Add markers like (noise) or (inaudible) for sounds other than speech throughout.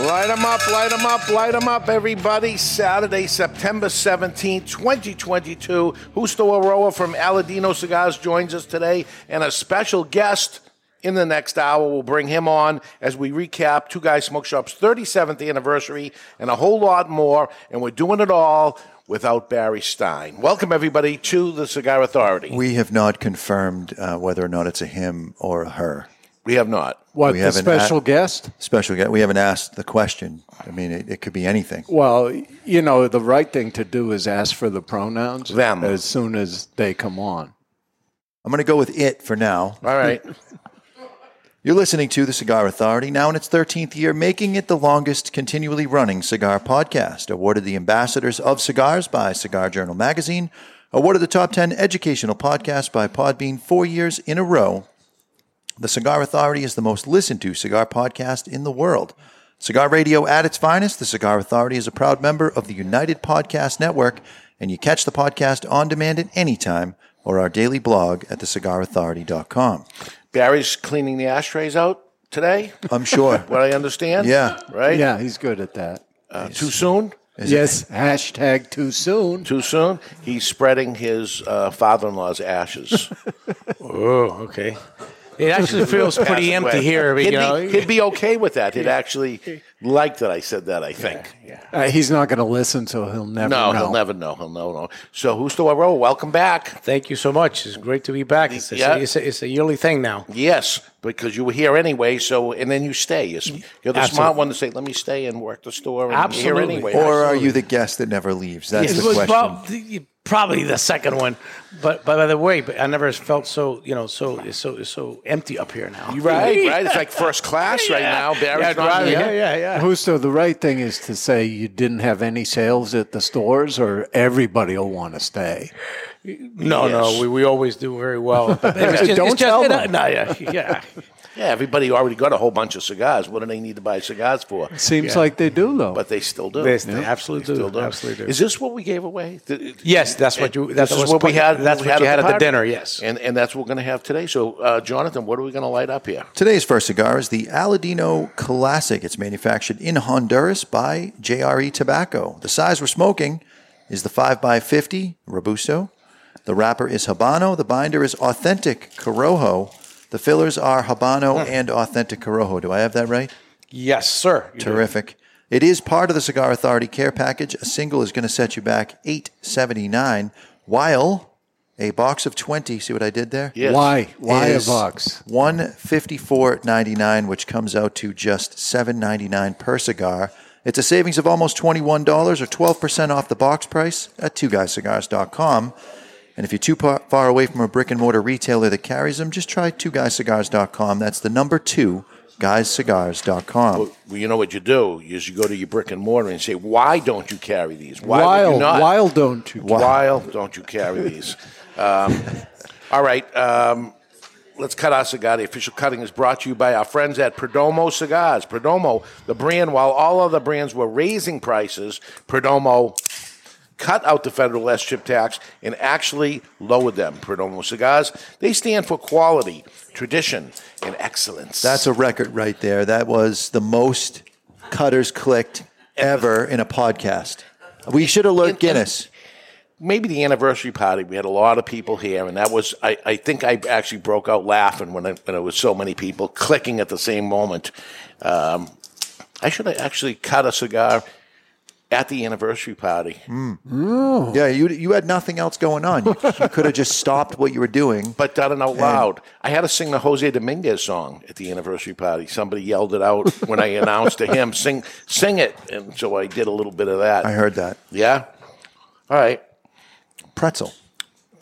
Light them up, light them up, light them up, everybody. Saturday, September 17th, 2022. Justo Eiroa from Aladino Cigars joins us today, and a special guest in the next hour. We'll bring him on as we recap Two Guys Smoke Shop's 37th anniversary and a whole lot more. And we're doing it all without Barry Stein. Welcome, everybody, to the Cigar Authority. We have not confirmed uh, whether or not it's a him or a her. We have not. What We the special guest? Special guest. We haven't asked the question. I mean, it, it could be anything. Well, you know, the right thing to do is ask for the pronouns Them. as soon as they come on. I'm going to go with it for now. (laughs) All right. You're listening to the Cigar Authority, now in its 13th year, making it the longest continually running cigar podcast. Awarded the Ambassadors of Cigars by Cigar Journal Magazine. Awarded the Top 10 Educational Podcast by Podbean four years in a row. The Cigar Authority is the most listened to cigar podcast in the world. Cigar radio at its finest, the Cigar Authority is a proud member of the United Podcast Network, and you catch the podcast on demand at any time or our daily blog at thecigarauthority.com. Barry's cleaning the ashtrays out today, I'm sure. (laughs) what I understand. Yeah. Right? Yeah, he's good at that. Uh, too soon? yes, hashtag too soon. Too soon? He's spreading his uh, father in law's ashes. (laughs) Oh, okay. It actually (laughs) feels pretty empty here, but he'd, you know. be, he'd be okay with that. He'd actually like that I said that, I think. Uh, he's not going to listen, so he'll never No, know. he'll never know. He'll never know. So, who's the roll? Welcome back. Thank you so much. It's great to be back. It's, it's, Yeah. a, it's, a, it's a yearly thing now. Yes, because you were here anyway. So, and then you stay. You're, you're the smart one to say, "Let me stay and work the store." And you're here anyway. Or are you the guest that never leaves? That's It the was question. prob- probably the second one, but, but by the way, but I never felt so you know so it's so it's so empty up here now. You're right, (laughs) right. It's like first class right now. Barry's yeah, not driving, here. yeah, yeah, yeah. Justo, the right thing is to say you didn't have any sales at the stores, or everybody will want to stay. No, Yes. no, we, we always do very well. (laughs) But it's just- Don't it's just- tell them. No, yeah, yeah. Yeah, everybody already got a whole bunch of cigars. What do they need to buy cigars for? Seems like they do, though. But they still do. They- they absolutely still do. Absolutely do. Is this what we gave away? Yes, that's what you. That's this is was what we had. That's we what you had at the party? dinner. Yes. and and that's what we're going to have today. So, uh, Jonathan, what are we going to light up here? Today's first cigar is the Aladino Classic. It's manufactured in Honduras by JRE Tobacco. The size we're smoking is the 5x50 Robusto. The wrapper is Habano. The binder is authentic Corojo. The fillers are Habano hmm. and authentic Corojo. Do I have that right? Yes, sir. You do. Terrific. It is part of the Cigar Authority care package. A single is going to set you back eight seventy nine, while a box of twenty. See what I did there? Yes. Why? Why a box? One fifty four ninety nine, which comes out to just seven ninety nine per cigar. It's a savings of almost twenty one dollars or twelve percent off the box price at twoguyscigars.com. And if you're too par- far away from a brick and mortar retailer that carries them, just try twoguyscigars.com. That's the number two, guyscigars.com. Well, you know what you do is you go to your brick and mortar and say, "Why don't you carry these? Why would While, you not? while don't you? Why don't you carry these?" Um, (laughs) all right. Um, let's cut our cigar. The official cutting is brought to you by our friends at Perdomo Cigars. Perdomo, the brand, while all other brands were raising prices, Perdomo cut out the federal SCHIP tax and actually lowered them. Perdomo Cigars, they stand for quality, tradition, and excellence. That's a record right there. That was the most cutters clicked ever in a podcast. We should alert Guinness. maybe the anniversary party. We had a lot of people here, and that was I, I think I actually broke out laughing when, I, when it was so many people clicking at the same moment. Um, I should have actually cut a cigar at the anniversary party, mm. Yeah, you you had nothing else going on. You, you could have just stopped what you were doing. but done it out loud. I had to sing the Jose Dominguez song at the anniversary party. Somebody yelled it out when I announced to him, "Sing, sing it!" And so I did a little bit of that. I heard that. Yeah. All right. pretzel.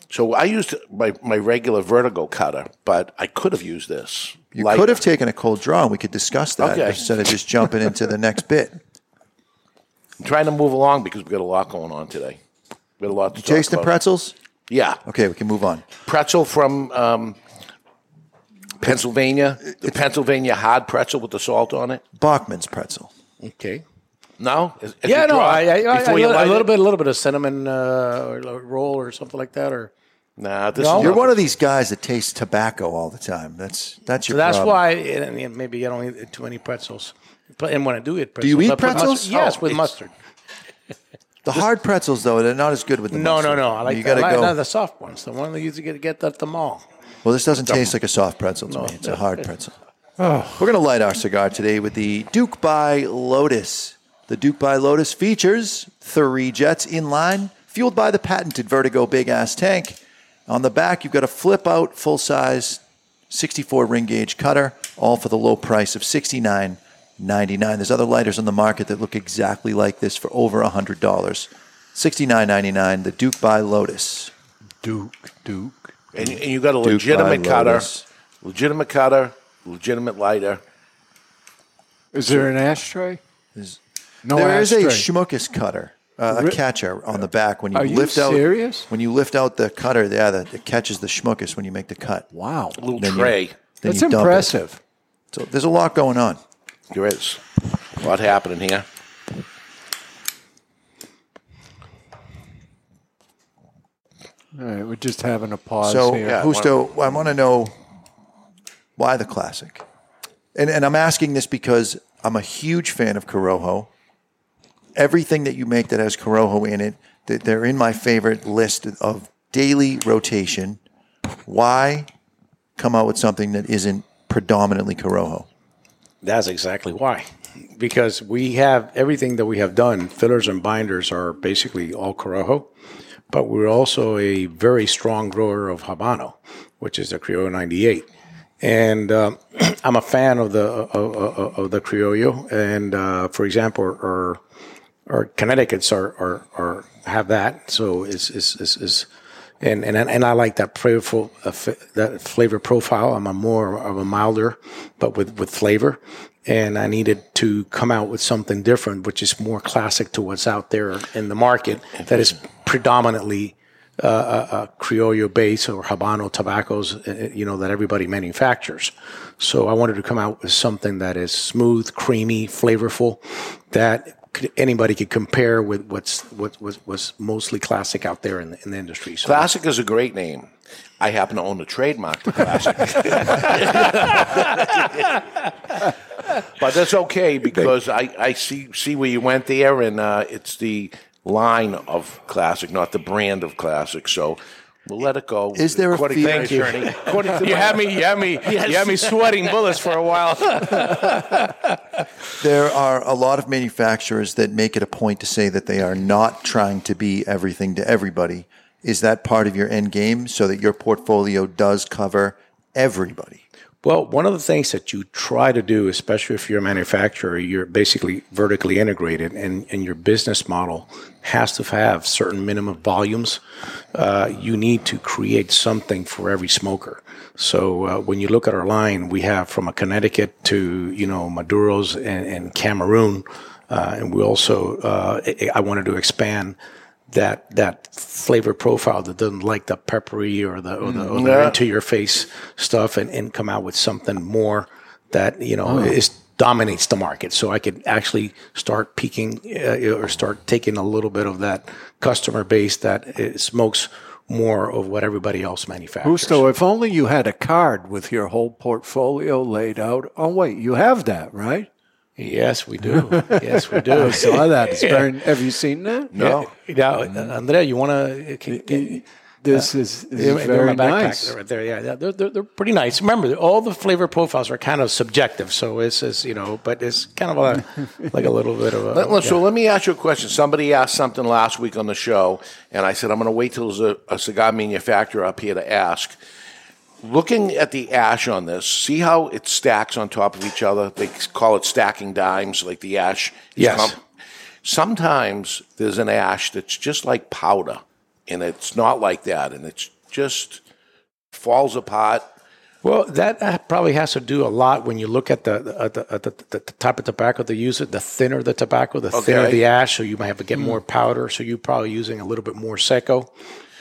So I used my, my regular vertigo cutter, but I could have used this. You Lighter. could have taken a cold draw, and we could discuss that Okay. instead of just jumping into the next bit. I'm trying to move along because we've got a lot going on today. We got a lot to talk Tasting about. pretzels? Yeah. Okay, we can move on. Pretzel from um, Pennsylvania. The Pennsylvania hard pretzel with the salt on it. Bachman's pretzel. Okay. No? As- as Yeah, you no, draw I, I, I, before you little- a light little it? bit, a little bit of cinnamon uh, or a roll or something like that, or Nah, this No? is You're one of these guys that tastes tobacco all the time. That's that's your so that's problem. why. And, and maybe I don't eat too many pretzels. But and when I do eat pretzels, do you eat I put pretzels? mustard- yes, Oh, with mustard. (laughs) The hard pretzels, though, they're not as good with the mustard. No, no, no. I like you the, got to I like, go. no, the soft ones, the one that you get get at the mall. Well, this doesn't taste like a soft pretzel to me. It's a hard pretzel. (laughs) Oh. We're going to light our cigar today with the Duke by Lotus. The Duke by Lotus features three jets in line, fueled by the patented Vertigo big ass tank. On the back, you've got a flip out full size 64 ring gauge cutter, all for the low price of $69.99. There's other lighters on the market that look exactly like this for over $100. $69.99, the Duke by Lotus. Duke, Duke. And, and you got a Duke legitimate by cutter, Lotus. legitimate cutter, legitimate lighter. Is there an ashtray? no There is a ashtray. schmuckus cutter, uh, a catcher on the back when you Are you lift out. serious? When you lift out the cutter, yeah, that it catches the schmuckus when you make the cut. wow. A little Then you- tray. Then That's you dump it. impressive. So there's a lot going on. There is a lot happening here. All right, we're just having a pause So, here. yeah. Justo, I want to know why the classic, and and I'm asking this because I'm a huge fan of Corojo. Everything that you make that has Corojo in it, that they're in my favorite list of daily rotation. Why come out with something that isn't predominantly Corojo? That's exactly why. Because we have everything that we have done, fillers and binders are basically all Corojo, but we're also a very strong grower of Habano, which is the Criollo 98. And um, (clears throat) I'm a fan of the of, of, of the Criollo. And uh, for example, our our Connecticut's are, are, are have that. So it's is is, is and, and and I like that flavorful uh, f- that flavor profile. I'm a more of a milder, but with with flavor. And I needed to come out with something different, which is more classic to what's out there in the market. That is predominantly uh, a, a Criollo base or Habano tobaccos, uh, you know, that everybody manufactures. So I wanted to come out with something that is smooth, creamy, flavorful, that could, anybody could compare with what's what was was mostly classic out there in the, in the industry. So Classic is a great name. I happen to own the trademark to Classic. (laughs) but that's okay because I, I see see where you went there, and uh, it's the line of Classic, not the brand of Classic. So we'll let it go. Is there a According fee- to Thank you. attorney- according to you my- had me, you had me, (laughs) you had me sweating bullets for a while. (laughs) There are a lot of manufacturers that make it a point to say that they are not trying to be everything to everybody. Is that part of your end game so that your portfolio does cover everybody? Well, one of the things that you try to do, especially if you're a manufacturer, you're basically vertically integrated, and, and your business model has to have certain minimum volumes. Uh, you need to create something for every smoker. So uh, when you look at our line, we have from a Connecticut to you know Maduros and, and Cameroon, uh, and we also uh, I wanted to expand that that flavor profile that doesn't like the peppery or the or the, or the Yeah. into your face stuff and, and come out with something more that you know is dominates the market so i could actually start peaking uh, or start taking a little bit of that customer base that uh, smokes more of what everybody else manufactures Justo, if only you had a card with your whole portfolio laid out. Oh, wait, you have that, right? yes we do yes we do (laughs) I saw that. It's very, have you seen that? No. yeah, uh, andrea you want to This is, this They're- is they're very my backpack nice. right there. Yeah, they're, they're, they're pretty nice. Remember, all the flavor profiles are kind of subjective, so it's, it's you know, but it's kind of a, (laughs) like a little bit of a. Let- let- So let me ask you a question. Somebody asked something last week on the show, and I said I'm going to wait till there's a, a cigar manufacturer up here to ask. Looking at the ash on this, see how it stacks on top of each other. They call it stacking dimes, like the ash. is Yes. Sometimes there's an ash that's just like powder and it's not like that, and it's just falls apart. Well, that uh, probably has to do a lot when you look at the at the, uh, at uh, the, the, the type of tobacco they use. It the thinner the tobacco, the thinner the ash, so you might have to get hmm. more powder. So you're probably using a little bit more seco.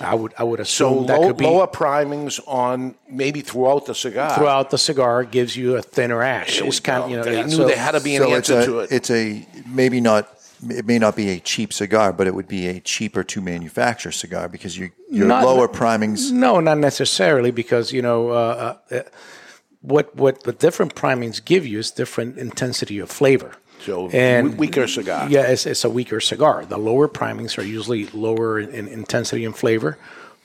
I would I would So assume that low, could be lower primings on maybe throughout the cigar. throughout the cigar gives you a thinner ash. It's kind of you know I knew so- there had to be an so answer a, to it. it's a maybe not. It may not be a cheap cigar, but it would be a cheaper to manufacture cigar because you your Not- lower primings. No, not necessarily, because you know uh, uh, what what the different primings give you is different intensity of flavor. So and weaker cigar. Yeah, it's, it's a weaker cigar. The lower primings are usually lower in, in intensity and flavor,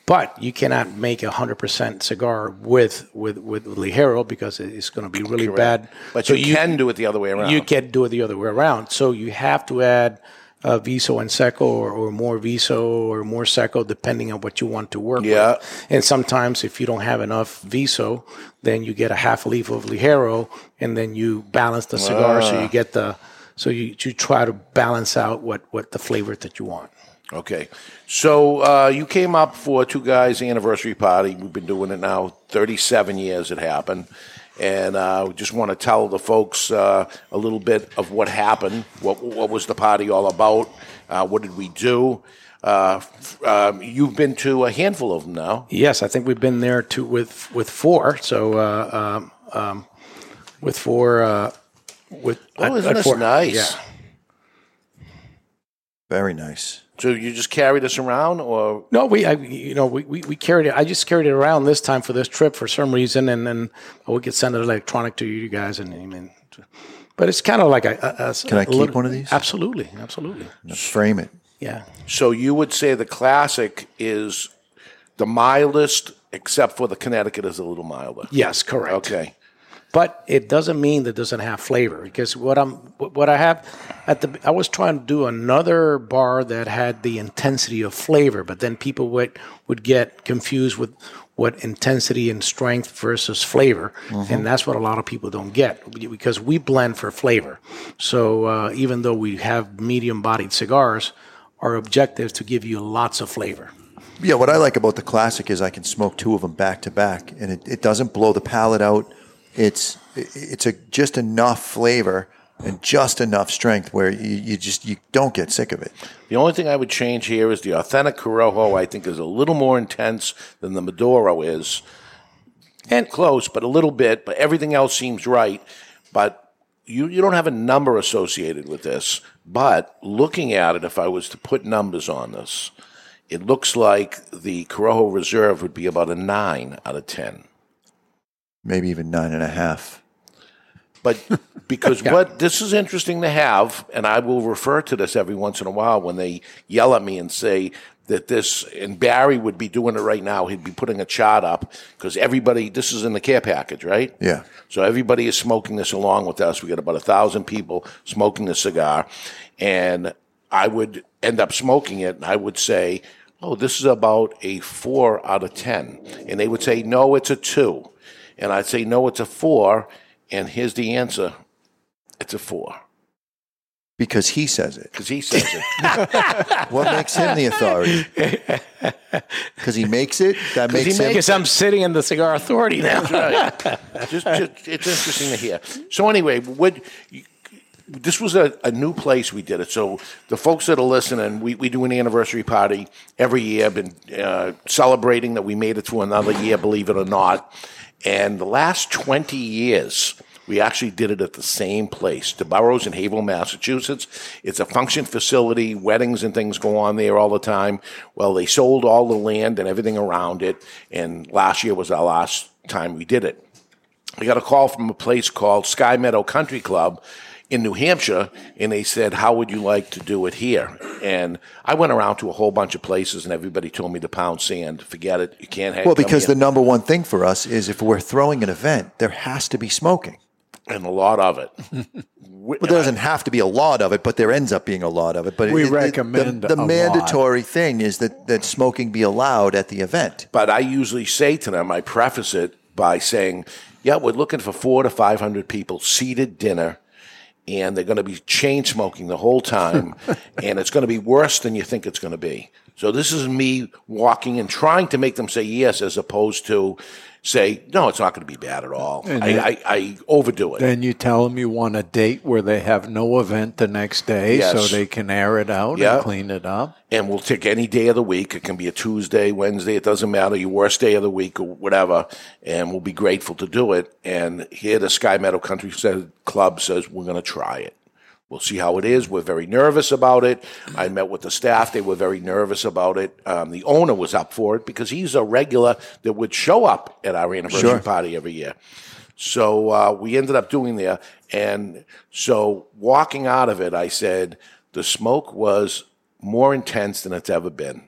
but you cannot make a hundred percent cigar with with with Ligero because it's going to be really bad. But So you, can do it the other way around. you can't do it the other way around. So you have to add uh, Viso and Seco or, or more Viso or more Seco, depending on what you want to work Yeah. with. And sometimes if you don't have enough Viso, then you get a half leaf of Ligero and then you balance the cigar so Ah. you get the, so you, you try to balance out what, what the flavor that you want. Okay. So uh, you came up for Two Guys anniversary party. We've been doing it now 37 years it happened. And uh, we just want to tell the folks uh, a little bit of what happened. What, what was the party all about? Uh, what did we do? Uh, um, you've been to a handful of them now. Yes, I think we've been there to with with four. So uh, um, um, with four, uh, with Oh, isn't at this four- nice? Yeah. Very nice. So you just carried this around, or No, we, I, you know, we, we, we carried it. I just carried it around this time for this trip for some reason, and then we could send it electronic to you guys, and I mean, but it's kind of like a. a, a Can I a keep little- one of these? Absolutely, absolutely. Frame it. Yeah, so you would say the classic is the mildest, except for the Connecticut is a little milder. yes, correct. Okay. But it doesn't mean that it doesn't have flavor because what I'm what I have at the I was trying to do another bar that had the intensity of flavor, but then people would would get confused with what intensity and strength versus flavor, and that's what a lot of people don't get because we blend for flavor. So uh, even though we have medium bodied cigars, our objective is to give you lots of flavor. Yeah, what I like about the classic is I can smoke two of them back to back, and it, it doesn't blow the palate out. It's it's a just enough flavor and just enough strength where you, you just you don't get sick of it. The only thing I would change here is the authentic Corojo. I think is a little more intense than the Maduro is. And Close, but a little bit. But everything else seems right. But you you don't have a number associated with this. But looking at it, if I was to put numbers on this, it looks like the Corojo Reserve would be about a nine out of ten. Maybe even nine and a half. But (laughs) because what this is interesting to have, and I will refer to this every once in a while when they yell at me and say that this, and Barry would be doing it right now. He'd be putting a chart up because everybody, this is in the care package, right? Yeah. So everybody is smoking this along with us. We got about a thousand people smoking the cigar, and I would end up smoking it, and I would say, "Oh, this is about a four out of ten," and they would say, "No, it's a two. And I'd say, "No, it's a four. and here's the answer: it's a four Because he says it. because he says it. (laughs) What makes him the authority? (laughs) Because he makes it. That makes him. because I'm sitting in the cigar authority now. right. just, just, it's interesting to hear. So anyway, what this was a, a new place we did it. So the folks that are listening, we, we do an anniversary party every year. Been uh, celebrating that we made it through another year, believe it or not. And the last twenty years, we actually did it at the same place, the Burroughs in Haverhill, Massachusetts. It's a function facility. Weddings and things go on there all the time. Well, they sold all the land and everything around it. And last year was our last time we did it. I got a call from a place called Sky Meadow Country Club in New Hampshire, and they said, How would you like to do it here? And I went around to a whole bunch of places, and everybody told me to pound sand. Forget it. You can't have Well, because the number one thing for us is if we're throwing an event, there has to be smoking. and a lot of it. (laughs) Well, there doesn't have to be a lot of it, but there ends up being a lot of it. But We it- it- recommend the, the a lot. mandatory thing is that, that smoking be allowed at the event. But I usually say to them, I preface it by saying, Yeah, we're looking for four to 500 people, seated dinner. And they're going to be chain smoking the whole time, (laughs) and it's going to be worse than you think it's going to be. So this is me walking and trying to make them say yes, as opposed to say no. It's not going to be bad at all. I, then- I, I overdo it. Then you tell them you want a date where they have no event the next day so they can air it out Yeah. and clean it up. and we'll take any day of the week. It can be a Tuesday, Wednesday. It doesn't matter. Your worst day of the week or whatever. And we'll be grateful to do it. And here, the Sky Meadow Country Club says we're going to try it. We'll see how it is. We're very nervous about it. I met with the staff. They were very nervous about it. Um, the owner was up for it because he's a regular that would show up at our anniversary Sure. party every year. So uh, we ended up doing there. And so walking out of it, I said, the smoke was more intense than it's ever been.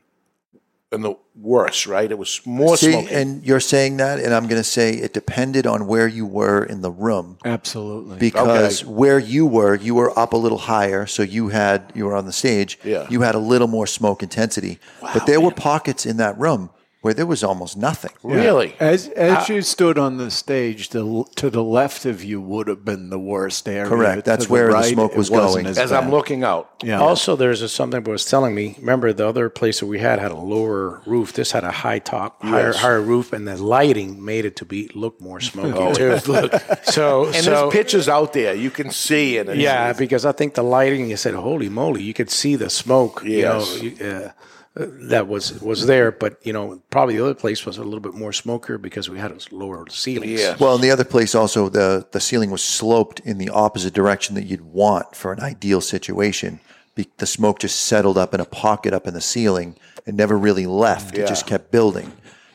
And the worse, right? It was more See, smoke. and you're saying that, and I'm going to say it depended on where you were in the room. Absolutely. because Okay. where you were, you were up a little higher, so you had you were on the stage. Yeah. you had a little more smoke intensity, but there were pockets in that room where there was almost nothing. really? As as you stood on the stage, the, to the left of you would have been the worst area. Correct. That's the where the right, smoke was going. As, As I'm looking out. Yeah. Also, there's a, something that was telling me. Remember, the other place that we had had a lower roof. This had a high top, higher, Yes. higher roof, and the lighting made it to be look more smoky too. (laughs) so, And so there's pictures out there. You can see it. and yeah, because I think the lighting. You said, "Holy moly!" You could see the smoke. Yes. You know, you- uh, that was was there, but you know, probably the other place was a little bit more smoker because we had a lower ceilings. Yeah. Well, in the other place, also the the ceiling was sloped in the opposite direction that you'd want for an ideal situation. Be, the smoke just settled up in a pocket up in the ceiling and never really left. It just kept building.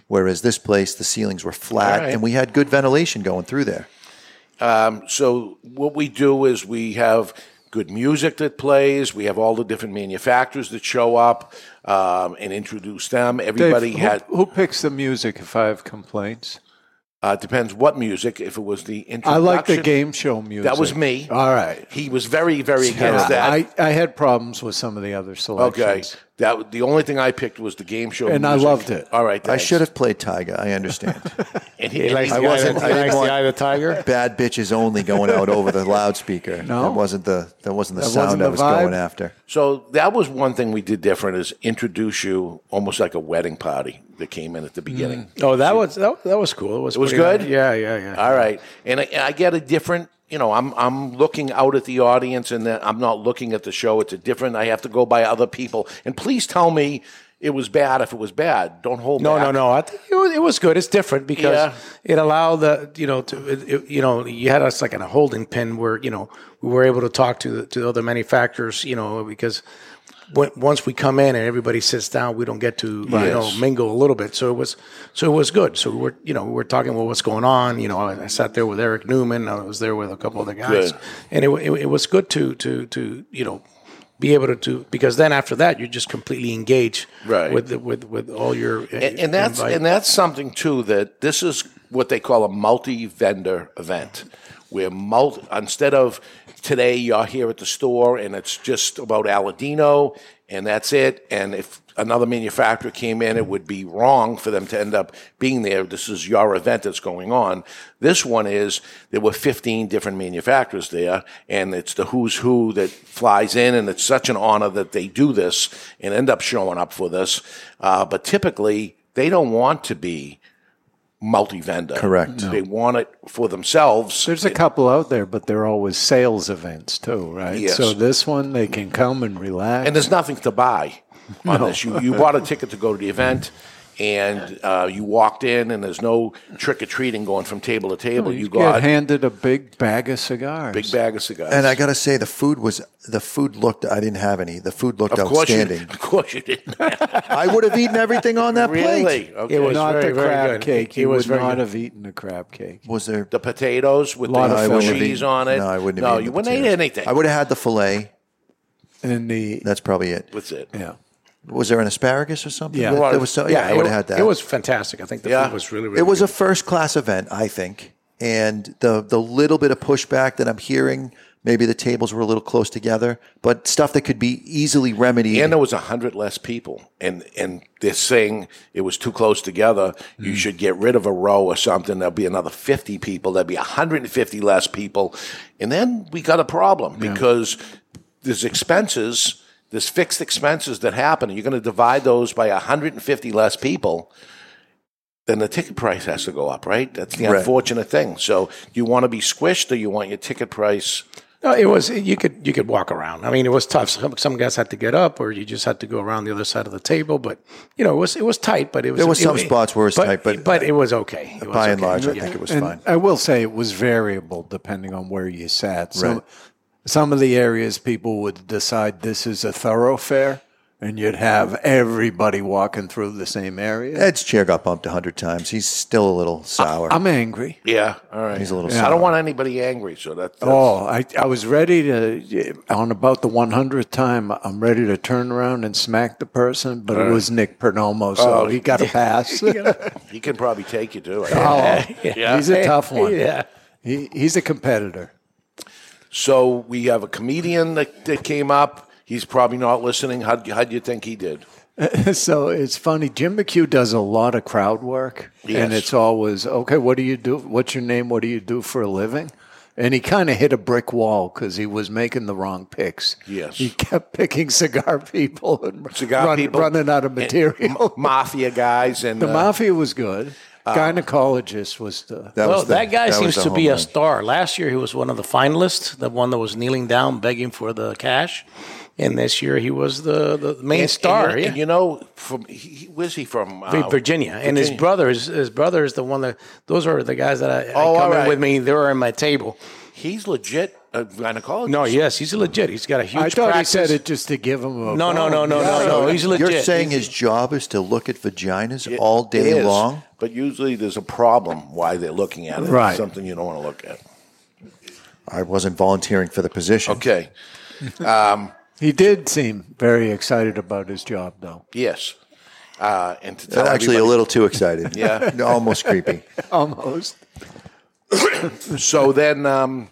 Whereas this place, the ceilings were flat, All right. and we had good ventilation going through there. Um, so what we do is we have good music that plays. We have all the different manufacturers that show up um, and introduce them. Dave, Everybody who, had who picks the music if I have complaints? uh, depends what music. If it was the introduction, I like the game show music. That was me. All right. He was very, very against that. I, I had problems with some of the other selections. okay, that the only thing I picked was the game show, And I loved it. All right, I should have played Tiger. I understand. (laughs) And he, He likes he- the eye wasn't- of- I he didn't likes want- the eye of the tiger. (laughs) Bad bitches only going out over the loudspeaker. No? that wasn't the that wasn't the That sound wasn't I was vibe? going after. So that was one thing we did different is introduce you almost like a wedding party that came in at the hmm. beginning. Oh, that was that, that was cool. It was It was pretty good? nice. Yeah, yeah, yeah. All right, and I, I get a different. You know, I'm I'm looking out at the audience, and then I'm not looking at the show. It's a different. I have to go by other people, and please tell me it was bad if it was bad. Don't hold No, back. no, no. I think it was, it was good. It's different because Yeah. it allowed the you know to it- you know you had us like in a holding pen where you know we were able to talk to the, to the other manufacturers. You know because when, once we come in and everybody sits down, we don't get to you know mingle a little bit. So it was so it was good. So we were you know we were talking about what's going on. You know I, I sat there with Eric Newman. I was there with a couple other guys, Good. and it, it it was good to to to you know. Be able to, to because then after that you just completely engage Right. with the, with with all your and, and that's invite. and that's something too that this is what they call a multi-vendor event where multi, instead of today you're here at the store and it's just about Aladino and that's it. And if another manufacturer came in it would be wrong for them to end up being there. This is your event that's going on. This one is there were 15 different manufacturers there and it's the who's who that flies in and it's such an honor that they do this and end up showing up for this. Uh, but typically they don't want to be multi-vendor Correct. they want it for themselves There's a couple out there, but they're always sales events too, right? Yes. So this one, they can come and relax. and there's nothing to buy on this. You, you bought a ticket to go to the event, and uh, you walked in, and there's no trick or treating going from table to table. you, you got handed a big bag of cigars. big bag of cigars. And I got to say, the food was the food looked. I didn't have any. The food looked of course you, outstanding. of course you didn't. (laughs) I would have eaten everything on that plate. Okay. It was not very, the crab good. cake. It You was would not good. have eaten the crab cake. Was there? the potatoes with Lot the of I wouldn't have cheese eaten- on it. No, I wouldn't have No, eaten you the wouldn't eat anything. I would have had the fillet. And the That's probably it. That's it. yeah, Was there an asparagus or something? Yeah. there was. So, yeah, I would have had that. It was fantastic. I think the Yeah. food was really, really It was good. a first class event, I think. And the the little bit of pushback that I'm hearing, maybe the tables were a little close together, but stuff that could be easily remedied. And there was a hundred less people, and and they're saying it was too close together. Mm. You should get rid of a row or something. There'll be another fifty people. There'll be hundred and fifty less people, and then we got a problem because there's expenses there's fixed expenses that happen, and you're going to divide those by 150 less people. Then the ticket price has to go up, right? That's the Right. unfortunate thing. So, do you want to be squished, or you want your ticket price? No, it was you could you could walk around. I mean, it was tough. Some, some guys had to get up, or you just had to go around the other side of the table. But you know, it was it was tight. But it was There was it- some it- spots where it was tight, but- but it was okay. It was By and okay. large, I Yeah. think it was and fine. I will say it was variable depending on where you sat. Some, Right. Some of the areas people would decide this is a thoroughfare, and you'd have everybody walking through the same area. Ed's chair got bumped a hundred times. He's still a little sour. I'm angry. Yeah, all right. He's a little I sour. I don't want anybody angry, so that, that's Oh, I, I was ready to, on about the 100th time, I'm ready to turn around and smack the person, but it was Nick Perdomo, so oh. (laughs) he got a pass. he can probably take you too. oh, (laughs) Yeah. he's a tough one. (laughs) Yeah. He, he's a competitor. So we have a comedian that, that came up. He's probably not listening. How how do you think he did? (laughs) so it's funny. Jim McHugh does a lot of crowd work, Yes. and it's always okay. What do you do? What's your name? What do you do for a living? And he kind of hit a brick wall because he was making the wrong picks. Yes. he kept picking cigar people and Cigar run- people, running out of material. Mafia guys and the uh, mafia was good. Gynecologist was the. That well, was the- that guy was seems to be home a star. Last year, he was one of the finalists, the one that was kneeling down begging for the cash. And this year, he was the, the main and- star. And, you- yeah. and you know, from he, he- where's he from? Uh, Virginia. and his Virginia. brother is his brother is the one that those are the guys that I, I Oh, come all in with me. They were at my table. He's legit a gynecologist. No, yes, he's legit. He's got a huge. I thought practice. he said it just to give him a. No, no, no, no, Yeah. no, no. He's legit. You're saying He's- his job is to look at vaginas It- all day is, long? But usually there's a problem why they're looking at it. Right. Something you don't want to look at. I wasn't volunteering for the position. Okay. (laughs) He did seem very excited about his job, though. Yes. Uh, and to tell Actually, a little too excited. (laughs) Yeah. Almost creepy. (laughs) Almost. (coughs) So then, um,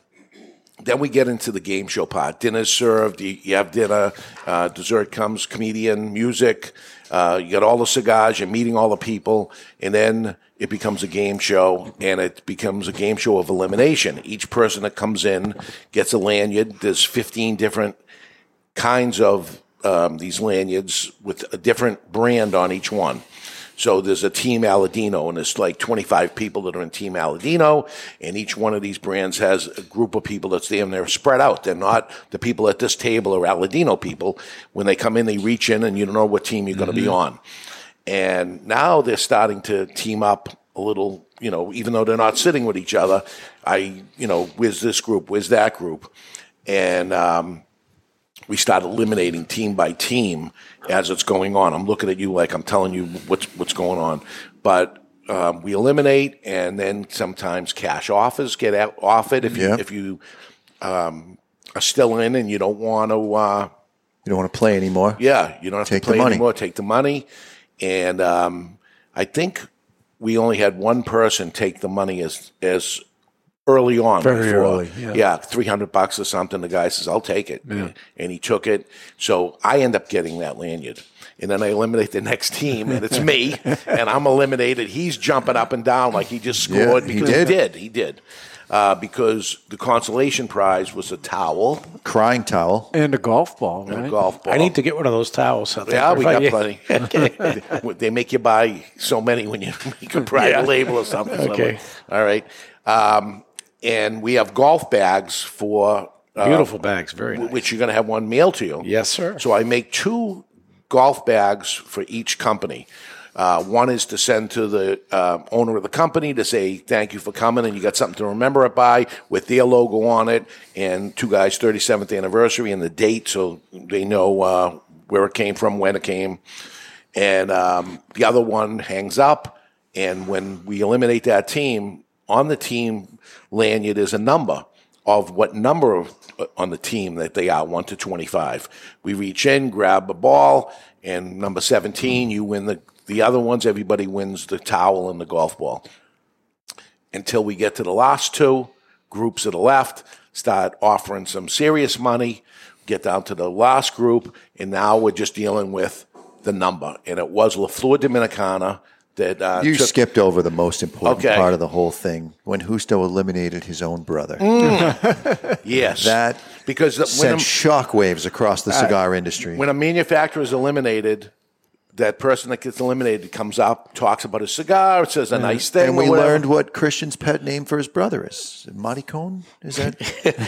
then we get into the game show part. Dinner's served. You, you have dinner. Uh, dessert comes. Comedian, music. Uh, you got all the cigars. You're meeting all the people, and then it becomes a game show, and it becomes a game show of elimination. Each person that comes in gets a lanyard. There's 15 different kinds of um, these lanyards with a different brand on each one. So there's a Team Aladino, and it's like 25 people that are in Team Aladino, and each one of these brands has a group of people that's there, and they're spread out. They're not the people at this table are Aladino people. When they come in, they reach in, and you don't know what team you're going to be on. And now they're starting to team up a little, you know, even though they're not sitting with each other. I, you know, where's this group? Where's that group? And um, we start eliminating team by team as it's going on. I'm looking at you like I'm telling you what's what's going on, but um, we eliminate, and then sometimes cash offers get out, offered if you if you um, are still in and you don't want to. Uh, You don't want to play anymore? yeah, you don't have Take to play anymore. Take the money, and um, I think we only had one person take the money as as early on. Very before. early, yeah. three hundred bucks or something. The guy says, "I'll take it," and he took it. So I end up getting that lanyard. And then I eliminate the next team, and it's me, (laughs) and I'm eliminated. He's jumping up and down like he just Yeah, scored he because did. he did. He did. Uh, because the consolation prize was a towel Crying towel. And a golf ball, and right? a golf ball. I need to get one of those towels. I think. Yeah, we got Yeah. (laughs) plenty. (laughs) they make you buy so many when you make a private Yeah. label or something. So Okay. like, All right. Um, and we have golf bags for uh, Beautiful bags, very nice. which you're going to have one mailed to you. Yes, sir. So I make two golf bags for each company. Uh, one is to send to the uh, owner of the company to say thank you for coming, and you got something to remember it by with their logo on it, and two guys' 37th anniversary and the date, so they know uh, where it came from, when it came. And um, the other one hangs up, and when we eliminate that team, on the team lanyard is a number of what number of uh, on the team that they are, 1 to 25. We reach in, grab a ball, and number 17, you win the, the other ones, everybody wins the towel and the golf ball. Until we get to the last two, groups to the left start offering some serious money, get down to the last group, and now we're just dealing with the number. And it was La Flor Dominicana that uh, You took- skipped over the most important Okay. part of the whole thing when Justo eliminated his own brother. (laughs) Yes. That because when a, Sent shockwaves across the cigar industry. when a manufacturer is eliminated, that person that gets eliminated comes up, talks about his cigar, says a nice thing, and we learned what Christian's pet name for his brother is. Marty Cohn? Is that?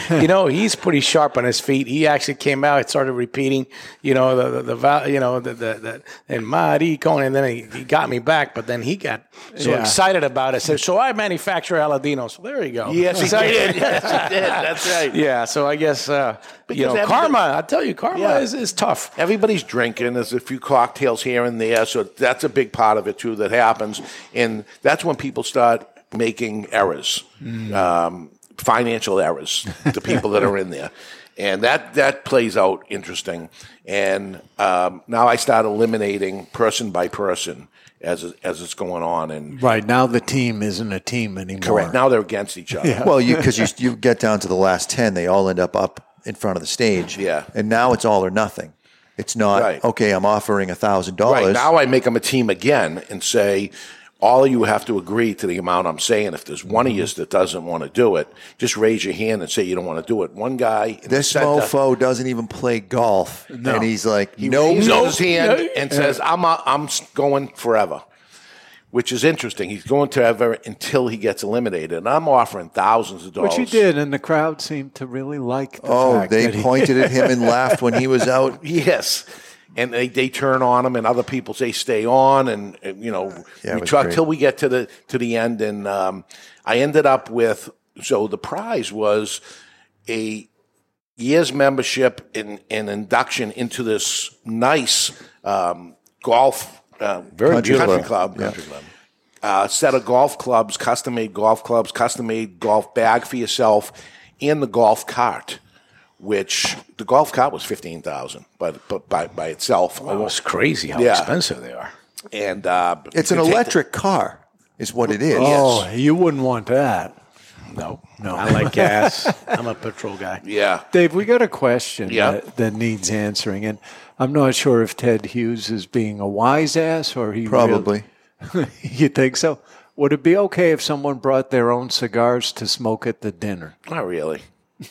(laughs) you know, he's pretty sharp on his feet. He actually came out and started repeating, you know, the the, the you know the the, the and Mari Cohen, and then he, he got me back. But then he got so Yeah. excited about it. Said, "So I manufacture Aladino." So there you go. Yes, he did. (laughs) Yes, he did. That's right. Yeah. So I guess uh, you know, karma. I tell you, karma Yeah. is, is tough. Everybody's drinking. There's a few cocktails here and there, so that's a big part of it too that happens, and that's when people start making errors, um, financial errors. The people that are in there, and that that plays out interesting. And um, now I start eliminating person by person as as it's going on, and Right now, the team isn't a team anymore. correct now they're against each other. well, you because you you get down to the last ten, they all end up up in front of the stage. Yeah. and now it's all or nothing. It's not Right. okay. I'm offering a thousand dollars. now, I make them a team again and say, all of you have to agree to the amount I'm saying. If there's one of you that doesn't want to do it, just raise your hand and say you don't want to do it. One guy, in This center, mofo doesn't even play golf, and he's like, he "Nope, raises nope." his hand and says, "I'm uh, I'm going forever," which is interesting. He's going to ever until he gets eliminated, and I'm offering thousands of dollars. Which he did, and the crowd seemed to really like the Oh, fact they that he- (laughs) pointed at him and laughed when he was out. (laughs) Yes. And they, they turn on him, and other people say stay on, and, and, you know Yeah, it we was talk great. till we get to the to the end, and um, I ended up with so the prize was a year's membership and an induction into this nice um, golf uh, very Country country club. club, Uh, set of golf clubs, custom made golf clubs, custom made golf bag for yourself, and the golf cart which the golf cart was fifteen thousand, but but by by itself, It was crazy how Yeah. expensive they are. and uh, It's an could take electric car, is what it is. Oh, you wouldn't want that. No, no, I like (laughs) gas. I'm a petrol guy. yeah, Dave, we got a question Yeah. that, that needs answering, and I'm not sure if Ted Hughes is being a wise ass or he Probably. really- (laughs) you think so? Would it be okay if someone brought their own cigars to smoke at the dinner? not really. (laughs)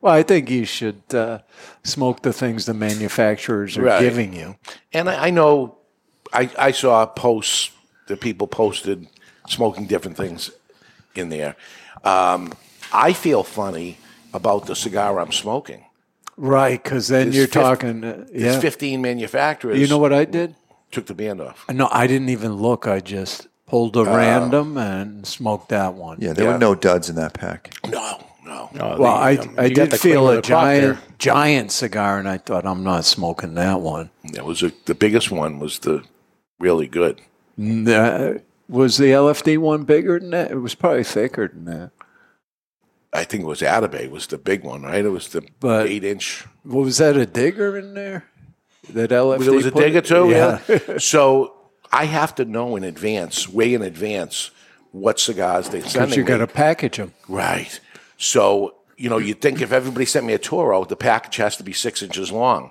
Well, I think you should uh, smoke the things the manufacturers are Right. giving you. And I, I know, I I saw posts that people posted smoking different things in there. Um, I feel funny about the cigar I'm smoking. Right, because then There's you're fif- talking. Uh, There's 15 manufacturers. You know what I did? Took the band off. No, I didn't even look. I just pulled a Oh. random and smoked that one. Yeah, there Yeah. were no duds in that pack. No, no. No, Well, the, I, um, I did feel a giant giant cigar, and I thought I'm not smoking that one. That was a, the biggest one. Was the really good. Uh, was the LFD one bigger than that? It was probably thicker than that. I think it was Atabey was the big one, right? It was the But- eight inch. Well, was that a digger in there? That LFD There was a put- digger too, yeah. (laughs) so I have to know in advance, way in advance, what cigars they sent me. Because you got to package them. right. So you know, you'd think if everybody sent me a Toro, oh, the package has to be six inches long,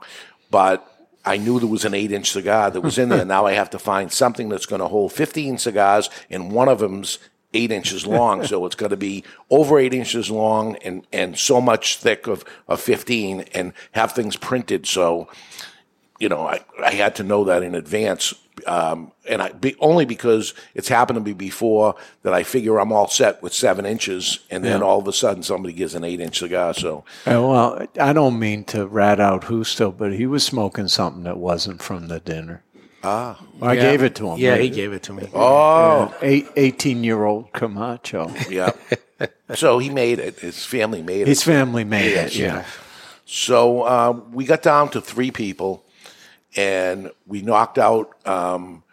but I knew there was an eight-inch cigar that was in there. (laughs) now I have to find something that's going to hold fifteen cigars, and one of them's eight inches long. (laughs) so it's going to be over eight inches long and and so much thick of of fifteen, and have things printed so you know, I, I had to know that in advance, um, and I be, only because it's happened to me before that I figure I'm all set with seven inches, and then Yeah. all of a sudden somebody gives an eight inch cigar. So Uh, well, I don't mean to rat out Justo, but he was smoking something that wasn't from the dinner. Ah, I gave it to him. Yeah, he gave it to me. Oh, eight, 18 year old Camacho. yeah, so he made it. His family made it. His family made Yes, it. Yeah. So uh, we got down to three people, and we knocked out um,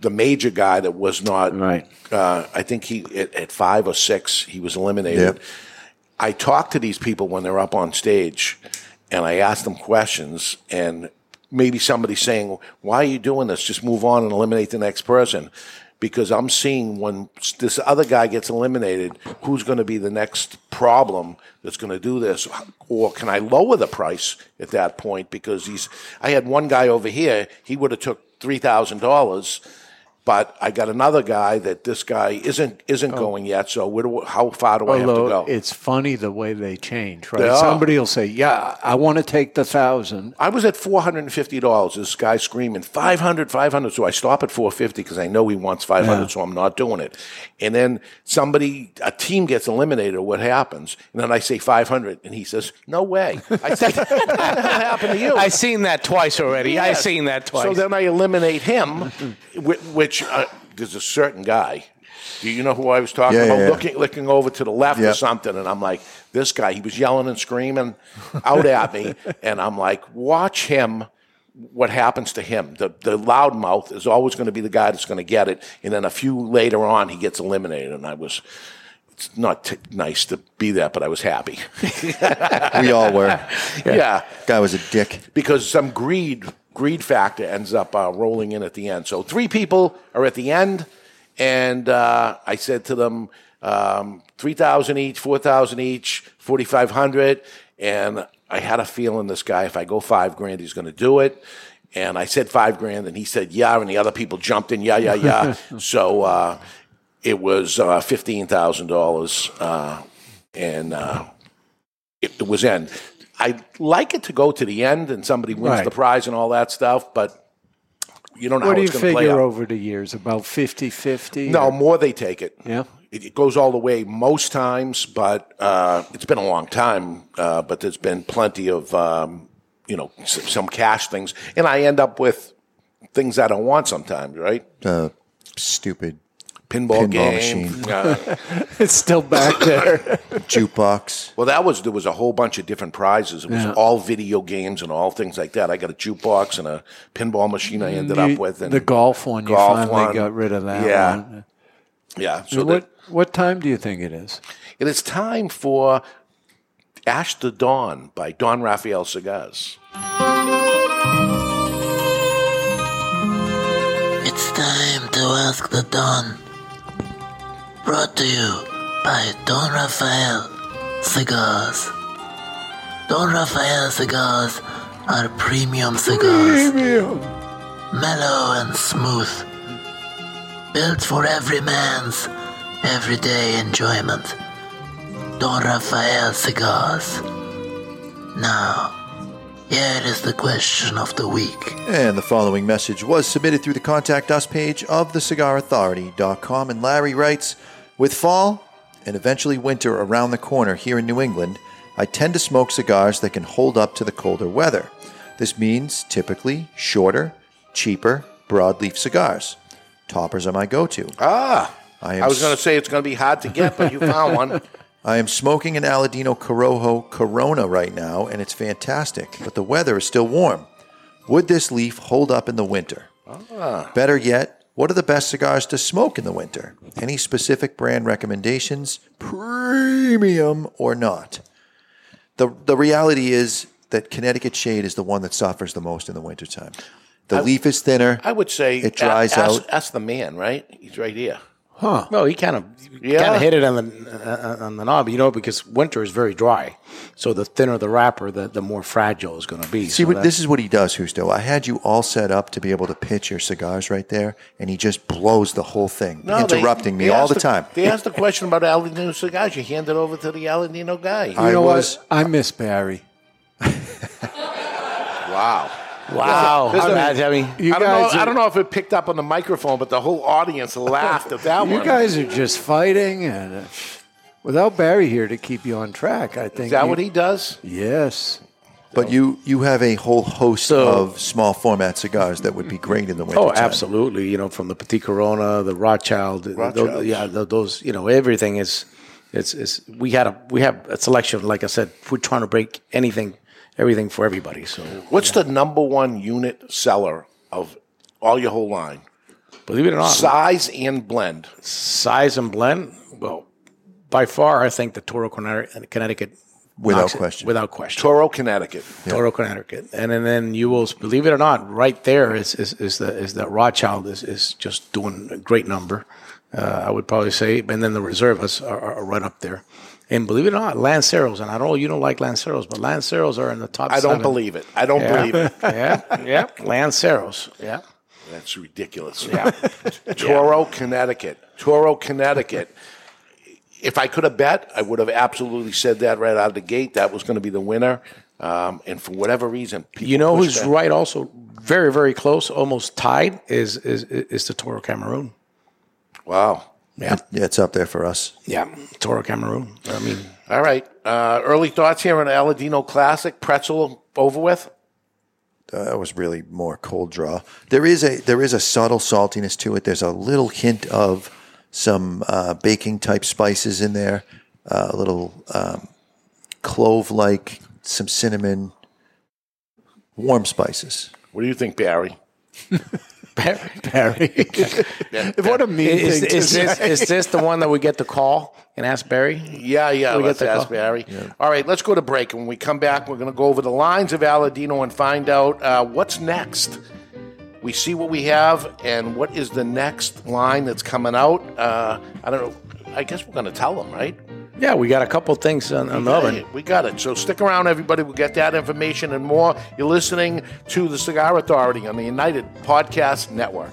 the major guy that was not. Right. Uh, I think he at, at five or six he was eliminated. Yep. I talk to these people when they're up on stage, and I ask them questions, and maybe somebody saying, "Why are you doing this? Just move on and eliminate the next person." Because I'm seeing when this other guy gets eliminated, who's going to be the next problem that's going to do this, or can I lower the price at that point? Because he's, I had one guy over here, he would have took three thousand dollars, But I got another guy that this guy isn't isn't oh. going yet. So where do, how far do I have to go? it's funny the way they change, right? They. Somebody will say, "Yeah, I want to take the thousand. I was at four hundred and fifty dollars. This guy screaming 500, 500. So I stop at four fifty because I know he wants five hundred. Yeah. So I'm not doing it. And then somebody, a team gets eliminated. What happens? And then I say five hundred, and he says, "No way." I said, (laughs) "What happened to you?" I've seen that twice already. I've seen that twice. So then I eliminate him, whi- which uh, there's a certain guy. Do you know who I was talking Yeah, about? yeah, yeah. Looking, looking over to the left Yeah. or something, and I'm like, this guy. He was yelling and screaming out at me, (laughs) and I'm like, watch him. What happens to him? The the loudmouth is always going to be the guy that's going to get it, and then a few later on, he gets eliminated. And I was. It's not t- nice to be that, but I was happy. (laughs) We all were. (laughs) yeah Guy was a dick. because some greed greed factor ends up uh, rolling in at the end. So three people are at the end, and uh, I said to them, um, three thousand each, four thousand each, forty five hundred, and I had a feeling this guy, if I go five grand, he's going to do it. And I said five grand, and he said yeah, and the other people jumped in, yeah, yeah, yeah. (laughs) so uh, it was uh, fifteen thousand dollars, uh, and. Uh, it was in. I like it to go to the end and somebody wins Right. the prize and all that stuff, but you don't know What how do you it's going to play figure out. over the years? About 50 50? No, more they take it. Yeah. It, it goes all the way most times, but uh, it's been a long time. Uh, but there's been plenty of um, you know s- some cash things, and I end up with things I don't want sometimes. Right? Uh, stupid Pinball, Pinball game. machine. (laughs) Uh, (laughs) It's still back there. (laughs) jukebox. well, that was there was a whole bunch of different prizes. It was Yeah. all video games and all things like that. I got a jukebox and a pinball machine. I ended You- up with and the golf one, you golf finally one. got rid of that Yeah. one. Yeah. So So that, what, what time do you think it is? it is time for Ask the Don by Don Rafael Cigars. It's time to ask the Don. Brought to you by Don Rafael Cigars. Don Rafael cigars are premium cigars. Premium. Mellow and smooth. Built for every man's everyday enjoyment. Don Rafael cigars. Now, here is the question of the week. And the following message was submitted through the Contact Us page of thecigarauthority.com. And Larry writes With fall and eventually winter around the corner here in New England, I tend to smoke cigars that can hold up to the colder weather. This means typically shorter, cheaper, broadleaf cigars. Toppers are my go to. Ah, I I, was going to say it's going to be hard to get, but you found one. (laughs) I am smoking an Aladino Corojo Corona right now, and it's fantastic, but the weather is still warm. Would this leaf hold up in the winter? Ah. Better yet, what are the best cigars to smoke in the winter? Any specific brand recommendations, premium or not? The, the reality is that Connecticut shade is the one that suffers the most in the wintertime. The leaf is thinner. I would say It dries ask, out. Ask the man, right? He's right here. No, he kind of Yeah. kind of hit it on the uh, on the knob, you know, because winter is very dry. So the thinner the wrapper, the, the more fragile it's going to be. See, so what, this is what he does, Justo. I had you all set up to be able to pitch your cigars right there, and he just blows the whole thing, No, they- interrupting me they all asked the time. They asked the question about Aladino cigars. You hand it over to the Aladino guy. You I know was- what? I miss Barry. (laughs) wow. Wow, There's a- I mean, You I don't, know, guys, I don't know if it picked up on the microphone, but the whole audience laughed at that you one. guys are just fighting, and uh, without Barry here to keep you on track, I think. Is that you- what he does? Yes. But you you have a whole host So- of small format cigars that would be great in the winter. Oh, absolutely. You know, from the Petit Corona, the Rothschild, th- Rothschilds. yeah, those. You know, everything is. It's, it's we had a we have a selection. Like I said, we're trying to break anything, everything for everybody. So What's the number one unit seller of all your whole line? believe it or not, Size and blend. size and blend. Well, by far, I think the Toro Connecticut, Connecticut Without knocks it- question. without question. Toro, Connecticut. Toro, Connecticut, and, then then you will believe it or not, right there is is, is the is that Rothschild is, is just doing a great number. Uh, I would probably say, and then the reservists are, are, are right up there. And believe it or not, Lanceros, and I don't know you don't like Lanceros, but Lanceros are in the top. I don't believe it. I don't Yeah. believe it. (laughs) yeah, yeah, Lanceros, yeah. That's ridiculous. Yeah. (laughs) Toro, Connecticut. Toro, Connecticut. If I could have bet, I would have absolutely said that right out of the gate. That was going to be the winner. Um, and for whatever reason, people You know pushed who's that. right? Also, very very close, almost tied. Is is is the Toro Cameroon? Wow. Yeah, Yeah, it's up there for us. yeah, Toro Cameroon. I mean, All right. Uh, early thoughts here on Aladino Classic. Pretzel over with. Uh, that was really more cold draw. There is a there is a subtle saltiness to it. There's a little hint of some uh, baking type spices in there, uh, a little um, clove like, some cinnamon, warm spices. What do you think, Barry? (laughs) Barry. (laughs) what a mean is, thing to is this is this the one that we get the call and ask Barry? Yeah, yeah. We let's get the ask call. Barry. All right, let's go to break. And when we come back, we're going to go over the lines of Aladino and find out uh, what's next. We see what we have and what is the next line that's coming out. Uh, I don't know. I guess we're going to tell them, right? Yeah, we got a couple things on, on the oven. We got it. So stick around, everybody. We'll get that information and more. You're listening to the Cigar Authority on the United Podcast Network.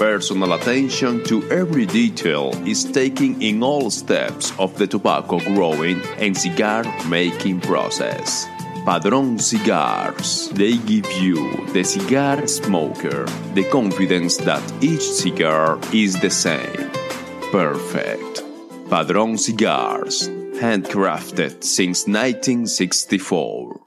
personal attention to every detail is taken in all steps of the tobacco growing and cigar making process. Padron Cigars. They give you, the cigar smoker, the confidence that each cigar is the same. Perfect. Padron Cigars. handcrafted since 1964.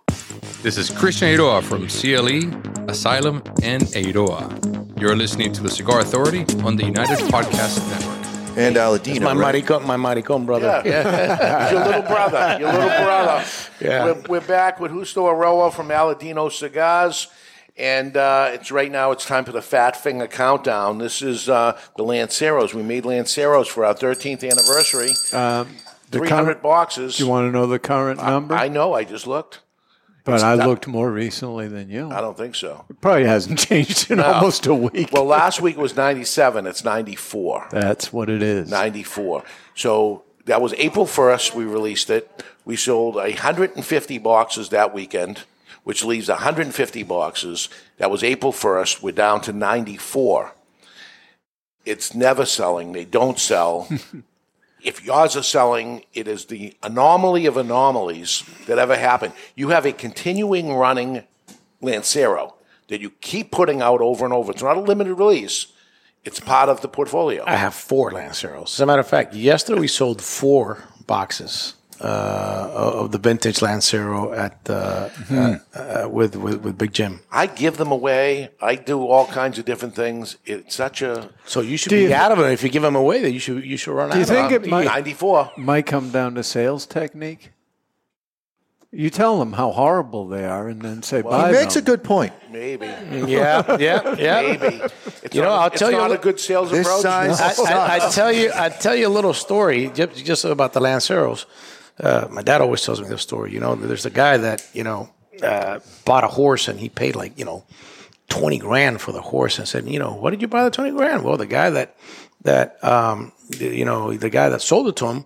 This is Christian Eiroa from CLE, Asylum, and Eiroa. You're listening to the Cigar Authority on the United Podcast Network. And Aladino. my right? maricon, my maricon brother. Yeah. your little brother. Your little brother. Yeah. We're, we're back with Justo Eiroa from Aladino Cigars. And uh, it's right now. It's time for the Fat Finger Countdown. This is uh, the Lanceros. We made Lanceros for our 13th anniversary. Um, the 300 current- boxes. Do you want to know the current number? I know. I just looked. But it's I not- looked more recently than you. I don't think so. It probably hasn't (laughs) changed in No. almost a week. Well, last week was 97. It's 94. That's what it is. 94. So that was April 1st, we released it. We sold 150 boxes that weekend, which leaves 150 boxes. That was April 1st. We're down to 94. It's never selling. They don't sell. (laughs) if yours are selling, it is the anomaly of anomalies that ever happened. You have a continuing running Lancero that you keep putting out over and over. It's not a limited release. It's part of the portfolio. I have four Lanceros. As a matter of fact, yesterday we sold four boxes uh, of the vintage Lancero at uh, Hmm. uh, with, with with Big Jim. I give them away. I do all kinds of different things. It's such a So you should Do be you- out of them. If you give them away, then you should you should run Do you out. think of it might 94 might come down to sales technique? You tell them how horrible they are, and then say, "Buy He makes a good point. maybe. (laughs) Yeah, yeah, yeah. Maybe. It's You know, not, I'll it's tell you not a a good sales This approach. size- (laughs) I, I, I tell you, I tell you a little story just, just about the Lanceros. Uh, my dad always tells me this story. You know, there's a guy that you know uh, bought a horse and he paid like you know twenty grand for the horse and said, you know, what did you buy the twenty grand? Well, the guy that that um, you know the guy that sold it to him,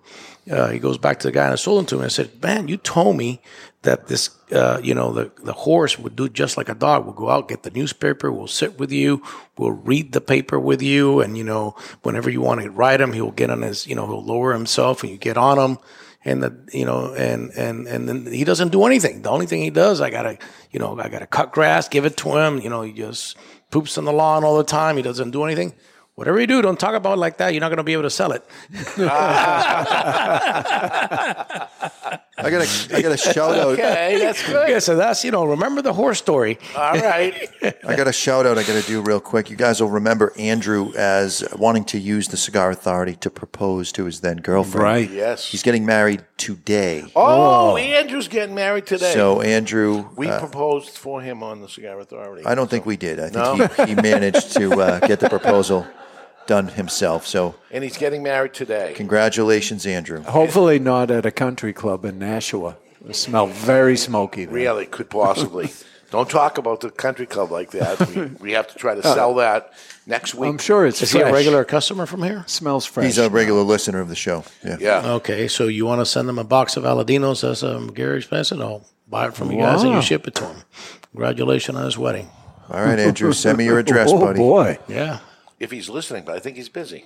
uh, he goes back to the guy that sold it to him and said, man, you told me that this uh, you know the the horse would do just like a dog. We'll go out, get the newspaper, we'll sit with you, we'll read the paper with you, and you know whenever you want to ride him, he'll get on his you know he'll lower himself and you get on him and the you know and and and then he doesn't do anything. The only thing he does, I gotta you know I gotta cut grass, give it to him. You know he just poops on the lawn all the time. He doesn't do anything. Whatever you do, don't talk about it like that. You're not going to be able to sell it. (laughs) I got a, I got a shout out. Okay, that's good. Yeah, so that's you know remember the horse story. All right. I got a shout out I got to do real quick. You guys will remember Andrew as wanting to use the Cigar Authority to propose to his then girlfriend. Right. Yes. He's getting married today. Oh, Andrew's getting married today. So, Andrew, we uh, proposed for him on the Cigar Authority. I don't think we did. I think No? he, he managed to uh, get the proposal (laughs) done himself. So, and he's getting married today. congratulations, Andrew. Hopefully, not at a country club in Nashua. It smelled very smoky. There. Really, could possibly. (laughs) Don't talk about the country club like that. We, we have to try to sell uh, that next week. I'm sure it's Is he a regular customer from here? Smells fresh. He's a regular listener of the show. Yeah. Yeah. Okay, so you want to send them a box of Aladinos as um, a Gary Spencer? I'll buy it from you guys and you ship it to him. Congratulations on his wedding. All right, Andrew, send me your address, (laughs) oh, buddy. boy. Yeah. If he's listening, but I think he's busy.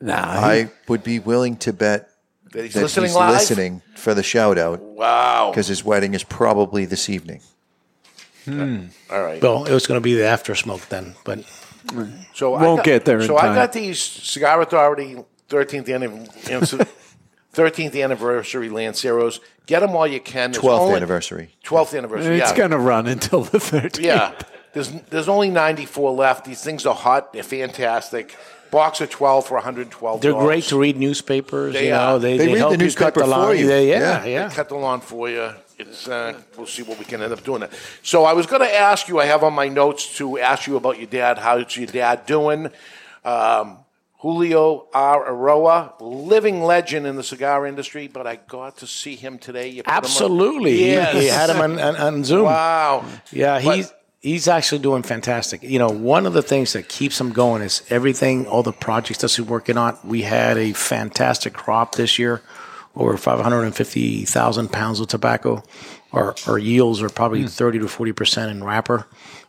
Nah, I would be willing to bet That he's that listening he's live. listening for the shout out Wow. because his wedding is probably this evening. Hmm. All right. Well, it was going to be the after smoke then, but So Won't got, get there in So I got these Cigar Authority 13th anniversary, 13th anniversary Lanceros. Get them while you can. 12th only- anniversary. 12th anniversary. it's yeah. going to run until the 13th. Yeah. There's there's only 94 left. These things are hot. They're fantastic. Box of 12 for 112. they're great to read newspapers. They you know, they, They they, read help the you cut newspaper the for you. They- Yeah. yeah, They cut the lawn for you. It's uh, we'll see what we can end up doing. It. So I was going to ask you. I have on my notes to ask you about your dad. How's your dad doing? Um, Julio R. Eiroa, living legend in the cigar industry, but I got to see him today. You put him on- Absolutely. He- He, had him on, on, on Zoom. Wow. Yeah, But- he's he's actually doing fantastic. You know, one of the things that keeps him going is everything, all the projects that he's working on. We had a fantastic crop this year, over 550,000 pounds of tobacco. Our, our yields are probably 30 to 40 percent in wrapper.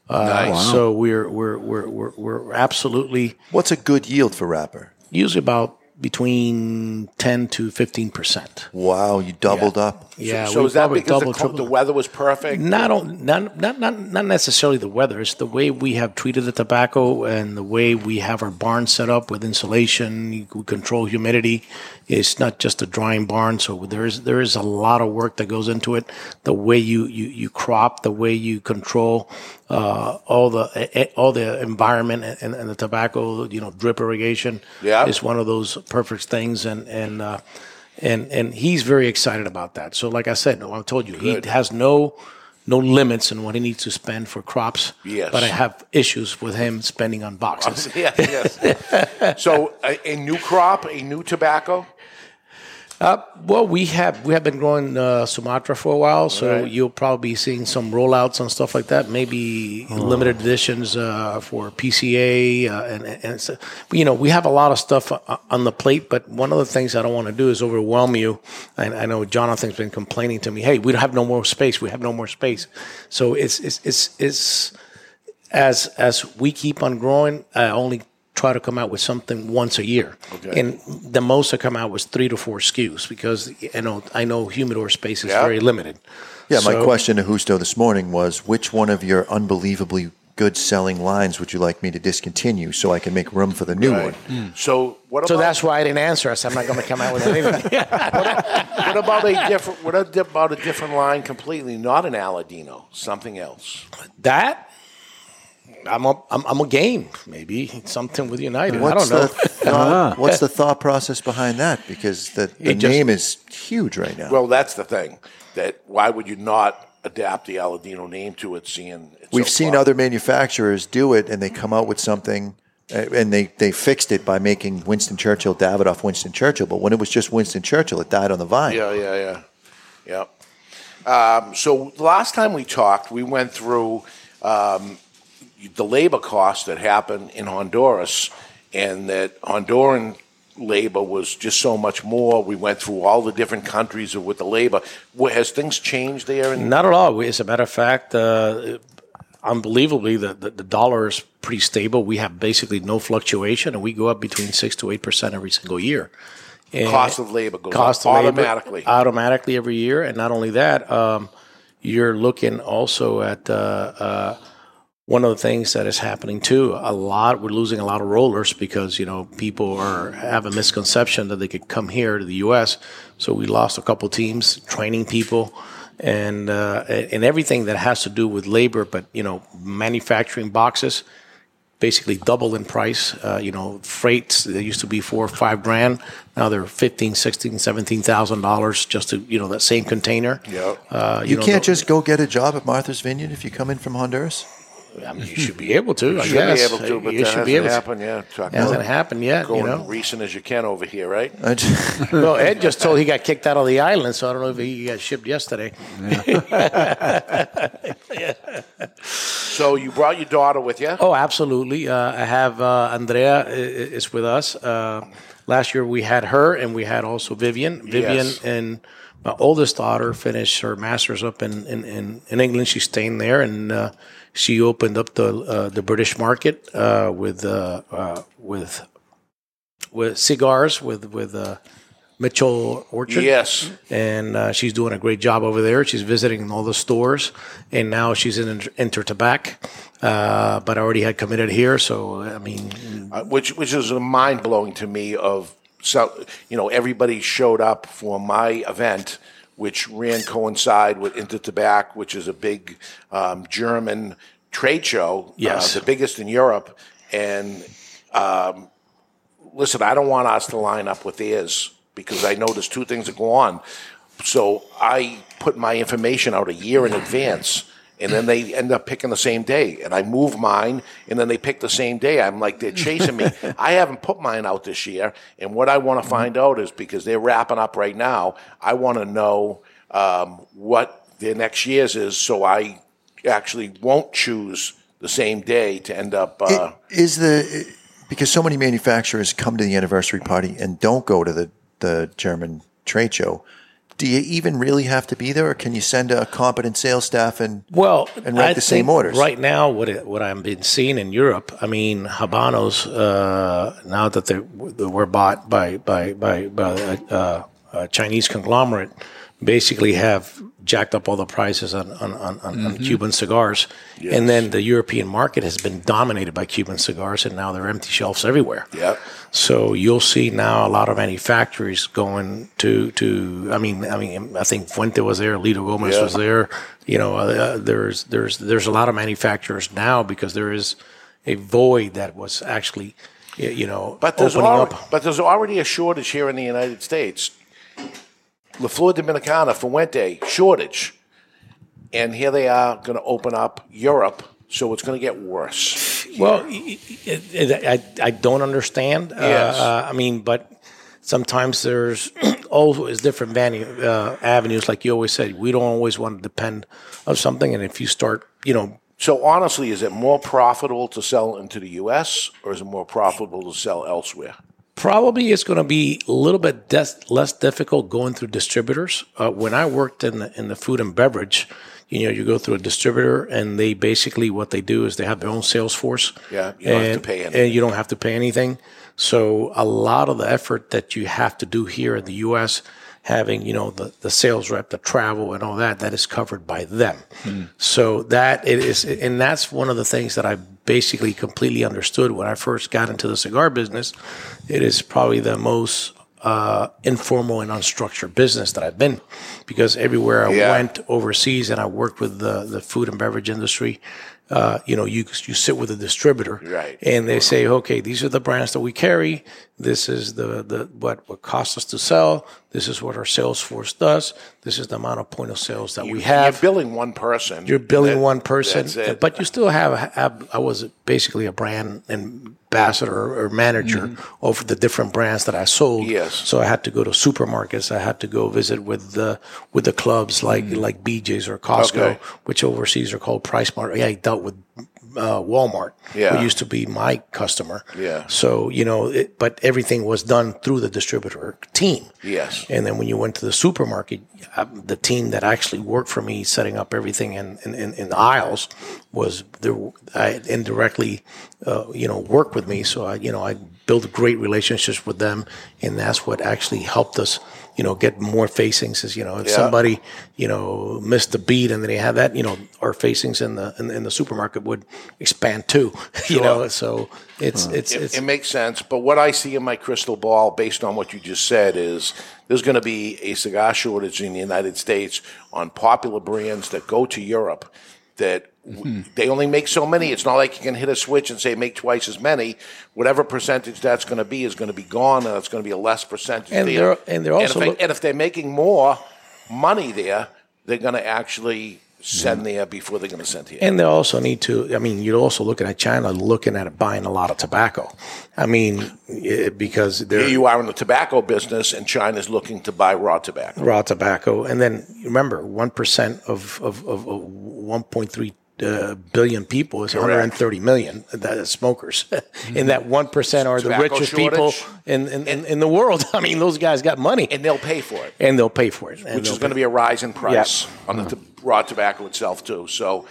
Uh, Nice. So we're, we're we're we're we're absolutely What's a good yield for wrapper? usually about between 10 to 15 percent. Wow, you doubled up. Yeah, So, so is that because the, double, co- triple- the weather was perfect? Not, on- not not not not necessarily the weather. It's the way we have treated the tobacco and the way we have our barn set up with insulation. You can control humidity. It's not just a drying barn, so there is there is a lot of work that goes into it. The way you you, you crop, the way you control uh, all the eh, all the environment and, and the tobacco. You know, drip irrigation. Yeah. is one of those perfect things, and and. Uh, and and he's very excited about that. So, like I said, no, I told you, Good. he has no no limits in what he needs to spend for crops. Yes. But I have issues with him spending on boxes. (laughs) yes, yes. so a, a new crop, a new tobacco. Uh, well, we have we have been growing uh, Sumatra for a while, so Right. you'll probably be seeing some rollouts and stuff like that. Maybe limited editions uh, for PCA, uh, and, and so, you know we have a lot of stuff on the plate. But one of the things I don't want to do is overwhelm you. And I know Jonathan's been complaining to me, "Hey, we don't have no more space. We have no more space." So it's it's it's, it's as as we keep on growing, I only try to come out with something once a year. Okay. And the most I come out was three to four SKUs because you know I know humidor space is Yeah. very limited. Yeah, my question to Justo this morning was which one of your unbelievably good selling lines would you like me to discontinue so I can make room for the new one? Hmm. So what? So that's why I didn't answer. us. I'm not going to come out with anything. (laughs) what about a different? What about a different line completely? Not an Aladino, something else. that I'm a I'm, I'm a game maybe something with United. I don't know. the thought, (laughs) what's the thought process behind that? Because the, the just- name is huge right now. Well, that's the thing. That why would you not adapt the Aladino name to it? Seeing it's We've so seen other manufacturers do it, and they come out with something, uh, and they, they fixed it by making Winston Churchill Davidoff Winston Churchill. But when it was just Winston Churchill, it died on the vine. Yeah, yeah, yeah, yeah. Um, so last time we talked, we went through um, the labor costs that happened in Honduras, and that Honduran labor was just so much more. We went through all the different countries with the labor. Has things changed there? In, Not at all. As a matter of fact, uh, unbelievably, the, the, the dollar is pretty stable. We have basically no fluctuation, and we go up between six to eight percent every single year. And Cost of labor goes cost up automatically. automatically every year, and not only that, um, you're looking also at. Uh, uh, one of the things that is happening too, a lot, we're losing a lot of rollers because, you know, people are have a misconception that they could come here to the U.S. So we lost a couple teams, training people, and uh, and everything that has to do with labor. But you know, manufacturing boxes basically double in price. Uh, you know, freights they used to be four or five grand. Now they're fifteen, sixteen, seventeen thousand dollars just to you know that same container. Yeah. Uh, you know, can't the- just go get a job at Martha's Vineyard if you come in from Honduras. I mean, you should be able to. I should guess. be able to, but you that should hasn't be able to. happened yet. Talk Hasn't about happened yet. Going You know. recent as you can over here, right? (laughs) well, Ed just told he got kicked out of the island, so I don't know if he got shipped yesterday. (laughs) So you brought your daughter with you? Oh, absolutely. Uh, I have uh, Andrea i- i- is with us. Uh, last year we had her, and we had also Vivian. Vivian Yes. and my oldest daughter finished her master's up in in, in, in England. She's staying there, and uh, she opened up the uh, the British market uh, with uh, uh, with with cigars with with. Uh, Mitchell Orchard. Yes. And uh, she's doing a great job over there. She's visiting all the stores, and now she's in Enter. Uh, but I already had committed here, so I mean, which which is mind blowing to me. Of so you know everybody showed up for my event, which ran coincide with Intertabac, which is a big um, German trade show, Yes. uh, the biggest in Europe. And um, listen, I don't want us to line up with theirs because I know there's two things that go on. So I put my information out a year in advance, and then they end up picking the same day. And I move mine, and then they pick the same day. I'm like, they're chasing me. (laughs) I haven't put mine out this year. And what I want to find out is because they're wrapping up right now, I want to know um, what their next year's is so I actually won't choose the same day to end up. Uh, Is the because so many manufacturers come to the anniversary party and don't go to the, the German trade show. Do you even really have to be there, or can you send a competent sales staff and well, and write I the same orders? Right now, what it, what I'm been seeing in Europe, I mean, Habanos uh, now that they they were bought by by by, by a, uh, a Chinese conglomerate, basically have jacked up all the prices on on, on, on, Mhm. Cuban cigars, Yes. and then the European market has been dominated by Cuban cigars, and now there are empty shelves everywhere. Yep. So you'll see now a lot of manufacturers going to to. I mean, I mean, I think Fuente was there, Litto Gomez Yeah. was there. You know, uh, there's there's there's a lot of manufacturers now because there is a void that was actually, you know, But there's, opening already, up. but there's already a shortage here in the United States. La Flor Dominicana, Fuente, shortage. And here they are going to open up Europe, so it's going to get worse. Well, it, it, I, I don't understand. Yes. Uh, uh, I mean, but sometimes there's (clears throat) always different venue, uh, avenues. Like you always said, we don't always want to depend on something. And if you start, you know, So honestly, is it more profitable to sell into the U.S. or is it more profitable to sell elsewhere? Probably it's going to be a little bit des- less difficult going through distributors. Uh, when I worked in the, in the food and beverage, you know, you go through a distributor and they basically what they do is they have their own sales force. Yeah, you don't have to pay anything. And you don't have to pay anything. So a lot of the effort that you have to do here in the U.S., having you know the, the sales rep, the travel, and all that, that is covered by them. So that it is, and that's one of the things that I basically completely understood when I first got into the cigar business. It is probably the most uh, informal and unstructured business that I've been, because everywhere I Yeah. went overseas and I worked with the the food and beverage industry. Uh, you know, you you sit with a distributor, Right. and they say, okay, these are the brands that we carry. This is the, the what what costs us to sell. This is what our sales force does. This is the amount of point of sales that we have. You're billing one person. You're billing That- one person, but you still have, have. I was basically a brand ambassador or manager over the different brands that I sold. Mm-hmm. Yes. So I had to go to supermarkets. I had to go visit with the with the clubs like like BJ's or Costco, Mm-hmm. Okay. which overseas are called PriceSmart. Yeah, I dealt with uh, Walmart. Yeah. who used to be my customer. Yeah. So you know, it, but everything was done through the distributor team. Yes. And then when you went to the supermarket, uh, the team that actually worked for me setting up everything in, in, in, in the aisles was there. I indirectly, uh, you know, worked with me. So I, you know, I built great relationships with them, and that's what actually helped us, you know, get more facings. Is you know, if Yeah. somebody, you know, missed the beat and then they had that, you know, our facings in the in, in the supermarket would expand too. (laughs) you know, so it's it's it, it's it makes sense. But what I see in my crystal ball, based on what you just said, is there's going to be a cigar shortage in the United States on popular brands that go to Europe that w- hmm. they only make so many. It's not like you can hit a switch and say make twice as many. Whatever percentage that's going to be is going to be gone, and it's going to be a less percentage. And there. they're- and they're also if, they, look- and if they're making more money there, they're going to actually send there before they're going to send here. And they also need to. I mean, you're also looking at China, looking at buying a lot of tobacco. I mean, eh, because Here you are in the tobacco business, and China's looking to buy raw tobacco. raw tobacco, and then remember, one percent of of, of, of 1.3 uh, billion people is Correct. 130 million that is smokers, (laughs) and that one percent are the Tobacco richest people in in, in in the world. (laughs) I mean, those guys got money, and they'll pay for it. and they'll pay for it, and which is going to be a rise in price Yeah. on the t- raw tobacco itself too. So,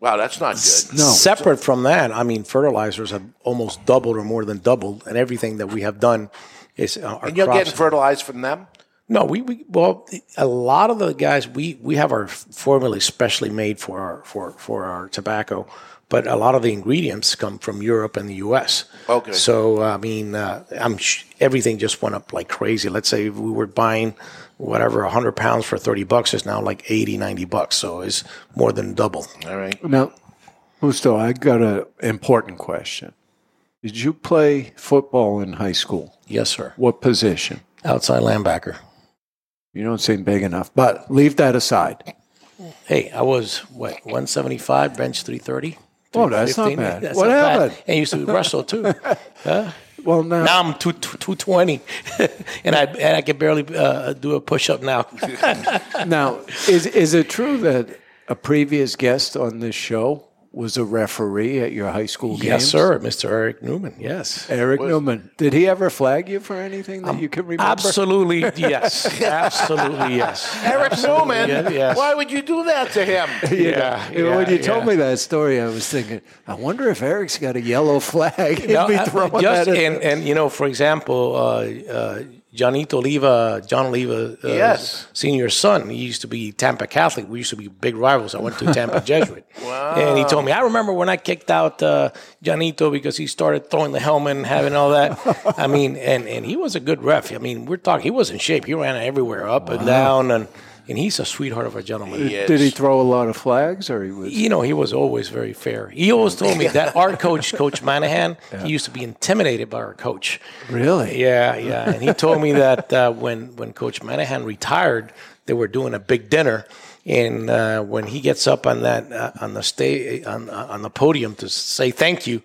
wow, that's not good. No. Separate from that, I mean, fertilizers have almost doubled or more than doubled, and everything that we have done is uh, our and you're crops- getting fertilized from them. No, we, we well, a lot of the guys we we have our formula specially made for our for for our tobacco, but a lot of the ingredients come from Europe and the U.S. Okay. So I mean, uh, I'm sh- everything just went up like crazy. Let's say we were buying whatever 100 pounds for 30 bucks is now like 80 90 bucks so it's more than double all right Now, Justo, I got an important question. Did you play football in high school? yes sir What position? outside linebacker You don't seem big enough, but leave that aside. hey i was what 175 bench 330 Oh, that's not bad. (laughs) That's What not bad. happened? and I used to wrestle too (laughs) Huh? Well, now, Now I'm two two twenty, (laughs) and I and I can barely uh, do a push up now. (laughs) now is is it true that a previous guest on this show was a referee at your high school games? yes, sir, Mr. Eric Newman. Yes, Eric Newman. Did he ever flag you for anything that you can remember? absolutely (laughs) yes, absolutely yes. Eric Newman, yes. why would you do that to him? (laughs) Yeah, You know, when yeah, you told me that story, I was thinking, I wonder if Eric's got a yellow flag. He'd No, be uh, throwing just that in and, and you know, for example, uh, uh, Johnito Oliva, John Oliva, uh, Yes. senior's son. He used to be Tampa Catholic. We used to be big rivals. I went to Tampa (laughs) Jesuit. And he told me, I remember when I kicked out uh, Johnito because he started throwing the helmet and having all that. I mean, and, and he was a good ref. I mean, we're talking, he was in shape. He ran everywhere, up and down. And, and he's a sweetheart of a gentleman. Did he throw a lot of flags, or he was? You know, he was always very fair. He always told me that our coach, (laughs) Coach Manahan, he used to be intimidated by our coach. Really? Yeah, yeah. And he told me that uh, when when Coach Manahan retired, they were doing a big dinner, and uh, when he gets up on that uh, on the stage on uh, on the podium to say thank you.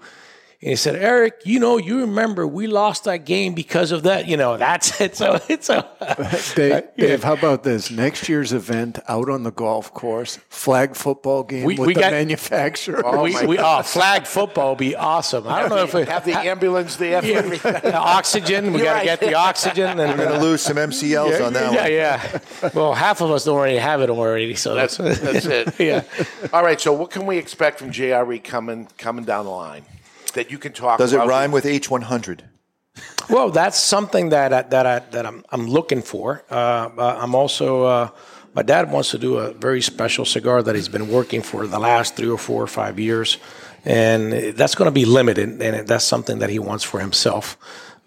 And he said, Eric, you know, you remember we lost that game because of that. You know, that's it. So it's a (laughs) Dave, (laughs) Dave, how about this? Next year's event out on the golf course, flag football game We- with we the got- manufacturer. we, (laughs) we, oh, uh, flag football would be awesome. I don't know if we have the ambulance the, for everything. Yeah, oxygen. We You're got to right. get the oxygen. And We're going to uh, lose some MCLs yeah, on that yeah, one. yeah. Well, half of us don't already have it already. So That's that's it. yeah. All right. So what can we expect from JRE coming coming down the line that you can talk? Does it about? rhyme with H100? Well, that's something that I, that I, that I'm I'm looking for. Uh, uh, I'm also uh, my dad wants to do a very special cigar that he's been working for the last three or four or five years, and that's going to be limited, and that's something that he wants for himself.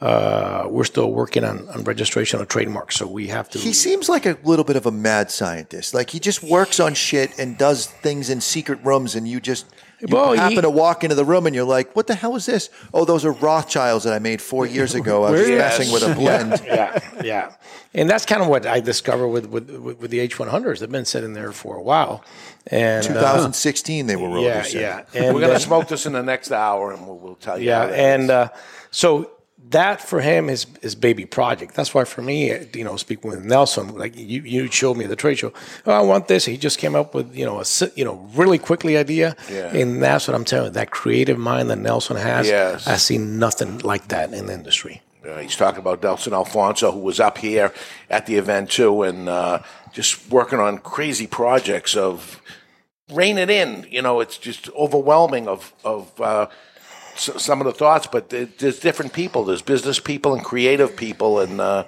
Uh, we're still working on, on registration of trademarks, so we have to. He seems like a little bit of a mad scientist. Like he just works on shit and does things in secret rooms, and you just you Well, happen he- to walk into the room and you're like, "What the hell is this? Oh, those are Rothschilds that I made four years ago. I was Yes. messing with a blend." (laughs) yeah, yeah, and that's kind of what I discovered with with, with, with the H100s. They've been sitting there for a while, and uh, 2016 they were rolled. yeah, you said. yeah. We're And, going uh, to smoke this in the next hour, and we'll, we'll tell you. yeah, and uh, so that for him is is baby project. That's why for me, you know, speaking with Nelson, like you you showed me at the trade show, oh, I want this. He just came up with you know a you know really quickly idea, Yeah. and that's what I'm telling you. That creative mind that Nelson has, Yes. I see nothing like that in the industry. Uh, he's talking about Nelson Alfonso, who was up here at the event too, and uh, just working on crazy projects of rein it in. You know, it's just overwhelming of of uh, some of the thoughts, but there's different people. There's business people and creative people, and uh,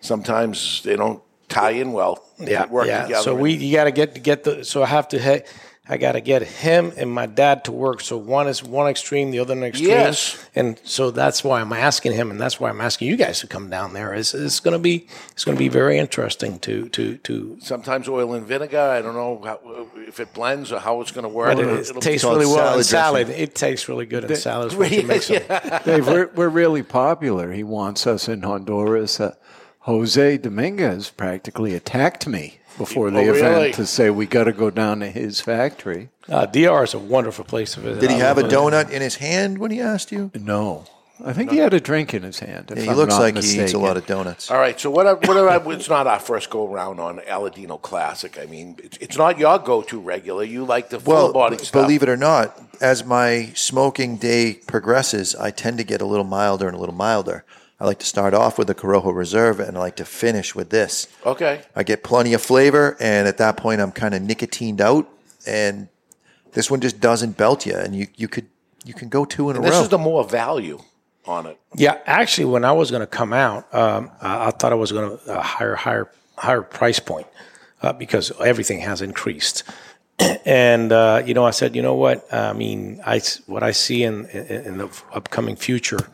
sometimes they don't tie in well. Yeah, work yeah. together. So we you got to get get the. So I have to. Hey, I got to get him and my dad to work. So one is one extreme, the other an extreme. Yes. And so that's why I'm asking him, and that's why I'm asking you guys to come down there. Is it's going to be it's going to be very interesting to to to. sometimes oil and vinegar. I don't know how, if it blends or how it's going to work. But it, It'll- it tastes really well in salad salad. It tastes really good in salads (laughs) when you mix them. Dave, we're, we're really popular. He wants us in Honduras. Uh, Jose Dominguez practically attacked me before the Oh, event really? to say we got to go down to his factory. Uh, DR is a wonderful place to visit. Did he I have a love it. donut in his hand when he asked you? No, I think he had a drink in his hand. Yeah, he I'm looks not like he eats a lot of donuts. All right. So what? Are, what are, it's not our first go around on Aladino Classic. I mean, it's, it's not your go-to regular. You like the full Well, body b- stuff. believe it or not, as my smoking day progresses, I tend to get a little milder and a little milder. I like to start off with the Corojo Reserve and I like to finish with this. Okay. I get plenty of flavor, and at that point, I'm kind of nicotined out, and this one just doesn't belt you, and you, you could you can go two in And a this row. This is the more value on it. Yeah, actually, when I was going to come out, um, I, I thought I was going to uh, higher, higher, higher price point uh, because everything has increased. (clears throat) and uh, you know, I said, you know what? I mean, I s- what I see in in, in the upcoming future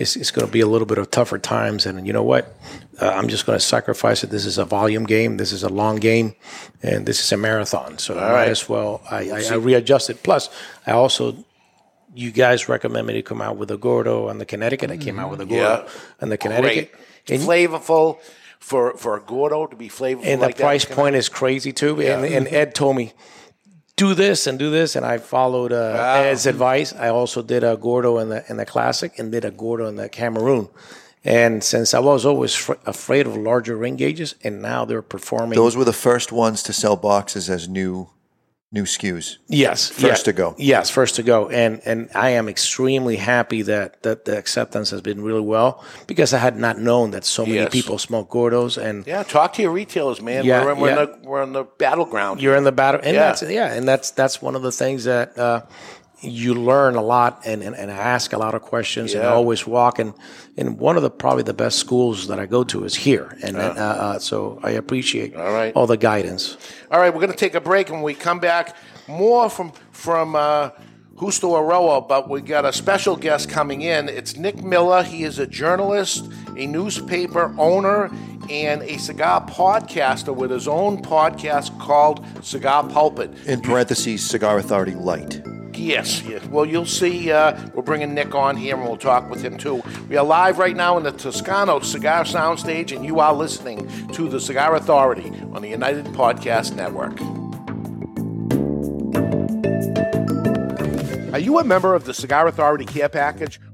is it's going to be a little bit of tougher times. And you know what? Uh, I'm just going to sacrifice it. This is a volume game. This is a long game, and this is a marathon. So I might right. as well I, I, I readjusted. Plus, I also you guys recommend me to come out with a Gordo and the Connecticut. I came out with a Gordo Yeah. and the Connecticut. Great. flavorful for for a Gordo to be flavorful. And like the price point is crazy too. And, and Ed told me, do this and do this. And I followed uh, Ed's advice. I also did a Gordo in the, in the Classic and did a Gordo in the Cameroon. And since I was always fr- afraid of larger ring gauges, and now they're performing. Those were the first ones to sell boxes as new new SKUs. Yes, First yeah. to go. Yes, first to go, and and I am extremely happy that that the acceptance has been really well because I had not known that so many Yes. people smoke gordos, and Yeah, talk to your retailers, man. Yeah, we're, we're, yeah. in the, we're in the battleground. you're in the battle, and Yeah. that's yeah, and that's that's one of the things that uh, you learn a lot and, and, and ask a lot of questions and Yeah. always walk. And, and one of the probably the best schools that I go to is here. And Yeah. uh, uh, so I appreciate All right. all the guidance. All right, we're going to take a break, and when we come back, more from from uh, Justo Eiroa, but we got a special guest coming in. It's Nick Miller. He is a journalist, a newspaper owner, and a cigar podcaster with his own podcast called Cigar Pulpit. In parentheses, Cigar Authority Light. Yes, yes. Well, you'll see. Uh, we're bringing Nick on here, and we'll talk with him too. We are live right now in the Toscano Cigar Soundstage, and you are listening to the Cigar Authority on the United Podcast Network. Are you a member of the Cigar Authority Care Package?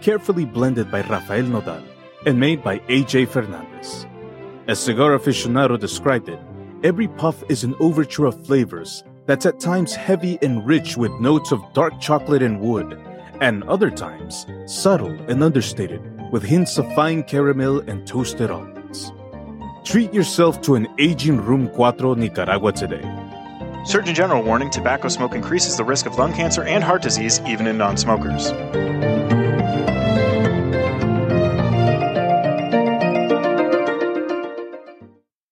carefully blended by Rafael Nodal and made by AJ Fernandez. As Cigar Aficionado described it, every puff is an overture of flavors that's at times heavy and rich with notes of dark chocolate and wood, and other times subtle and understated with hints of fine caramel and toasted almonds. Treat yourself to an aging Room 4 Nicaragua today. Surgeon General warning tobacco smoke increases the risk of lung cancer and heart disease even in non smokers.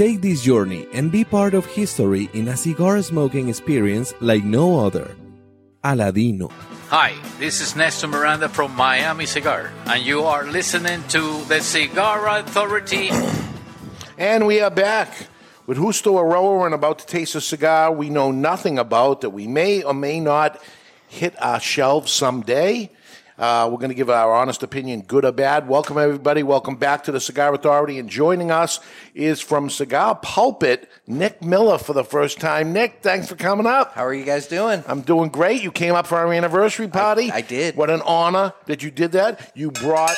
Take this journey and be part of history in a cigar smoking experience like no other. Aladino. Hi, this is Nestor Miranda from Miami Cigar, and you are listening to the Cigar Authority. (coughs) And we are back with Justo Eiroa and about to taste a cigar we know nothing about that we may or may not hit our shelves someday. Uh, we're going to give our honest opinion, good or bad. Welcome, everybody. Welcome back to the Cigar Authority. And joining us is from Cigar Pulpit, Nick Miller for the first time. Nick, thanks for coming up. How are you guys doing? I'm doing great. You came up for our anniversary party. I did. What an honor that you did that. You brought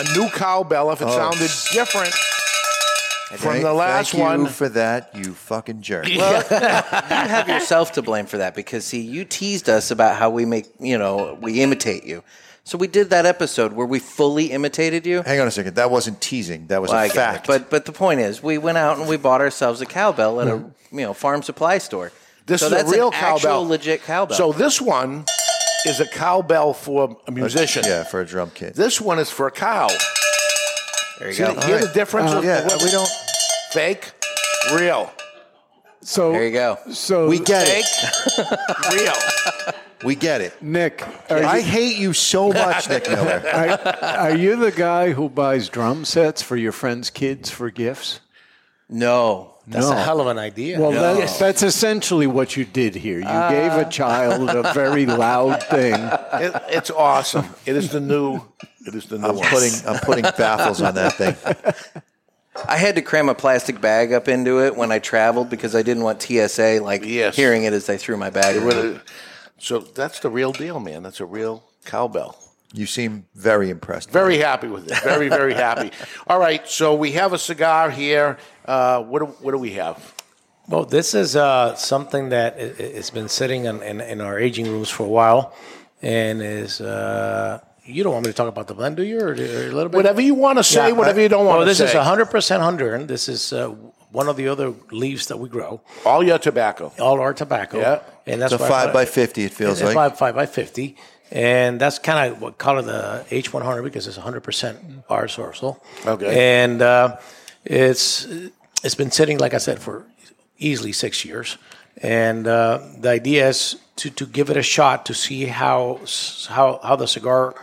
a new cowbell. If it Oh. sounded different from the last thank one. you for that, you fucking jerk. Well, (laughs) you have yourself to blame for that because see, you teased us about how we make, you know, we imitate you. So we did that episode where we fully imitated you. Hang on a second. That wasn't teasing. That was Well, I a it. fact. But but the point is, we went out and we bought ourselves a cowbell at a Mhm. you know farm supply store. This so is that's a real an actual cowbell. legit cowbell. So this one is a cowbell for a musician. Yeah, for a drum kit. This one is for a cow. There you See, go. the- Hear the difference? Uh, yeah, we don't- fake, real. So there you go. So We get it. (laughs) real. We get it. Nick, are I you- hate you so much, Nick (laughs) Miller. Are, are you the guy who buys drum sets for your friends' kids for gifts? No. That's No. a hell of an idea. Well, No. that, that's essentially what you did here. You gave a ah. child a very loud thing. It, it's awesome. It is the new. It is the new. I'm one. putting I'm putting baffles on that thing. (laughs) I had to cram a plastic bag up into it when I traveled because I didn't want TSA like hearing it as they threw my bag. It around. really- So that's the real deal, man. That's a real cowbell. You seem very impressed. Very happy with it. Very, very happy. (laughs) All right, so we have a cigar here. Uh, what, do, what do we have? Well, this is uh, something that i- i- has been sitting in, in, in our aging rooms for a while, and is uh, you don't want me to talk about the blend, do you, or, or a little bit? Whatever you want to say, Yeah, whatever I- you don't well, want to this say. This is 100 percent Honduran. This is uh, one of the other leaves that we grow. All your tobacco. All our tobacco. Yeah. and that's a five by 50, it feels it's like. Five, five by fifty, and that's kind of what call it the H100 because it's 100 percent our sourcel. Okay. and uh, it's it's been sitting, like I said, for easily six years, and uh, the idea is to, to give it a shot to see how how how the cigar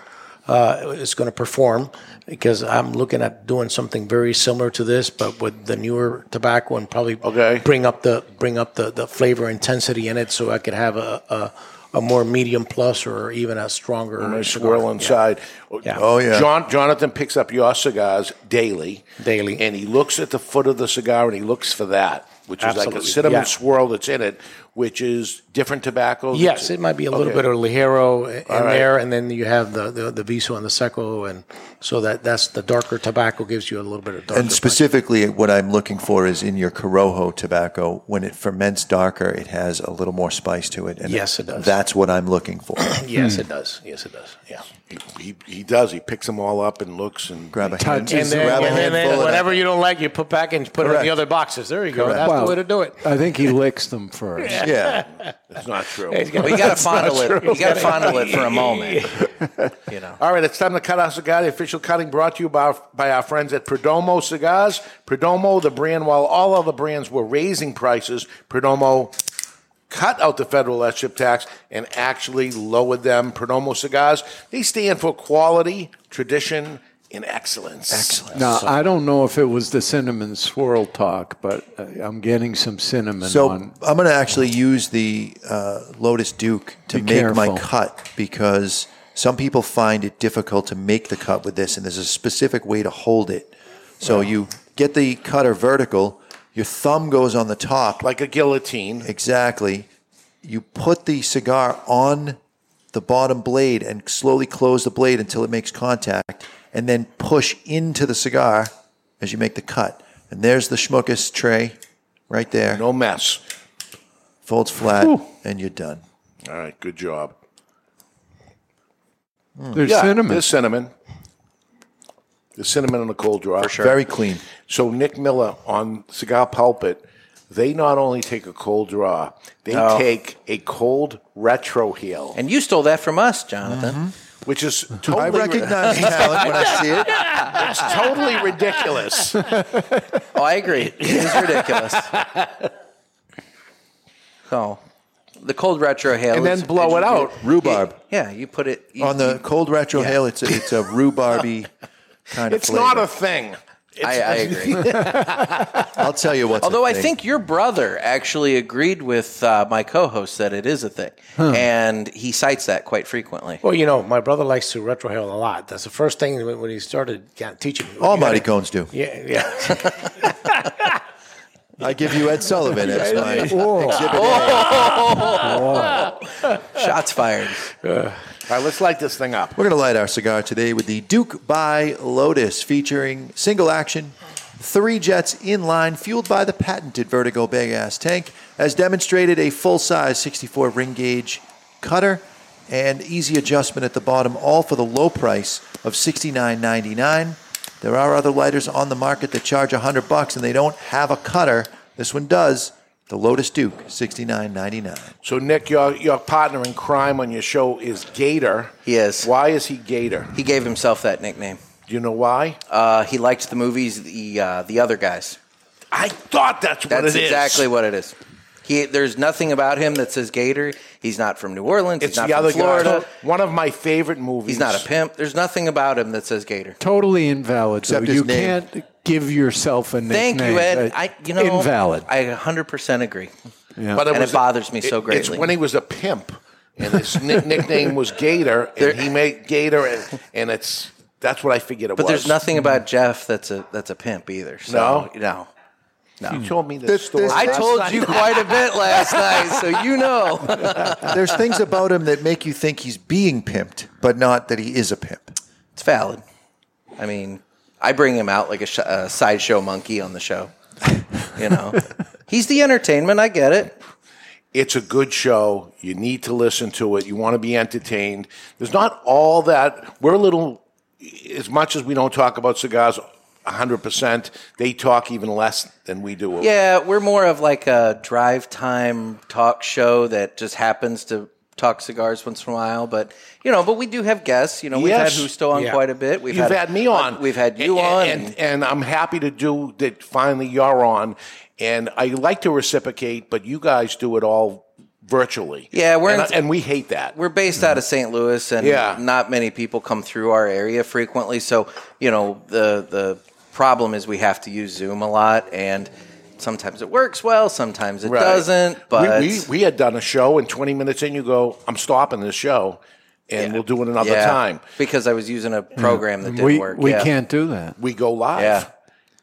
uh, is going to perform. Because I'm looking at doing something very similar to this, but with the newer tobacco, and probably bring up the bring up the, the flavor intensity in it, so I could have a, a a more medium plus or even a stronger A nice swirl inside. Yeah. Oh, yeah. John, Jonathan picks up your cigars daily. Daily. And he looks at the foot of the cigar and he looks for that, which is like a cinnamon Yeah. swirl that's in it, which is different tobacco. Yes, it might be a little Okay. bit of Ligero in All right. there, and then you have the, the the Viso and the Seco, and so that that's the darker tobacco gives you a little bit of darker. And specifically, what I'm looking for is in your Corojo tobacco, when it ferments darker, it has a little more spice to it. And Yes, it does. That's what I'm looking for. (clears throat) yes, it does. Yes, it does. Yeah. He, he, he does. He picks them all up and looks and grab a And then, and then whatever you don't like, you put back and put it in the other boxes. There you go. Correct. That's Well, the way to do it. I think he licks them first. (laughs) Yeah, That's not true. Hey, Well, you got to That's fondle it. true. You got to fondle it for a moment. (laughs) you know. All right, it's time to cut our cigar. The official cutting brought to you by, by our friends at Perdomo Cigars. Perdomo, the brand, while all other brands were raising prices, Perdomo cut out the federal SCHIP tax and actually lowered them. Perdomo Cigars, they stand for quality, tradition, and excellence. Excellence. Now, I don't know if it was the cinnamon swirl talk, but uh, I'm getting some cinnamon So on. I'm going to actually use the uh, Lotus Duke to Be make my cut because some people find it difficult to make the cut with this, and there's a specific way to hold it. So you get the cutter vertical, your thumb goes on the top. Like a guillotine. Exactly. You put the cigar on the bottom blade and slowly close the blade until it makes contact, and then push into the cigar as you make the cut. And there's the schmuckus tray right there. No mess. Folds flat, and you're done. All right, good job. There's Yeah, cinnamon. There's cinnamon. There's cinnamon and the cold draw. For sure. Very clean. So Nick Miller on Cigar Pulpit, they not only take a cold draw, they Oh. take a cold retrohale, And you stole that from us, Jonathan. Mm-hmm. which is totally I recognize talent when I see it. (laughs) It's totally ridiculous. (laughs) Oh, I agree. It is ridiculous. So, the cold retrohale. And then blow it out. Rhubarb. Yeah, you put it you- On the you- cold retro Yeah. hail, it's a, it's a rhubarby (laughs) kind of It's not a thing. I, I agree. (laughs) I'll tell you what's. a Although I think your brother actually agreed with uh, my co-host that it is a thing, and he cites that quite frequently. Well, you know, my brother likes to retrohale a lot. That's the first thing when when he started teaching me. all You mighty cones do. Yeah, yeah. (laughs) I give you Ed Sullivan as my (laughs) exhibit. A. Shots fired. All right, let's light this thing up. We're going to light our cigar today with the Duke by Lotus, featuring single action, three jets in line, fueled by the patented Vertigo big ass tank, as demonstrated a full size 64 ring gauge cutter and easy adjustment at the bottom, all for the low price of $69.99. There are other lighters on the market that charge 100 bucks and they don't have a cutter. This one does. The Lotus Duke, $69.99. So Nick, your your partner in crime on your show is Gator. He is. Why is he Gator? He gave himself that nickname. Do you know why? Uh, he liked the movies, the uh, the other guys. I thought that's what That's it is. exactly what it is. He, there's nothing about him that says Gator. He's not from New Orleans. It's he's not the from other Florida. guy. One of my favorite movies. He's not a pimp. There's nothing about him that says Gator. Totally invalid. Except though. his you name. can't give yourself a nickname. Thank you, Ed. Uh, I, you know, invalid. I 100% agree. Yeah. But And it bothers me so greatly. It's when he was a pimp, and his (laughs) nickname was Gator, and he made Gator, and, and it's that's what I figured it But was. But there's nothing about Jeff that's a that's a pimp either. So, no. No. You told me this This- story. this- I told night. you quite a bit last night, so you know. (laughs) There's things about him that make you think he's being pimped, but not that he is a pimp. It's valid. I mean, I bring him out like a, sh- a sideshow monkey on the show. You know, (laughs) he's the entertainment. I get it. It's a good show. You need to listen to it. You want to be entertained. There's not all that. We're a little, as much as we don't talk about cigars 100%, they talk even less than we do. Yeah, we're more of like a drive time talk show that just happens to talk cigars once in a while. But you know, but we do have guests. You know, we've Yes. had Justo on Yeah. quite a bit. We've You've had, me on. We've had you and, on. And, and I'm happy to do that finally you're on. And I like to reciprocate, but you guys do it all virtually. Yeah, we're and, and we hate that. We're based out of St. Louis, and Yeah. not many people come through our area frequently. So, you know, the the problem is we have to use Zoom a lot, and sometimes it works well, sometimes it Right. doesn't. But we, we, we had done a show, and 20 minutes in, you go, I'm stopping this show, and we'll do it another Yeah, time. because I was using a program that didn't we work. we yeah. can't do that. We go live. Yeah.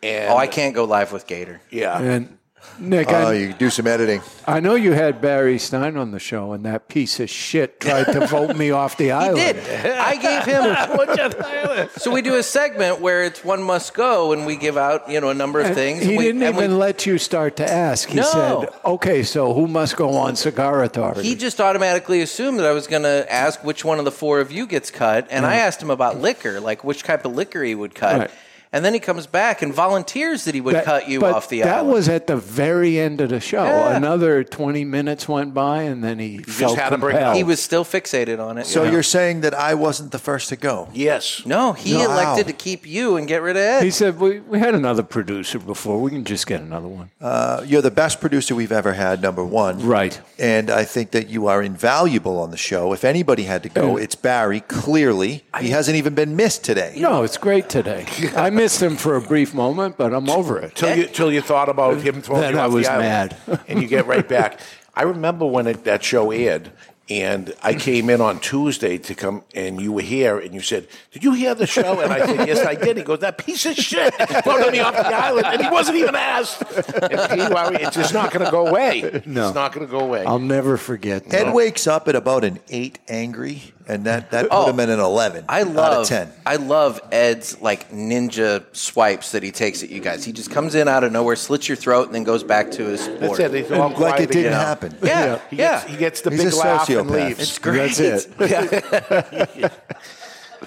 And oh, I can't go live with Gator. Yeah. And Nick, Oh, I, you do some editing. I know you had Barry Stein on the show, and that piece of shit tried to vote me off the (laughs) He island. did. I gave him. (laughs) so we do a segment where it's one must go, and we give out you know a number of And things. He and we, didn't and we- even let you start to ask. He No. said, "Okay, so who must go on Cigar Authority?" He just automatically assumed that I was going to ask which one of the four of you gets cut, and I asked him about liquor, like which type of liquor he would cut. Right. And then he comes back and volunteers that he would That- cut you but off the That island. was at the very end of the show. Yeah. Another twenty minutes went by, and then he felt had to bring it compelled. he was still fixated on it. So Yeah. you're saying that I wasn't the first to go? Yes. no, he No. elected Wow. to keep you and get rid of Ed. He said, we, "We had another producer before. We can just get another one." Uh, you're the best producer we've ever had, number one. Right. And I think that you are invaluable on the show. If anybody had to go, it's Barry, clearly. He hasn't even been missed today. No, it's great today. (laughs) I missed him for a brief moment, but I'm over it. Till you, till you thought about him throwing Then you I was the island, mad. and you get right back. I remember when it, that show aired, And I came in on Tuesday to come, and you were here, and you said, "Did you hear the show?" And I said, "Yes, I did." He goes, "That piece of shit voted me off the island," and he wasn't even asked. And Pete Lowry, it's just not going to go away. No. It's not going to go away. I'll never forget. Ed that. wakes up at about an eight angry, and that, that put Oh, him in an 11 I out of love 10. I love Ed's like ninja swipes that he takes at you guys. He just comes in out of nowhere, slits your throat, and then goes back to his That's it. It's all Like it didn't again. happen. Yeah, He yeah. gets, he gets the He's big a laugh and leaves. It's great. That's it. (laughs) (laughs)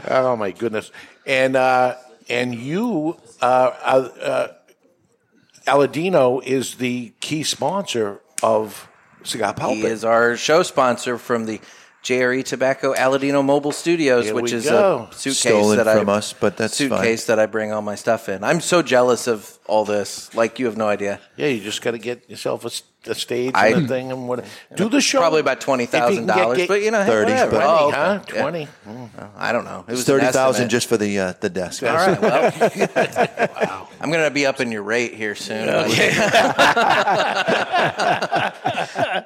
Oh my goodness! And uh, and you, uh, uh, uh, Aladino is the key sponsor of Cigar Pulpit. He is our show sponsor from the JRE Tobacco Aladino Mobile Studios, Here which is go. a suitcase Stolen that from I us, but that's suitcase that I bring all my stuff in. I'm so jealous of all this. Like you have no idea. Yeah, you just got to get yourself a, s- a stage I- and a thing and what. Do the show. Probably about twenty thousand dollars, but you know, hey, 30, whatever. but- Oh, Twenty, huh? okay. Yeah. Twenty. I don't know. It was 30000 just for the uh, the desk. All right. Well, (laughs) I'm going to be up in your rate here soon. (laughs)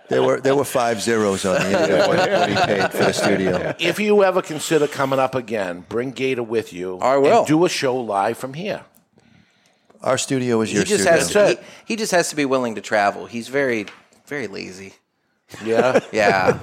There were there were five zeros on the end of what, what he paid for the studio. If you ever consider coming up again, bring Gator with you. I will. And do a show live from here. Our studio is your he just studio. has to. He, he just has to be willing to travel. He's very, very lazy. Yeah. (laughs) Yeah.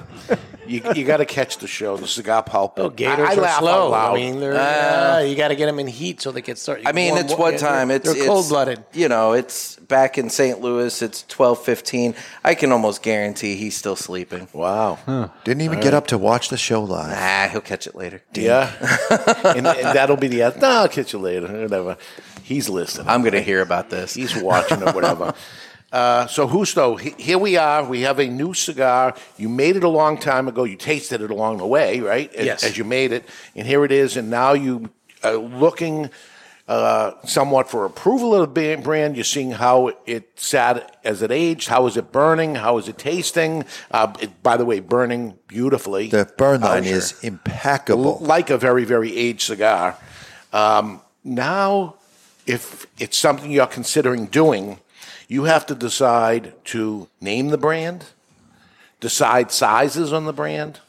You, you got to catch the show, the Cigar Pulpit. Oh, gators I, I are laugh slow. I mean, they're, Uh, uh, you got to get them in heat so they can start. I mean, warm- it's what they're- time? It's they're cold blooded. You know, it's back in St. Louis. It's twelve fifteen. I can almost guarantee he's still sleeping. Wow. Didn't even get up to watch the show live. Ah, he'll catch it later. Yeah. (laughs) and, and that'll be the answer. No, I'll catch you later. Whatever. He's listening. I'm going to hear about this. He's watching or whatever. (laughs) Uh, so, Justo, he- here we are. We have a new cigar. You made it a long time ago. You tasted it along the way, right? As, Yes. As you made it. And here it is. And now you are looking uh, somewhat for approval of the brand. You're seeing how it sat as it aged. How is it burning? How is it tasting? Uh, it, by the way, burning beautifully. The burn line How's is impeccable. like a very, very aged cigar. Um, now, if it's something you're considering doing, you have to decide to name the brand, decide sizes on the brand,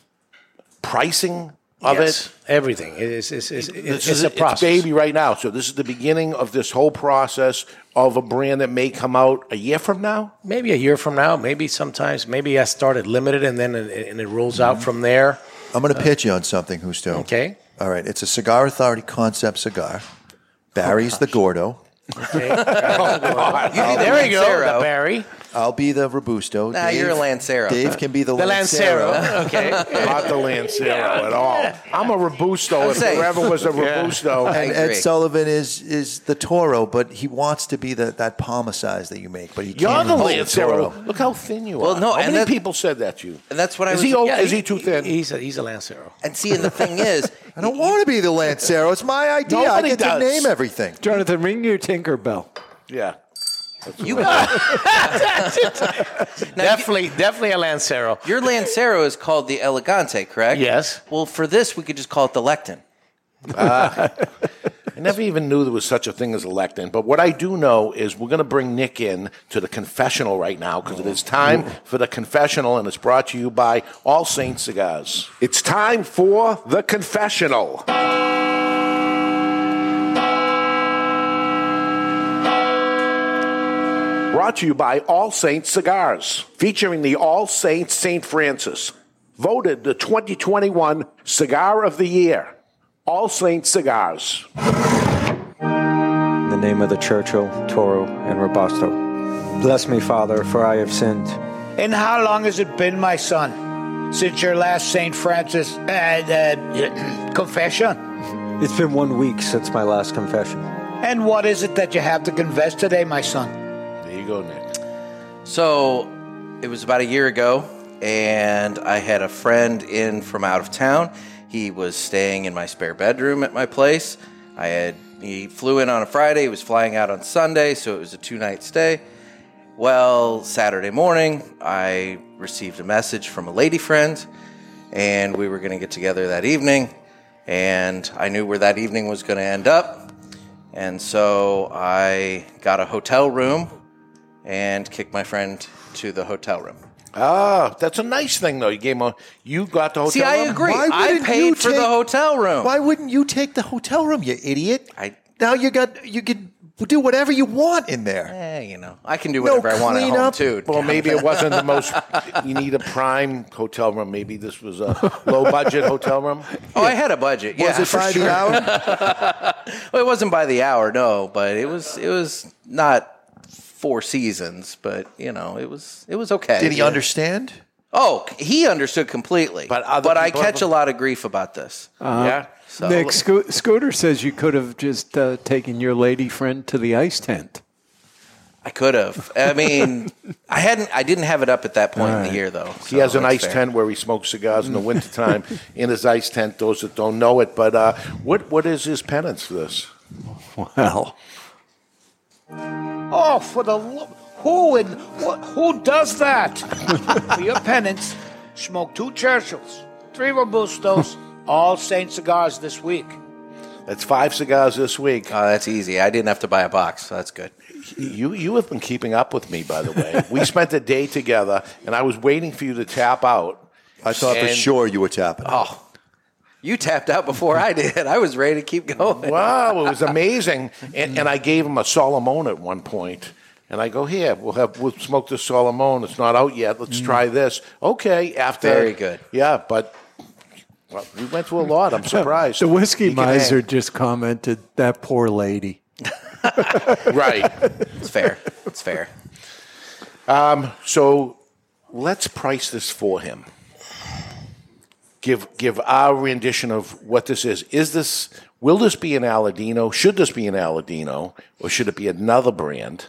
pricing of Yes, it. everything. It's, it's, it's, This it's, is a it's baby right now. So this is the beginning of this whole process of a brand that may come out a year from now. Maybe a year from now. Maybe sometimes. Maybe I started limited and then it, and it rolls out mm-hmm. from there. I'm going to uh, pitch you on something, Justo. Okay. All right. It's a Cigar Authority concept cigar. Barry's the oh, Gordo. Okay. (laughs) there we go. The Barry. I'll be the Robusto. Nah, you're a Lancero. Dave can be the, The Lancero. Lancero. (laughs) Okay. Not the Lancero at all. I'm a Robusto I'm if saying- there ever was a (laughs) Robusto. I And Ed agree. Sullivan is is the Toro, but he wants to be the, that Palma size that you make, but he You're can't. the hold Lancero. Toro. Look how thin you Well, are. no, how and many that- people said that to you? And that's what I Is was. he old? Yeah, is he too thin? He's a, he's a Lancero. And see, and the thing is, I don't want to be the Lancero. It's my idea. Nobody I get does. to name everything. Jonathan, ring your Tinkerbell. yeah. you, (laughs) definitely, definitely a Lancero. your Lancero is called the Elegante, correct? Yes. Well, for this, we could just call it the Lectin. Ah. (laughs) I never even knew there was such a thing as a. But what I do know is we're going to bring Nick in to the confessional right now because it is time for the confessional, and it's brought to you by All Saints Cigars. It's time for the confessional. Brought to you by All Saints Cigars, featuring the All Saints St. Francis, voted the 2021 Cigar of the Year. All Saints Cigars. In the name of the Churchill, Toro, and Robusto. Bless me, Father, for I have sinned. And how long has it been, my son, since your last St. Francis uh, uh, (clears throat) confession? It's been one week since my last confession. And what is it that you have to confess today, my son? There you go, Nick. So it was about a year ago, and I had a friend in from out of town. He was staying in my spare bedroom at my place. I had he flew in on a Friday. He was flying out on Sunday, so it was a two night stay. Well, Saturday morning, I received a message from a lady friend, and we were going to get together that evening. And I knew where that evening was going to end up. And so I got a hotel room and kicked my friend to the hotel room. Ah, that's a nice thing though. You gave him a, you got the hotel. Room. See, I room? agree. Why I wouldn't paid you for the take- hotel room. Why wouldn't you take the hotel room, you idiot? I now you got you could do whatever you want in there. Eh, you know, I can do No whatever I want at home cleanup. too. Well, maybe it wasn't the most. (laughs) You need a prime hotel room. Maybe this was a low budget hotel room. Oh, I had a budget. Yeah, Was it for by the sure. hour? (laughs) well, it wasn't by the hour, no, but it was. It was not four seasons, but you know, it was. It was okay. Did he Yeah. understand? Oh, he understood completely. But but I people catch a lot of grief about this. Uh, So- Nick Sco- Scooter says you could have just uh, taken your lady friend to the ice tent. I could have. I mean, I hadn't. I didn't have it up at that point in the year, though. He has an ice fair. tent where he smokes cigars in the wintertime (laughs) in his ice tent. Those that don't know it, but uh, what what is his penance for this? Well, Oh, for the lo- who and what, who does that? (laughs) for your penance, smoke two Churchills, three Robustos, (laughs) all Saint cigars this week. That's five cigars this week. Oh, that's easy. I didn't have to buy a box, so that's good. You you have been keeping up with me, by the way. we spent a day together, and I was waiting for you to tap out. I thought for sure you were tapping. Oh, you tapped out before I did. I was ready to keep going. Wow, it was amazing. And, and I gave him a Solomon at one point. And I go, here, we'll have we'll smoke this Solomon. It's not out yet. Let's try this. Okay, after Very good. Yeah, but well, we went through a lot. I'm (laughs) surprised. the whiskey He can miser just commented, "That poor lady." (laughs) right. It's fair. It's fair. Um, so let's price this for him. Give give our rendition of what this is. Is this will this be an Aladino? Should this be an Aladino, or should it be another brand?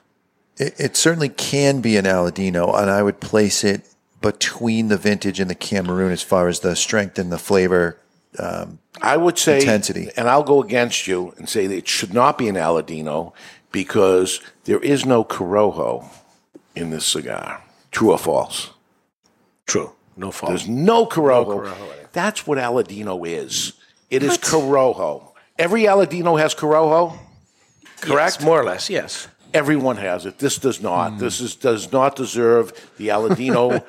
It, it certainly can be an Aladino, and I would place it between the vintage and the Cameroon as far as the strength and the flavor. Um, I would say intensity. and I'll go against you and say that it should not be an Aladino because there is no Corojo in this cigar. True or false? True. No fault. There's no Corojo. No Corojo in That's what Aladino is. It is Corojo. Every Aladino has Corojo, correct? Yes, more or less, yes. Everyone has it. This does not. Hmm. This is does not deserve the Aladino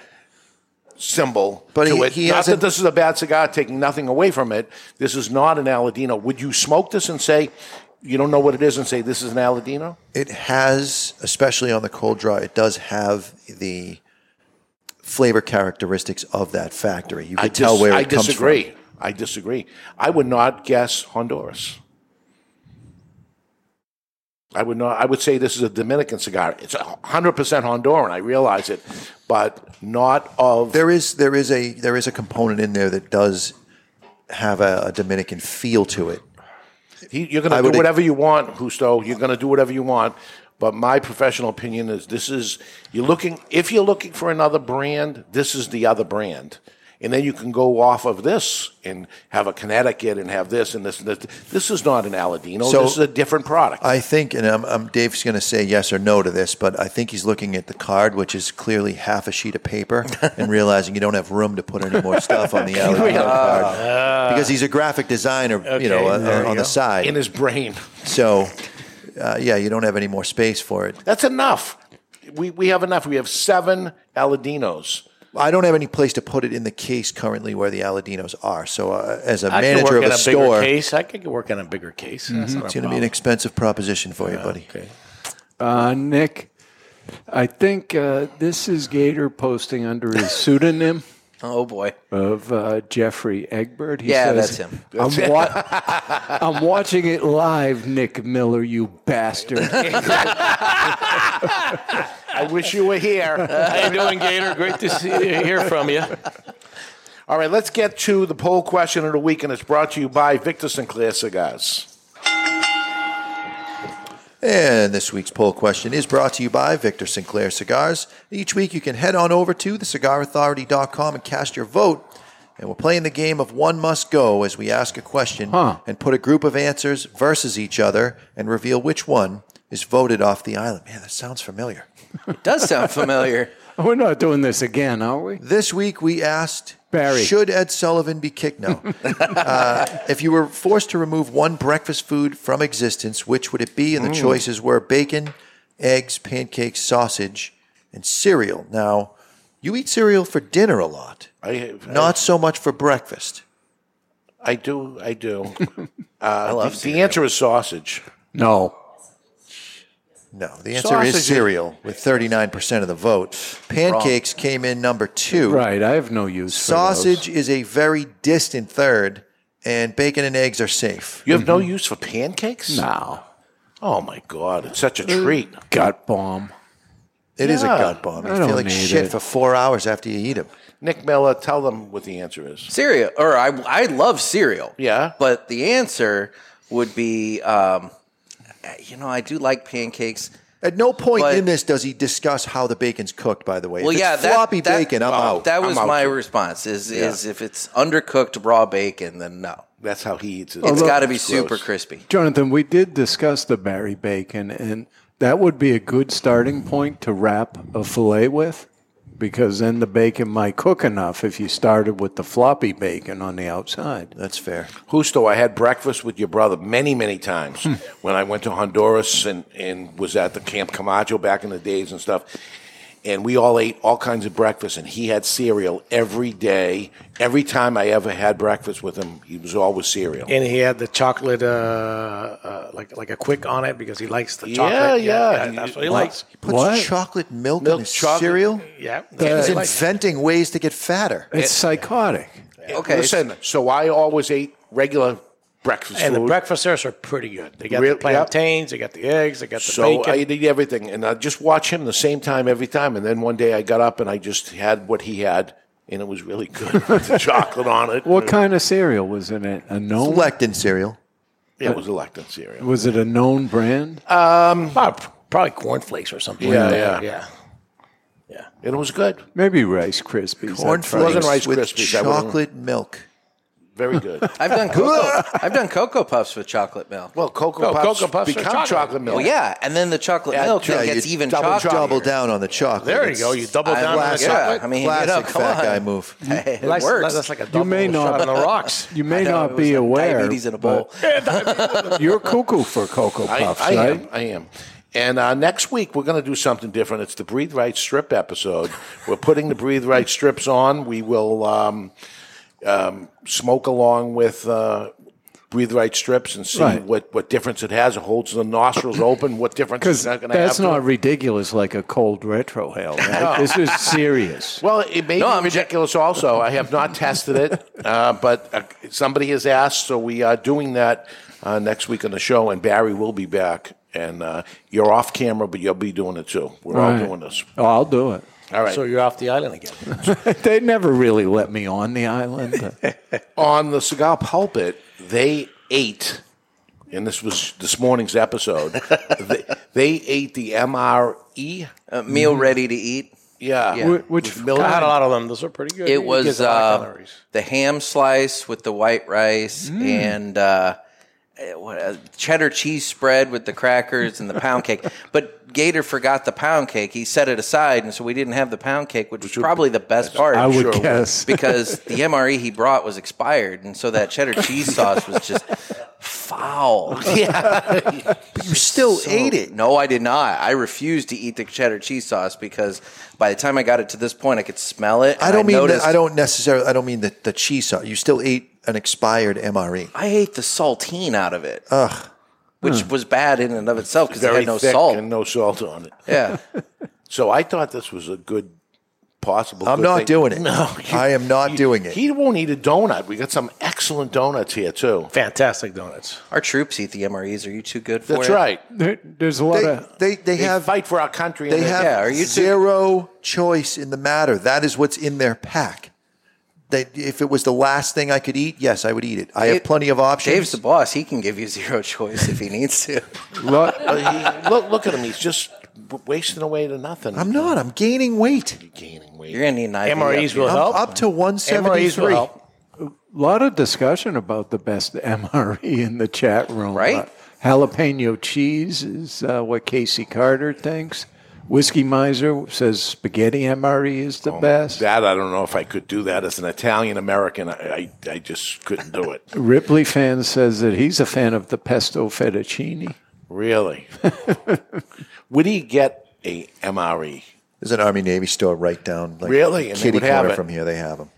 (laughs) symbol But to he- it. he not that this is a bad cigar, taking nothing away from it. This is not an Aladino. Would you smoke this and say you don't know what it is and say this is an Aladino? It has, especially on the cold draw, it does have the flavor characteristics of that factory. You I could tell dis- where it I comes disagree. from. I disagree. I disagree. I would not guess Honduras. I would not. I would say this is a Dominican cigar. It's hundred percent Honduran. I realize it, but not of. There is there is a there is a component in there that does have a, a Dominican feel to it. He, you're going to do would- whatever you want, Justo. You're going to do whatever you want. But my professional opinion is this is you're looking if you're looking for another brand, this is the other brand. And then you can go off of this and have a Connecticut and have this and this and this. This is not an Aladino. So- this is a different product. I think, and I'm, I'm Dave's going to say yes or no to this, but I think he's looking at the card, which is clearly half a sheet of paper, (laughs) and realizing you don't have room to put any more stuff on the (laughs) Aladino card because he's a graphic designer, you know, uh, you on the go. side In his brain. So, (laughs) uh, yeah, you don't have any more space for it. That's enough. We, we have enough. We have seven Aladinos. I don't have any place to put it in the case currently where the Aladinos are. So, uh, as a I can manager work of in a a bigger store, case. I could work on a bigger case. That's not it's going to be an problem. expensive proposition for you, buddy. Okay. Uh, Nick, I think uh, this is Gator posting under his pseudonym. (laughs) Oh boy. Of uh, Jeffrey Egbert. He Yeah, says, that's him. I'm, wa- (laughs) I'm watching it live, Nick Miller, you bastard. (laughs) I wish you were here. How you doing, Gator? Great to see, hear from you. All right, let's get to the poll question of the week, and it's brought to you by Victor Sinclair Cigars. And this week's poll question is brought to you by Victor Sinclair Cigars. Each week you can head on over to thecigarauthority.com and cast your vote. And we're playing the game of one must go as we ask a question and put a group of answers versus each other and reveal which one is voted off the island. Man, that sounds familiar. It does sound familiar. (laughs) We're not doing this again, are we? This week we asked Barry. Should Ed Sullivan be kicked? No. (laughs) uh, if you were forced to remove one breakfast food from existence, which would it be? And the Mm. choices were bacon, eggs, pancakes, sausage, and cereal. Now, You eat cereal for dinner a lot, I, not so much for breakfast. I do. I do. (laughs) Uh, love the, the answer is sausage. No. No, the answer is cereal with 39% of the vote. Pancakes came in number two. Right, I have no use for Sausage is a very distant third, and bacon and eggs are safe. You have no use for pancakes? No. Oh my God! It's such a treat. Gut bomb. It is a gut bomb. You I feel like shit it. for four hours after you eat them. Nick Miller, tell them what the answer is. Cereal, or I, I love cereal. Yeah. But the answer would be, um, you know, I do like pancakes. At no point But- in this does he discuss how the bacon's cooked. By the way, Well, if yeah, it's that, floppy that- bacon. I'm out. That was out my response. Is Yeah. is if it's undercooked raw bacon, then no. That's how he eats it. It's got to be It's super gross. crispy. Jonathan, we did discuss the berry bacon, and that would be a good starting point to wrap a fillet with, because then the bacon might cook enough if you started with the floppy bacon on the outside. That's fair. Justo, I had breakfast with your brother many, many times hmm. when I went to Honduras and, and was at the Camp Camacho back in the days and stuff. And we all ate all kinds of breakfast, and he had cereal every day. Every time I ever had breakfast with him, he was always cereal. And he had the chocolate, uh, uh, like like a quick on it because he likes the Yeah, chocolate. yeah. Yeah, that's what he What? likes. He puts What? chocolate milk, Milk in his chocolate- cereal. Yeah, He's he likes- inventing ways to get fatter. It's psychotic. Okay, Listen, so I always ate regular breakfast and food. the breakfasters are pretty good. They got Real- the plantains, they got the eggs, they got the so bacon. I eat everything, and I just watch him the same time every time. And then one day I got up and I just had what he had, and it was really good (laughs) with the (laughs) chocolate on it. What kind of cereal was in it? A known? Lectin cereal. Yeah, it was a Lectin cereal. Was it a known brand? Um, probably, probably cornflakes or something. Yeah, like yeah. that. yeah. it was good. Maybe Rice Krispies. I'd try Cornflakes it. wasn't Rice with Krispies, I chocolate milk. Very good. (laughs) I've done cocoa. I've done cocoa puffs with chocolate milk. Well, cocoa No, puffs, Cocoa Puffs are become chocolate. chocolate, milk. Well, yeah, and then the chocolate Yeah, milk yeah, gets you even double- chocolate. Double down on the chocolate. There you It's go. You double I down on the like- yeah, chocolate. I mean, you know, Classic come fat on. guy move. Hey, (laughs) it That's- works. That's like a You double may not- shot on the rocks. You may I know, not it be like aware. diabetes in a bowl. but (laughs) You're cuckoo for Cocoa I, Puffs, I right? am. I am. And uh, next week we're going to do something different. It's the Breathe Right strip episode. we're putting the Breathe Right strips on. We will um, um, smoke along with uh, Breathe Right strips and see Right. what, what difference it has. It holds the nostrils open. What difference Because is that going to have? that's to not ridiculous like a cold retrohale. Right? This is serious. (laughs) Well, it may No, be I'm ridiculous. also, I have not tested it, uh, but uh, somebody has asked, so we are doing that uh, next week on the show. And Barry will be back, and uh, you're off camera, but you'll be doing it too. We're all Right. doing this. Oh, I'll do it. All right. So you're off the island again. (laughs) they never really let me on the island. (laughs) on the cigar pulpit, they ate, and this was this morning's episode. (laughs) they, they ate the MRE A meal ready to eat. Yeah, Yeah. Wh- Which Milk- I had a lot of them. Those are pretty good. It It was gives a lot of uh, the ham slice with the white rice and uh, eh, what, uh, Uh, uh, cheddar cheese spread with the crackers and the pound cake. (laughs) But Gator forgot the pound cake. He set it aside, and so we didn't have the pound cake, which was probably the best part. I would guess. (laughs) because the MRE he brought was expired, and so that cheddar (laughs) cheese sauce was just foul. Yeah, But you still So- ate it. No, I did not. I refused to eat the cheddar cheese sauce because by the time I got it to this point, I could smell it. I don't mean noticed, that, I don't necessarily. I don't mean the, the cheese sauce. You still ate an expired MRE. I ate the saltine out of it, Ugh. which was bad in and of itself because it very had no thick salt. and no salt on it. Yeah, (laughs) So I thought this was a good possible. I'm good not thing. doing it. No, I am not doing it. He won't eat a donut. We got some excellent donuts here too. Fantastic donuts. our troops eat the MREs. Are you too good for it? That's it? right. There, there's a lot They, of. they, they They have fight for our country. they and have Yeah, are you too- zero choice in the matter. That is what's in their pack. They, if it was the last thing I could eat, yes, I would eat it. I have plenty of options. Dave's the boss. He can give you zero (laughs) choice if he needs to. lot, he- look, look at him. He's just w- wasting away to nothing. I'm not. I'm gaining weight. You're gaining weight. You're gonna need an IV. MREs up will here. I'm help. up to MREs will 173. help. lot of discussion about the best MRE in the chat room. Right? Uh, jalapeno cheese is uh, what Casey Carter thinks. Whiskey Miser says spaghetti MRE is the oh, best. That I don't know if I could do that as an Italian American. I, I, I just couldn't do it. (laughs) Ripley fan says that he's a fan of the pesto fettuccine. Really. Where do you get a MRE? There's an Army Navy store right down, like Really? And they kitty would corner from here. They have them.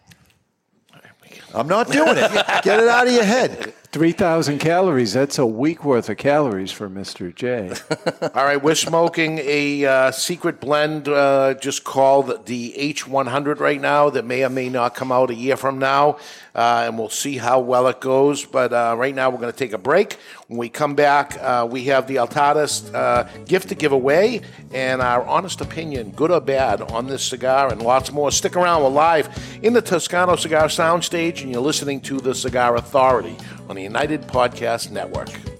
I'm not doing it. (laughs) Get it out of your head. 3,000 calories. That's a week worth of calories for Mr. J. (laughs) All right, we're smoking a uh, secret blend uh, just called the H100 right now that may or may not come out a year from now, uh, and we'll see how well it goes. But uh, right now, we're going to take a break. When we come back, uh, we have the Altadis uh, gift to give away and our honest opinion, good or bad, on this cigar and lots more. Stick around. We're live in the Toscano Cigar Soundstage, and you're listening to the Cigar Authority on the United Podcast Network.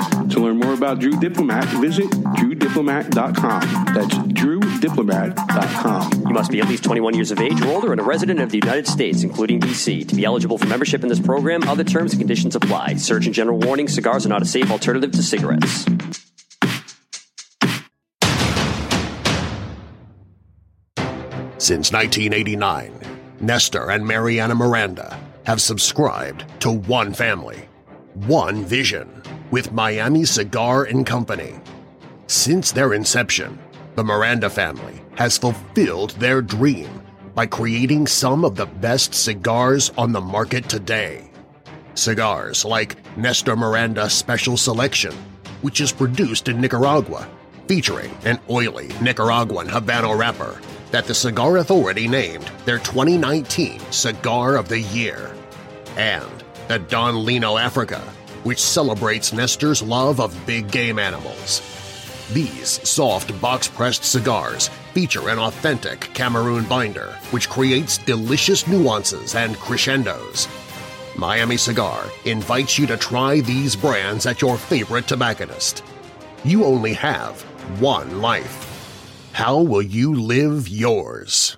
To learn more about Drew Diplomat, visit drewdiplomat.com. That's drewdiplomat.com. You must be at least 21 years of age or older and a resident of the United States, including D.C. To be eligible for membership in this program, other terms and conditions apply. Surgeon General warning cigars are not a safe alternative to cigarettes. Since 1989, Nestor and Mariana Miranda have subscribed to one family, one vision, with Miami Cigar and Company. Since their inception, the Miranda family has fulfilled their dream by creating some of the best cigars on the market today. Cigars like Nestor Miranda Special Selection, which is produced in Nicaragua, featuring an oily Nicaraguan Habano wrapper that the Cigar Authority named their 2019 Cigar of the Year, and the Don Lino Africa, which celebrates Nestor's love of big game animals. These soft box-pressed cigars feature an authentic Cameroon binder, which creates delicious nuances and crescendos. Miami Cigar invites you to try these brands at your favorite tobacconist. You only have one life. How will you live yours?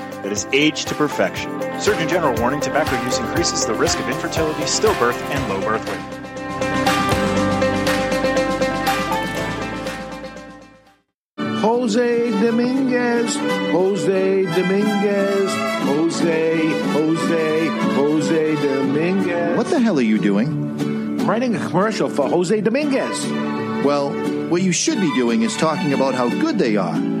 that is aged to perfection. Surgeon General warning tobacco use increases the risk of infertility, stillbirth, and low birth weight. Jose Dominguez, Jose Dominguez, Jose, Jose, Jose Dominguez. What the hell are you doing? I'm writing a commercial for Jose Dominguez. Well, what you should be doing is talking about how good they are.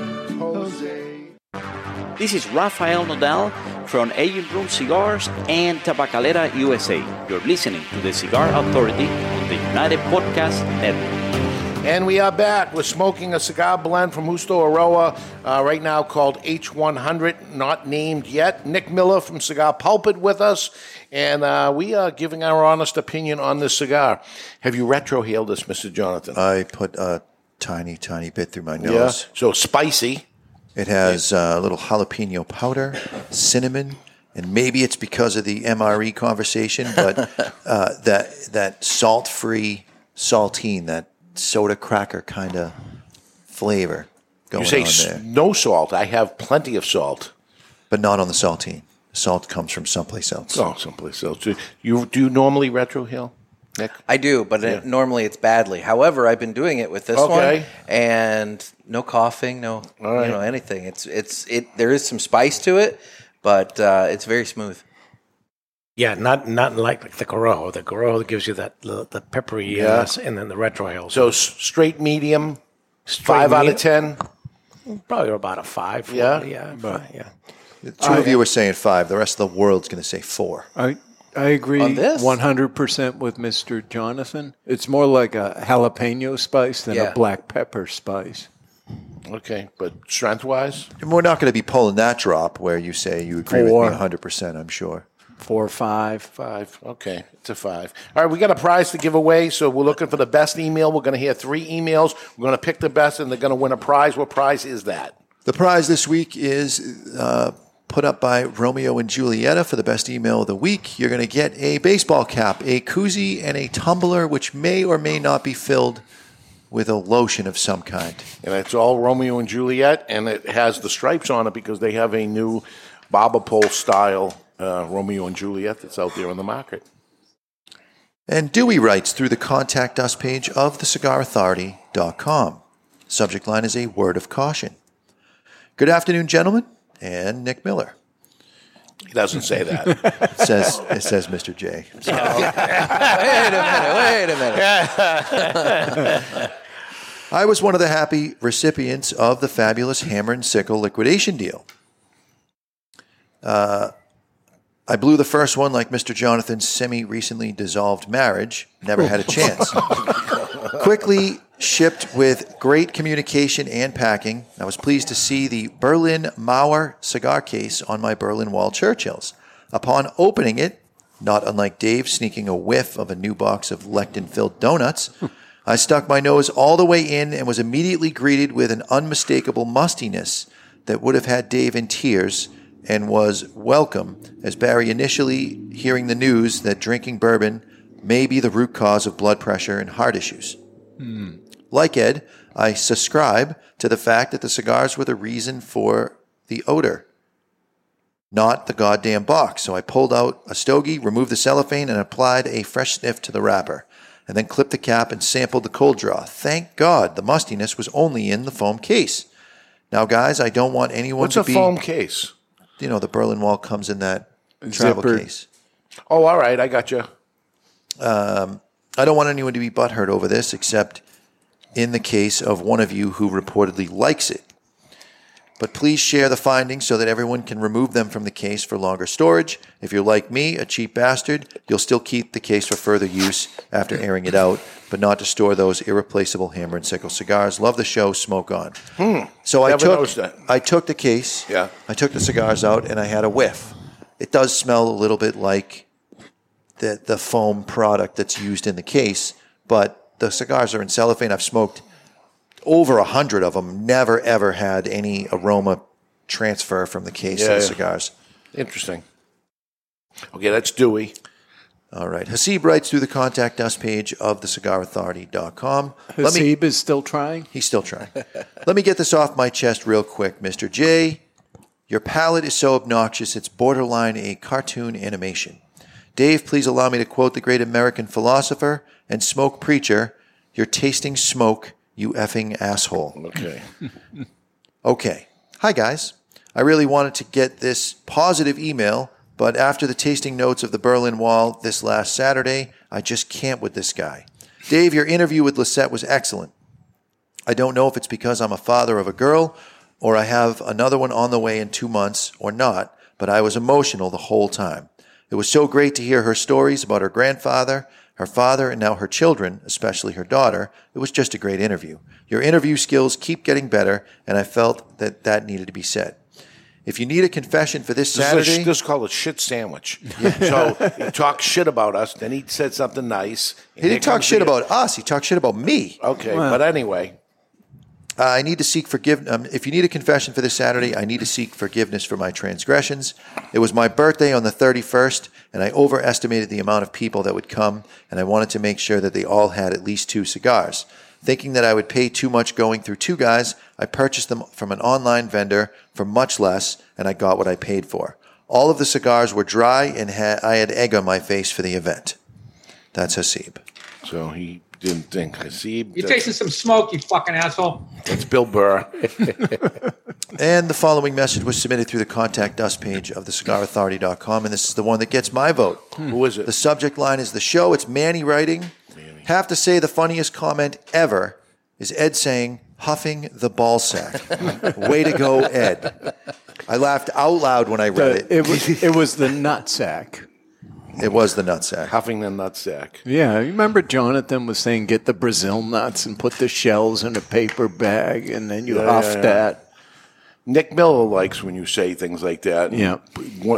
This is Rafael Nodal from Aging Room Cigars and Tabacalera USA. You're listening to the Cigar Authority on the United Podcast Network. And we are back. We're smoking a cigar blend from Justo Eiroa, uh, right now called H100, not named yet. Nick Miller from Cigar Pulpit with us, and uh, we are giving our honest opinion on this cigar. Have you retrohaled this, Mr. Jonathan? I put a tiny, tiny bit through my Yeah. nose. So spicy. It has uh, a little jalapeno powder, cinnamon, and maybe it's because of the MRE conversation, but (laughs) uh, that that salt-free saltine, that soda cracker kind of flavor going on. you say on there, no salt. I have plenty of salt. but not on the saltine. Salt comes from someplace else. Oh, someplace else. Do you do you normally retrohale, Nick? I do, but it, normally it's badly. However, I've been doing it with this Okay. one, and no coughing, no right. you know anything. It's it's it. There is some spice to it, but uh, it's very smooth. Yeah, not not like, like the Corojo. The Corojo gives you that the, the peppery, Yeah. uh, and then the retro retrohale. So s- straight medium, five out of ten. Probably about a five. Yeah? yeah, But- yeah. The two of you are saying five. The rest of the world's going to say four. I I agree On this? 100% with Mr. Jonathan. It's more like a jalapeno spice than Yeah. a black pepper spice. Okay, but strength wise, And we're not going to be pulling that drop where you say you agree Four. with me 100%, I'm sure. Four or five. five. Okay, it's a five. All right, we got a prize to give away, so we're looking for the best email. We're going to hear three emails. We're going to pick the best, and they're going to win a prize. What prize is that? The prize this week is uh, put up by Romeo and Julieta for the best email of the week. You're going to get a baseball cap, a koozie, and a tumbler, which may or may not be filled with a lotion of some kind. And it's all Romeo and Juliet, and it has the stripes on it because they have a new barber pole style uh, Romeo and Juliet that's out there on the market. And Dewey writes through the contact us page of thecigarauthority.com. Subject line is a word of caution. Good afternoon, gentlemen, and Nick Miller. He doesn't say that. It says it says Mr. J. (laughs) wait a minute! Wait a minute! (laughs) I was one of the happy recipients of the fabulous hammer and sickle liquidation deal. Uh, I blew the first one like Mr. Jonathan's semi recently dissolved marriage. Never had a chance. (laughs) Quickly shipped with great communication and packing. I was pleased to see the Berlin Mauer cigar case on my Berlin Wall Churchills. Upon opening it, not unlike Dave sneaking a whiff of a new box of lectin filled donuts, I stuck my nose all the way in and was immediately greeted with an unmistakable mustiness that would have had Dave in tears and was welcome as Barry initially hearing the news that drinking bourbon may be the root cause of blood pressure and heart issues. Like Ed, I subscribe to the fact that the cigars were the reason for the odor, not the goddamn box. So I pulled out a stogie, removed the cellophane, and applied a fresh sniff to the wrapper, and then clipped the cap and sampled the cold draw. Thank God the mustiness was only in the foam case. Now, guys, I don't want anyone What's to a be. foam case? You know, the Berlin Wall comes in that travel Zippered. case. Oh, all right, I got you. Um, I don't want anyone to be butthurt over this, except in the case of one of you who reportedly likes it. But please share the findings so that everyone can remove them from the case for longer storage. If you're like me, a cheap bastard, you'll still keep the case for further use after airing it out, but not to store those irreplaceable hammer and sickle cigars. Love the show. Smoke on. Hmm. So I Never took noticed that. I took the case. Yeah. I took the cigars out and I had a whiff. It does smell a little bit like the the foam product that's used in the case, but the cigars are in cellophane. I've smoked over a hundred of them. Never ever had any aroma transfer from the case to the yeah. cigars. Interesting. Okay, that's Dewey. All right. Hasib writes through the contact us page of thecigarauthority.com. Let me, Hasib is still trying? he's still trying. (laughs) Let me get this off my chest real quick, Mr. J. Your palate is so obnoxious, it's borderline a cartoon animation. Dave, please allow me to quote the great American philosopher and smoke preacher You're tasting smoke, you effing asshole. Okay. (laughs) Okay. Hi, guys. I really wanted to get this positive email, but after the tasting notes of the Berlin Wall this last Saturday, I just can't with this guy. Dave, your interview with Lisette was excellent. I don't know if it's because I'm a father of a girl or I have another one on the way in two months or not, but I was emotional the whole time. It was so great to hear her stories about her grandfather, her father, and now her children, especially her daughter. It was just a great interview. Your interview skills keep getting better, and I felt that that needed to be said. If you need a confession for this This is, a, this is called a shit sandwich. (laughs) so he talks shit about us, then he said something nice. he didn't talk shit about us. He talked shit about me. Okay, Well. but anyway, Uh, I need to seek forgiveness. Um, if you need a confession for this Saturday, I need to seek forgiveness for my transgressions. It was my birthday on the 31st, and I overestimated the amount of people that would come, and I wanted to make sure that they all had at least two cigars. Thinking that I would pay too much going through two guys, I purchased them from an online vendor for much less, and I got what I paid for. All of the cigars were dry, and ha- I had egg on my face for the event. That's Hasib. so he didn't think. Hasib, You tasting some smoke, you fucking asshole. That's Bill Burr. (laughs) And the following message was submitted through the contact us page of the thecigarauthority.com, and this is the one that gets my vote. Hmm. Who is it? The subject line is the show. It's Manny writing. Have to say the funniest comment ever is Ed saying, huffing the ball sack. (laughs) Way to go, Ed. I laughed out loud when I read it. The- it was it was the nutsack. It was the nutsack. Huffing the nutsack. Yeah, you remember Jonathan was saying get the Brazil nuts and put the shells in a paper bag, and then you Yeah, huff yeah, yeah. that. Nick Miller likes when you say things like that. Yeah.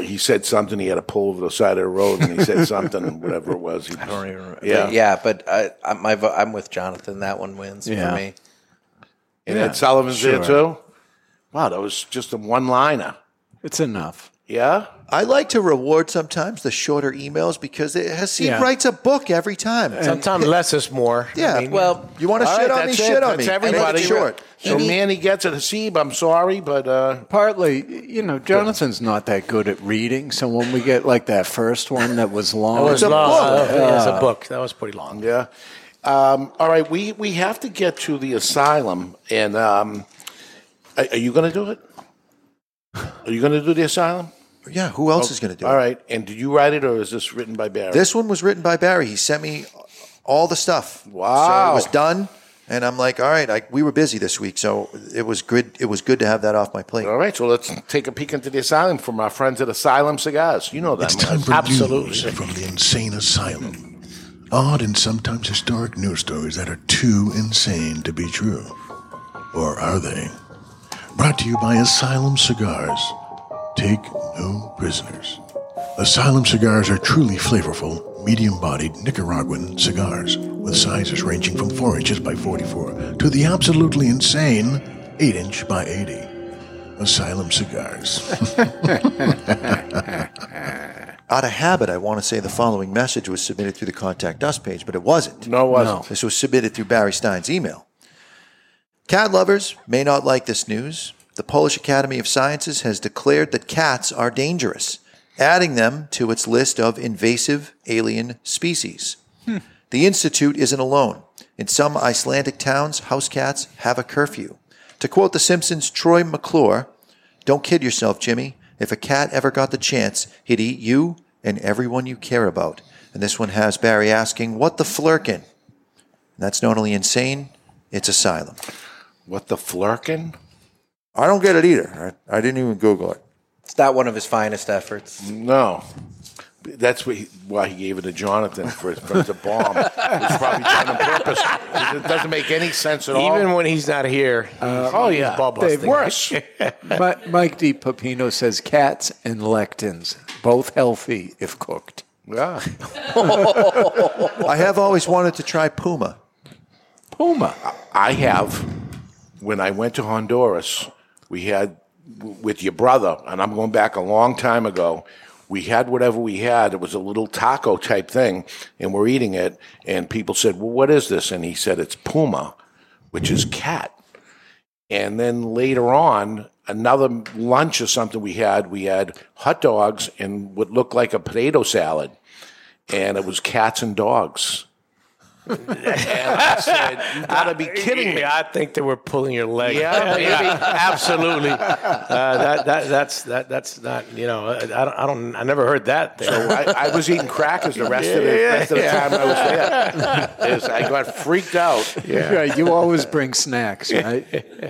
He said something. He had to pull over the side of the road, and he said (laughs) something, whatever it was. He, I don't even remember. Yeah, yeah, but I, I, my, I'm with Jonathan. That one wins Yeah. for me. And Yeah, Ed Sullivan's there sure. too. Wow, that was just a one-liner. It's enough. Yeah. I like to reward sometimes the shorter emails because it has he Yeah. writes a book every time. Sometimes less is more. Yeah. I mean, well, you want to All shit right, on me? that's it. Shit on That's me. I like it everybody. short. So Manny gets it. Hasib, I'm sorry, but uh, Partly, you know, Jonathan's not that good at reading, so when we get like that first one that was long, That was it's a long. book. Uh, yeah, it's a book. That was pretty long. Yeah. Um, all right, we we have to get to the asylum, and um, are, are you going to do it? Are you going to do the asylum? Yeah. Who else is going to do All it? right, and did you write it, or is this written by Barry? This one was written by Barry. He sent me all the stuff. Wow. So it was done, and I'm like, all right. I, we were busy this week, so it was good. It was good to have that off my plate. All right, so let's take a peek into the asylum from our friends at Asylum Cigars. You know them. It's time for Absolutely. news from the insane asylum. Odd and sometimes historic news stories that are too insane to be true. Or are they? Brought to you by Asylum Cigars. Take no prisoners. Asylum cigars are truly flavorful, medium bodied Nicaraguan cigars with sizes ranging from 4 inches by 44 to the absolutely insane 8 inch by 80. Asylum cigars. (laughs) Out of habit, I want to say the following message was submitted through the contact us page, but it wasn't. No, it wasn't. No. This was submitted through Barry Stein's email. Cat lovers may not like this news. The Polish Academy of Sciences has declared that cats are dangerous, adding them to its list of invasive alien species. The Institute isn't alone. In some Icelandic towns, house cats have a curfew. To quote The Simpsons' Troy McClure, don't kid yourself, Jimmy. If a cat ever got the chance, he'd eat you and everyone you care about. And this one has Barry asking, What the flirkin? That's not only insane, it's asylum. What the flirkin? I don't get it either. I, I didn't even Google it. It's not one of his finest efforts. No. That's what he, why he gave it to Jonathan for, for the bomb. It's probably done on purpose. It doesn't make any sense at all. Even when he's not here. Uh, oh yeah, ball Dave, busting. (laughs) worse. Mi- Mike D. Pepino says cats and lectins, both healthy if cooked. Yeah. I have always wanted to try Puma. Puma. I have. When I went to Honduras, we had with your brother, and I'm going back a long time ago. We had whatever we had. It was a little taco type thing, and we're eating it. And people said, "Well, what is this?" And he said, "It's puma, which is cat." And then later on, another lunch or something we had, we had hot dogs and what looked like a potato salad, and it was cats and dogs. And I said, "You gotta be kidding me!" I think they were pulling your leg. Yeah, maybe. absolutely. Uh, that, that, that's that, that's not you know I, I don't I don't I never heard that. Thing. So I, I was eating crackers the rest of the Yeah, rest of the time I was there. Is I got freaked out. Yeah. you always bring snacks, right?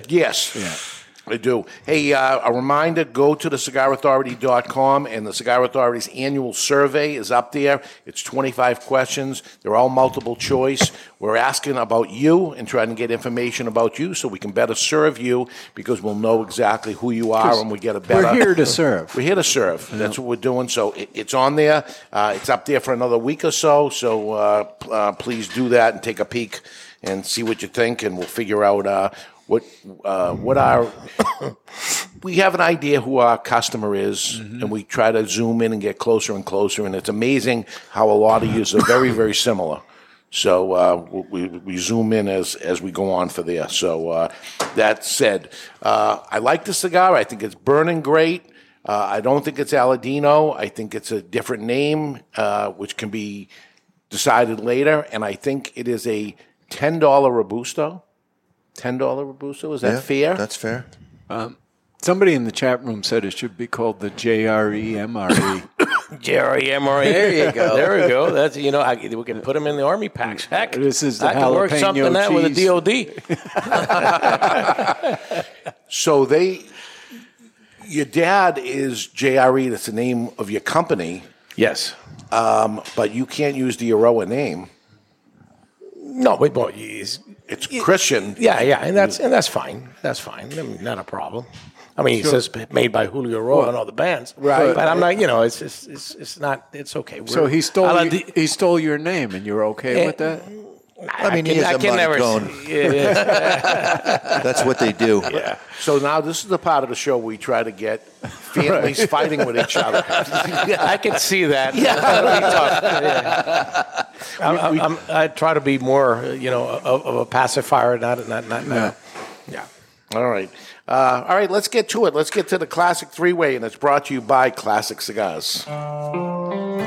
Yes. Yeah. I do. Hey, uh, a reminder go to the cigarauthority.com, and the Cigar Authority's annual survey is up there. It's 25 questions, they're all multiple choice. We're asking about you and trying to get information about you so we can better serve you because we'll know exactly who you are and we get a better. we're here to serve. We're here to serve. That's what we're doing. So it, it's on there. Uh, it's up there for another week or so. So uh, uh, please do that and take a peek and see what you think, and we'll figure out uh, what uh, what our we have an idea who our customer is, and we try to zoom in and get closer and closer. And it's amazing how a lot of you are very very similar. So uh, we, we zoom in as as we go on for there. So uh, that said, uh, I like the cigar. I think it's burning great. Uh, I don't think it's Aladino. I think it's a different name, uh, which can be decided later. And I think it is a ten dollar robusto. Ten dollar robusto is that Yeah, fair? That's fair. Um, somebody in the chat room said it should be called the JREMRE. (coughs) Jerry There you go. There we go. That's you know I, we can put them in the army packs. Heck, This is the I can work jalapeno something that with cheese. a DOD. (laughs) so they, your dad is JRE. That's the name of your company. Yes. Um, but you can't use the Eiroa name. No, wait, boy, he's, it's Christian. Yeah, yeah, and that's and that's fine. That's fine. I mean, not a problem. I mean, it Sure. says made by Julio Eiroa Well, and all the bands, right. But I'm not. You know, it's it's it's, it's not. It's okay. so We're- he stole I'll- you- he stole your name, and you're okay Eh, with that? I mean, he can- is I a can never maricon. say- yeah, yeah. That's what they do. Yeah. So now this is the part of the show we try to get families Right. fighting with each other. (laughs) I can see that. Yeah. That'll be tough. Yeah. I'm, I'm, I'm, I try to be more, you know, of, of a pacifier, not not not. not Yeah. All right. Uh, all right, let's get to it. Let's get to the classic three way, and it's brought to you by Classic Cigars.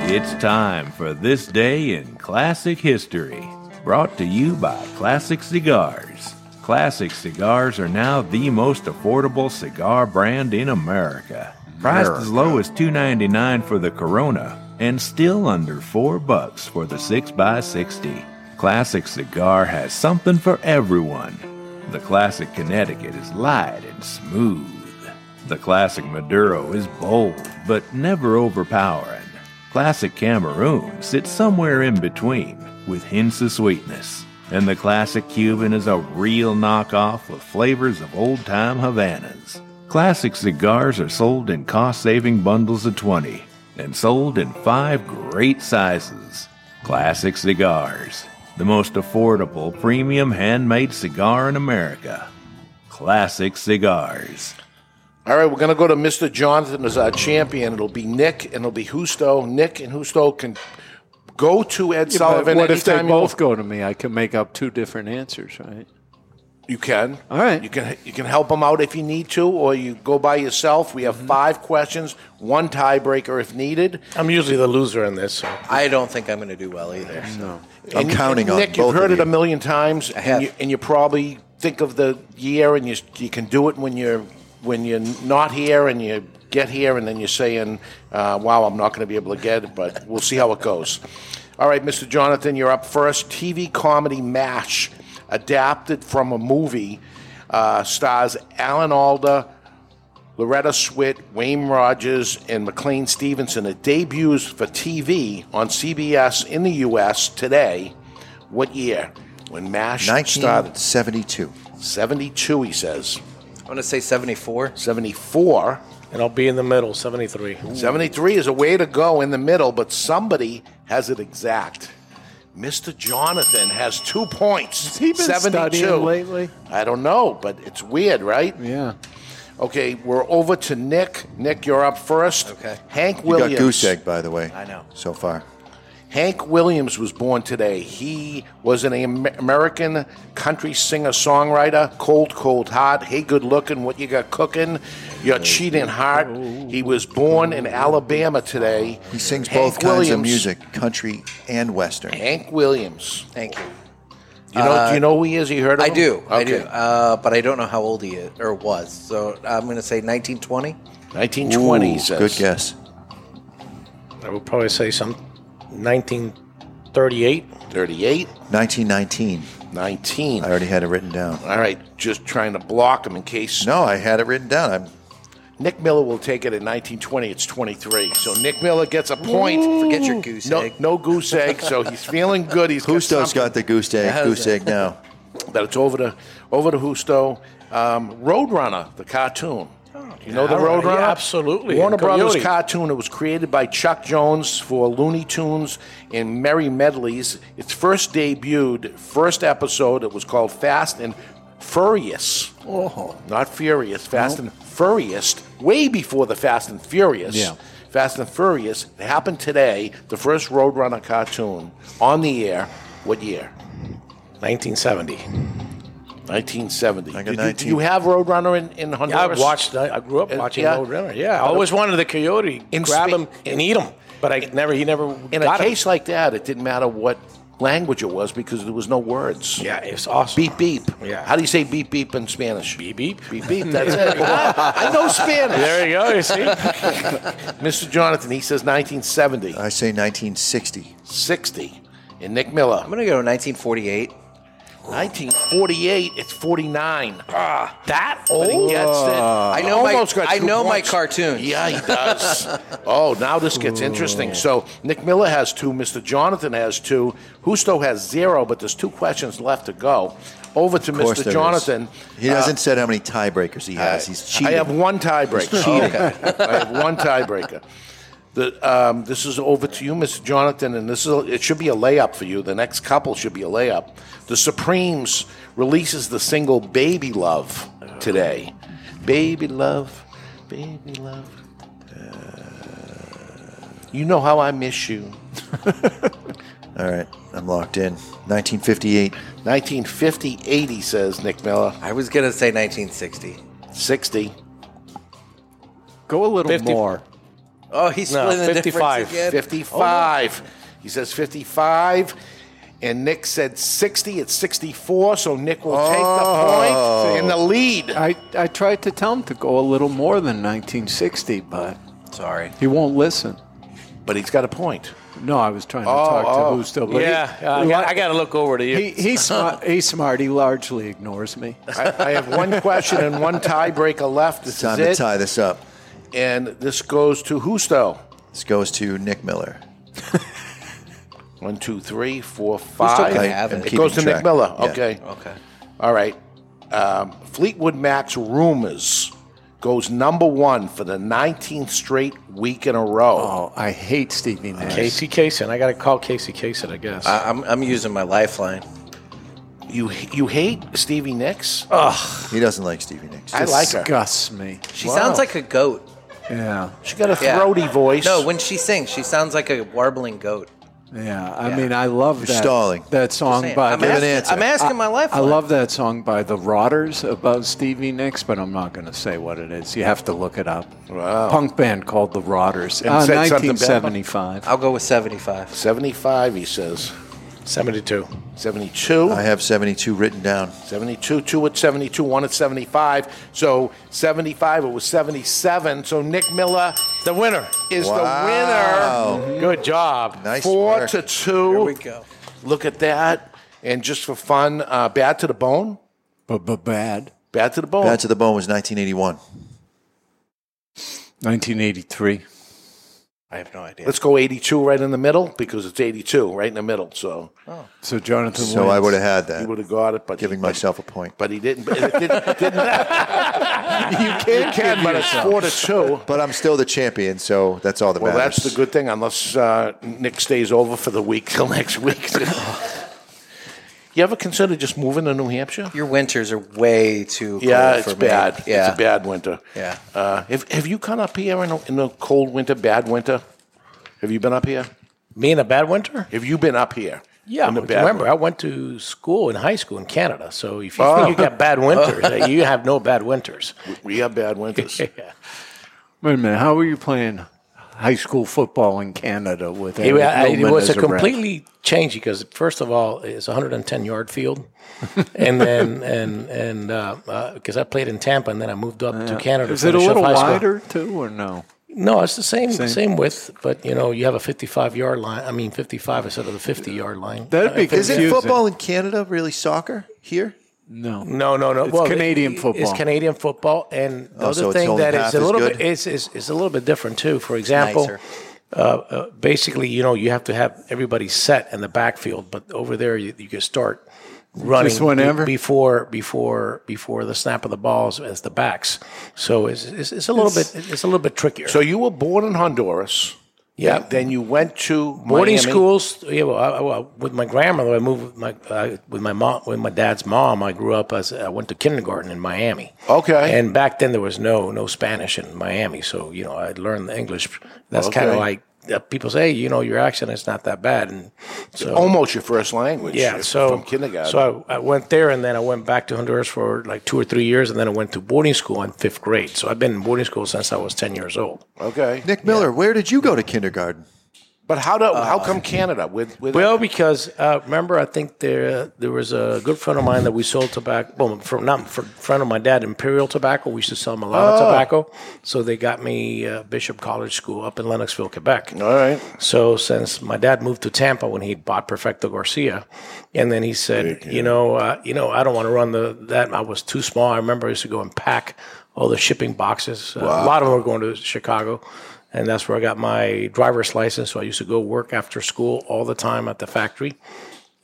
It's time for This Day in Classic History, brought to you by Classic Cigars. Classic Cigars are now the most affordable cigar brand in America. Priced as low as $2.99 for the Corona and still under 4 bucks for the 6x60. Classic Cigar has something for everyone. The Classic Connecticut is light and smooth. The Classic Maduro is bold but never overpowering. Classic Cameroon sits somewhere in between with hints of sweetness. And the Classic Cuban is a real knockoff with flavors of old time Havanas. Classic cigars are sold in cost saving bundles of 20 and sold in five great sizes. Classic Cigars, the most affordable premium handmade cigar in America. Classic Cigars. All right, we're going to go to Mr. Jonathan as our champion. It'll be Nick and it'll be Justo. Nick and Justo can go to Ed Yeah, but Sullivan what if they anytime you both go to me? I can make up two different answers, right? You can. All right. You can you can help them out if you need to, or you go by yourself. We have Mm-hmm. five questions, one tiebreaker if needed. I'm usually the loser in this. So. I don't think I'm going to do well either. No. I'm counting on Nick, both you've of heard it you. a million times, I and you, and you probably think of the year, and you you can do it when you're when you're not here, and you get here, and then you're saying, uh, "Wow, I'm not going to be able to get it," but we'll see how it goes. All right, Mr. Jonathan, you're up first. TV comedy MASH, adapted from a movie, uh, stars Alan Alda, Loretta Swit, Wayne Rogers, and McLean Stevenson. It debuts for TV on CBS in the U.S. today. What year? When MASH started? 1972. 72, he says. I'm going to say 74. 74. And I'll be in the middle, 73. 73 is a way to go in the middle, but somebody has it exact. Mr. Jonathan has two points. Has he been studying lately? I don't know, but it's weird, right? Yeah. Okay, we're over to Nick. Nick, you're up first. Okay. Hank You Williams. got goose egg, by the way. I know. So far. Hank Williams was born today. He was an American country singer songwriter. Cold, cold heart. Hey, good looking. What you got cooking? Your cheating heart. He was born in Alabama today. He sings Hank both kinds of music, country and western. Hank Williams. Thank you. You know? Uh, do you know who he is? You heard of I him? do. I Okay. do. Uh, but I don't know how old he is or was. So I'm going to say 1920. 1920. Ooh, good guess. I would probably say some 1938. 38. 1919. 19. I already had it written down. All right, just trying to block him in case. No, I had it written down. I'm Nick Miller will take it in 1920. It's 23. So Nick Miller gets a point. Forget your goose no, egg. No goose egg. So he's feeling good. He's Justo's got, got the goose egg. Has Goose egg now. But it's over to over to Justo. Um, Roadrunner, the cartoon. You know the Yeah, right. Roadrunner? Yeah, absolutely. Warner And Brothers Coyote. cartoon. It was created by Chuck Jones for Looney Tunes and Merrie Melodies. Its first debuted, first episode, it was called Fast and Furious. Oh. Not Furious, Fast and Furious, way before the Fast and Furious. Yeah. Fast and Furious. It happened today, the first Roadrunner cartoon on the air. What year? 1970. 1970. got Did you, 19. do you have Roadrunner in, in Yeah, Honduras? I watched. I I grew up Uh, watching yeah. Roadrunner. Yeah, I always wanted the coyote, In grab Spa- him and eat him, but I never. He never In got a him. case like that, it didn't matter what language it was because there was no words. Yeah, it's awesome. Beep beep. Yeah. How do you say beep beep in Spanish? Beep beep. Beep beep. That's it. (laughs) I know Spanish. There you go. You see. (laughs) Mr. Jonathan, he says 1970. I say 1960. 60. And Nick Miller. I'm going to go 1948. 1948. It's 49. Ah, that old. He gets it. I know my- Almost got I two know my points. cartoons. Yeah, he does. (laughs) oh, now this gets interesting. So Nick Miller has two. Mr. Jonathan has two. Justo has zero, but there's two questions left to go. Over to Of course Mr. there is. Jonathan. He Uh, hasn't said how many tiebreakers he has. He's cheating. I have one tiebreaker. He's cheating. Okay. I have one tiebreaker. The, um, this is over to you, Mr. Jonathan, and this is a, it should be a layup for you. The next couple should be a layup. The Supremes releases the single "Baby Love" today. Baby love, baby love. You know how I miss you. (laughs) All right, I'm locked in. 1958. 1958, he says, Nick Miller. I was going to say 1960. 60. Go a little 50. more. Oh, he's No, splitting the 55. difference again. 55. He says 55. And Nick said 60. It's 64. So Nick will take the oh. point in the lead. I, I tried to tell him to go a little more than 1960, but Sorry. he won't listen. But he's got a point. No, I was trying to Oh, talk oh. to Justo. But Yeah, he, I got, I got to look over to you. he, he's, (laughs) smart, he's smart. He largely ignores me. I, I have one question and one tiebreaker left. This Time is to it. tie this up. And this goes to Justo. This goes to Nick Miller. (laughs) One, two, three, four, five. can have it. It keeping goes to track. Nick Miller. Yeah. Okay. Okay. All right. Um, Fleetwood Mac's Rumors goes number one for the 19th straight week in a row. Oh, I hate Stevie Nicks. Casey Kasem. I got to call Casey Kasem, I guess. I, I'm, I'm using my lifeline. You you hate Stevie Nicks? Ugh, He doesn't like Stevie Nicks. I like her. Disgusts me. She Wow. sounds like a goat. Yeah. She got a Yeah. throaty voice. No, when she sings, she sounds like a warbling goat. Yeah, I mean, I love that stalling. that song by. I'm Give an asking, answer. I'm asking I, my I love that song by the Rotters about Stevie Nicks, but I'm not going to say what it is. You have to look it up. Wow. Punk band called the Rotters. And Uh, said something bad about- 1975. I'll go with 75. 75, he says. 72. 72. I have 72 written down. 72, 2 at 72, 1 at 75. So 75, it was 77. So Nick Miller The winner. is Wow. the winner. Good job. Nice Four work. to 2. Here we go. Look at that. And just for fun, uh, Bad to the Bone. But, but bad. Bad to the Bone. Bad to the Bone was 1981. 1983. I have no idea. Let's go 82 right in the middle because it's 82 right in the middle. So So Jonathan So wins. I would have had that. he that, would have got it, but giving but, myself a point. But he didn't. But it didn't, didn't (laughs) you can't can but it's four to two. But I'm still the champion, so that's all that Well, matters. that's the good thing, unless uh, Nick stays over for the week till next week. (laughs) you ever consider just moving to New Hampshire? Your winters are way too cold Yeah, for it's me. bad. Yeah. It's a bad winter. Yeah. Uh, have, have you come up here in a, in a cold winter, bad winter? Have you been up here? Me in a bad winter? Have you been up here? Yeah, in the but bad remember, winter? I went to school in high school in Canada. So if you Oh. think you got bad (laughs) winters, you have no bad winters. we have bad winters. (laughs) Wait a minute. How were you playing high school football in Canada with It, Eric I- it Newman was a as ref? completely change because first of all, it's a 110 yard field, and then (laughs) and and because I played in Tampa and then I moved up to Canada. to Is it a little high school. wider too, or no? No, it's the same Same. same, width, but you know you have a 55 yard line. I mean 55 instead of the 50 yard line. That'd be Uh, Is it football in Canada really soccer here? No. No, no, no. It's Well, Canadian it- football. It's Canadian football, and the Oh, other it's thing only that half is a little good? bit is, is is a little bit different too. For example, uh, uh, basically, you know, you have to have everybody set in the backfield, but over there you, you can start running Just whenever? be- before before before the snap of the balls as the backs. So it's, it's, it's a little bit it's a little bit trickier. So you were born in Honduras. Yeah. Then, you went to boarding Miami. schools. Yeah, well, I, well, with my grandmother, I moved with my uh, with my mom with my dad's mom. I grew up as I went to kindergarten in Miami. Okay. And back then there was no no Spanish in Miami, so you know I learned the English. That's kind of like people say, you know, your accent is not that bad, and so almost your first language. yeah. So from kindergarten. So I, I went there, and then I went back to Honduras for like two or three years, and then I went to boarding school in fifth grade. So I've been in boarding school since I was ten years old. okay. Nick Miller, where did you go to kindergarten? But how do how come Canada with with Well, because uh, remember, I think there there was a good friend of mine that we sold tobacco. Well, from not for friend of my dad, Imperial Tobacco. We used to sell him a lot of Oh. tobacco. So they got me uh, Bishop College School up in Lennoxville, Quebec. all right. So since my dad moved to Tampa when he bought Perfecto Garcia, and then he said, you know, uh, you know, I don't want to run the that. I was too small. I remember I used to go and pack all the shipping boxes. Uh, A lot of them were going to Chicago. And that's where I got my driver's license. So I used to go work after school all the time at the factory.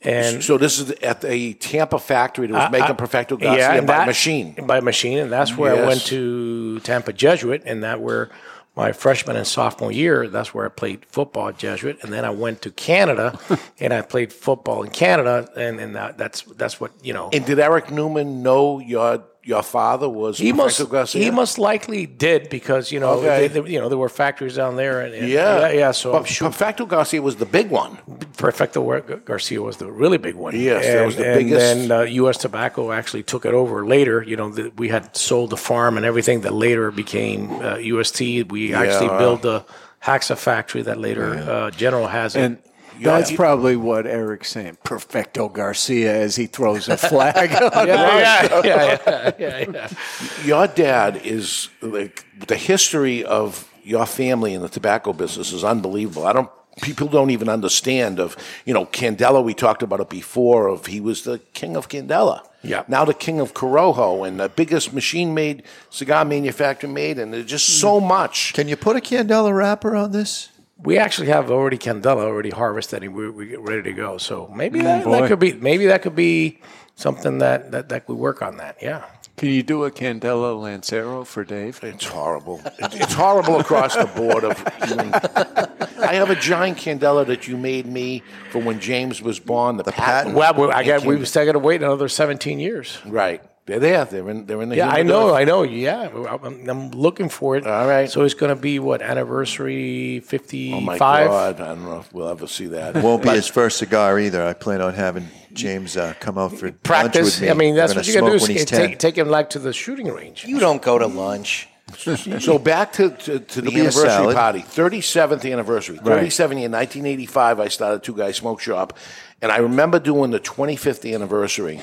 And so this is at the Tampa factory that was I- making I- Perfecto Garcia and by that- machine. By machine, and that's where I went to Tampa Jesuit, and that where my freshman and sophomore year, that's where I played football at Jesuit, and then I went to Canada, (laughs) and I played football in Canada, and, and that, that's that's what you know. And did Eric Newman know your your father was He must, Garcia? he must likely did because you know Okay. they, they- you know there were factories down there and, and- Yeah, yeah yeah so but sure Perfecto Garcia was the big one. Perfecto Garcia was the really big one. Yes, and, that was the and biggest- then uh, U.S. Tobacco actually took it over later. You know, the, we had sold the farm and everything that later became uh, UST. We actually built the Haxa factory that later uh, General has. it. And that's probably what Eric's saying. Perfecto Garcia as he throws a flag. (laughs) on Yeah, the- yeah, yeah, yeah, yeah. (laughs) Your dad is like the history of your family in the tobacco business is unbelievable. I don't. People don't even understand of you know Candela. We talked about it before. Of he was the king of Candela. Yeah. Now the king of Corojo and the biggest machine made cigar manufacturer made, and there's just so hmm. much. Can you put a Candela wrapper on this? We actually have already Candela already harvested and we we get ready to go. So maybe Mm, that, that could be maybe that could be something that that that we work on that. Yeah. Can you do a Candela Lancero for Dave? It's horrible. It- It's horrible across the board. Of even, (laughs) I have a giant candela that you made me for when James was born. The, patent. Well, we- I got Thank you. we still got to wait another 17 years. Right. They're there. They're in. They're in the. Yeah, I humidor. know, I know. Yeah, I'm, I'm looking for it. All right. So it's going to be what anniversary 55. Oh my god! I don't know if we'll ever see that. Won't be But- his first cigar either. I plan on having James uh, come out for lunch Practice. with me. I mean, that's We're what you're gonna got to do. when Is he's take, 10. take him like to the shooting range. You don't go to lunch. So back to, to, to the It'll be a anniversary salad. party, 37th anniversary. Right. 37 year, 1985, I started Two Guys Smoke Shop. And I remember doing the 25th anniversary.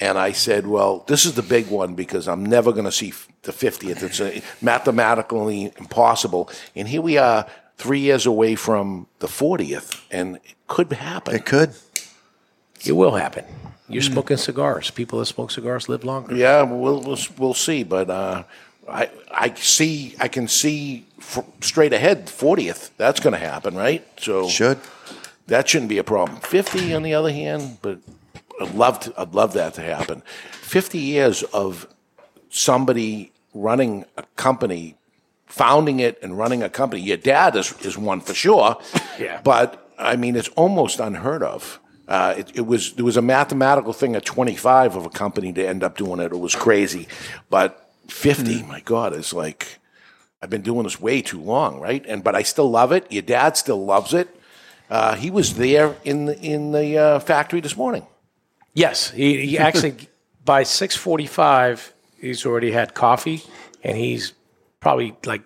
And I said, well, this is the big one because I'm never going to see the 50th. It's uh mathematically impossible. And here we are, three years away from the 40th. And it could happen. It could. It will happen. You're smoking cigars. People that smoke cigars live longer. Yeah, we'll we'll, we'll see, but uh, I I see I can see f- straight ahead fortieth. That's going to happen, right? So Should. that shouldn't be a problem. Fifty, on the other hand, but I'd love to, I'd love that to happen. Fifty years of somebody running a company, founding it and running a company. Your dad is is one for sure. (laughs) Yeah. But I mean, it's almost unheard of. Uh, it, it was there was a mathematical thing at 25 of a company to end up doing it. It was crazy, but 50, my God, is like I've been doing this way too long, right? And but I still love it. Your dad still loves it. Uh, he was there in the in the uh, factory this morning. Yes, he, he (laughs) actually by six forty five he's already had coffee, and he's probably like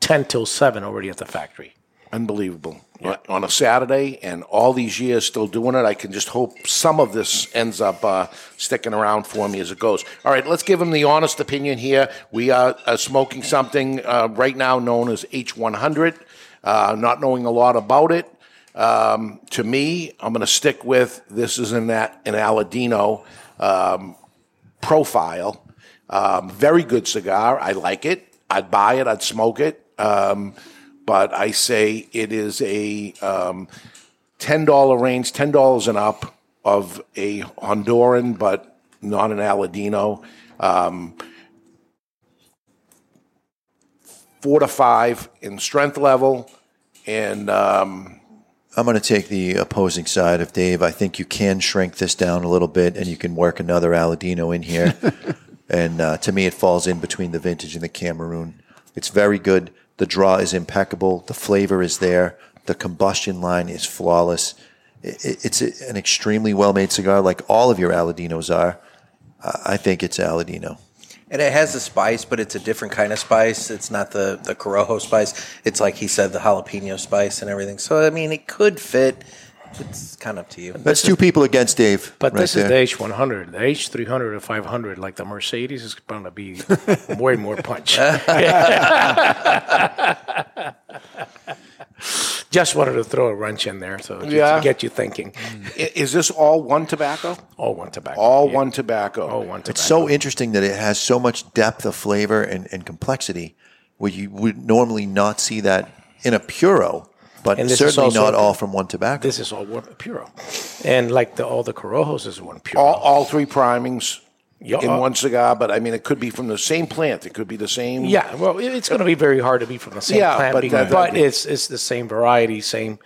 ten till seven already at the factory. Unbelievable. On a Saturday and all these years still doing it, I can just hope some of this ends up uh, sticking around for me as it goes. All right, let's give him the honest opinion here. We are uh, smoking something uh, right now known as H100, uh, not knowing a lot about it. Um, to me, I'm going to stick with this is in that an Aladino um, profile. Um, very good cigar. I like it. I'd buy it. I'd smoke it. Um, but I say it is a um, ten dollar range, ten dollars and up of a Honduran, but not an Aladino. Um, four to five in strength level, and I'm going to take the opposing side of Dave. I think you can shrink this down a little bit, and you can work another Aladino in here. (laughs) and uh, to me, it falls in between the vintage and the Cameroon. It's very good. The draw is impeccable. The flavor is there. The combustion line is flawless. It's an extremely well made cigar, like all of your Aladinos are. I think it's Aladino. And it has the spice, but it's a different kind of spice. It's not the, the Corojo spice. It's like he said, the jalapeno spice and everything. So, I mean, it could fit. It's kind of up to you. That's two people against Dave. But right this there. is the H100. The H300 or 500, like the Mercedes, is going to be (laughs) way more punch. (laughs) (laughs) Just wanted to throw a wrench in there, so just Yeah. to get you thinking. I- is this all one tobacco? All one tobacco. All one tobacco. All one tobacco. It's so interesting that it has so much depth of flavor and, and complexity, where you would normally not see that in a puro, but And certainly also- not all from one tobacco. This is all one puro, and like the, all the Corojos is one puro. All, all three primings Yeah, in uh, one cigar, but I mean, it could be from the same plant. It could be the same. Yeah, well, it's going to be very hard to be from the same Yeah, plant, but but, that- but it's it's the same variety, same.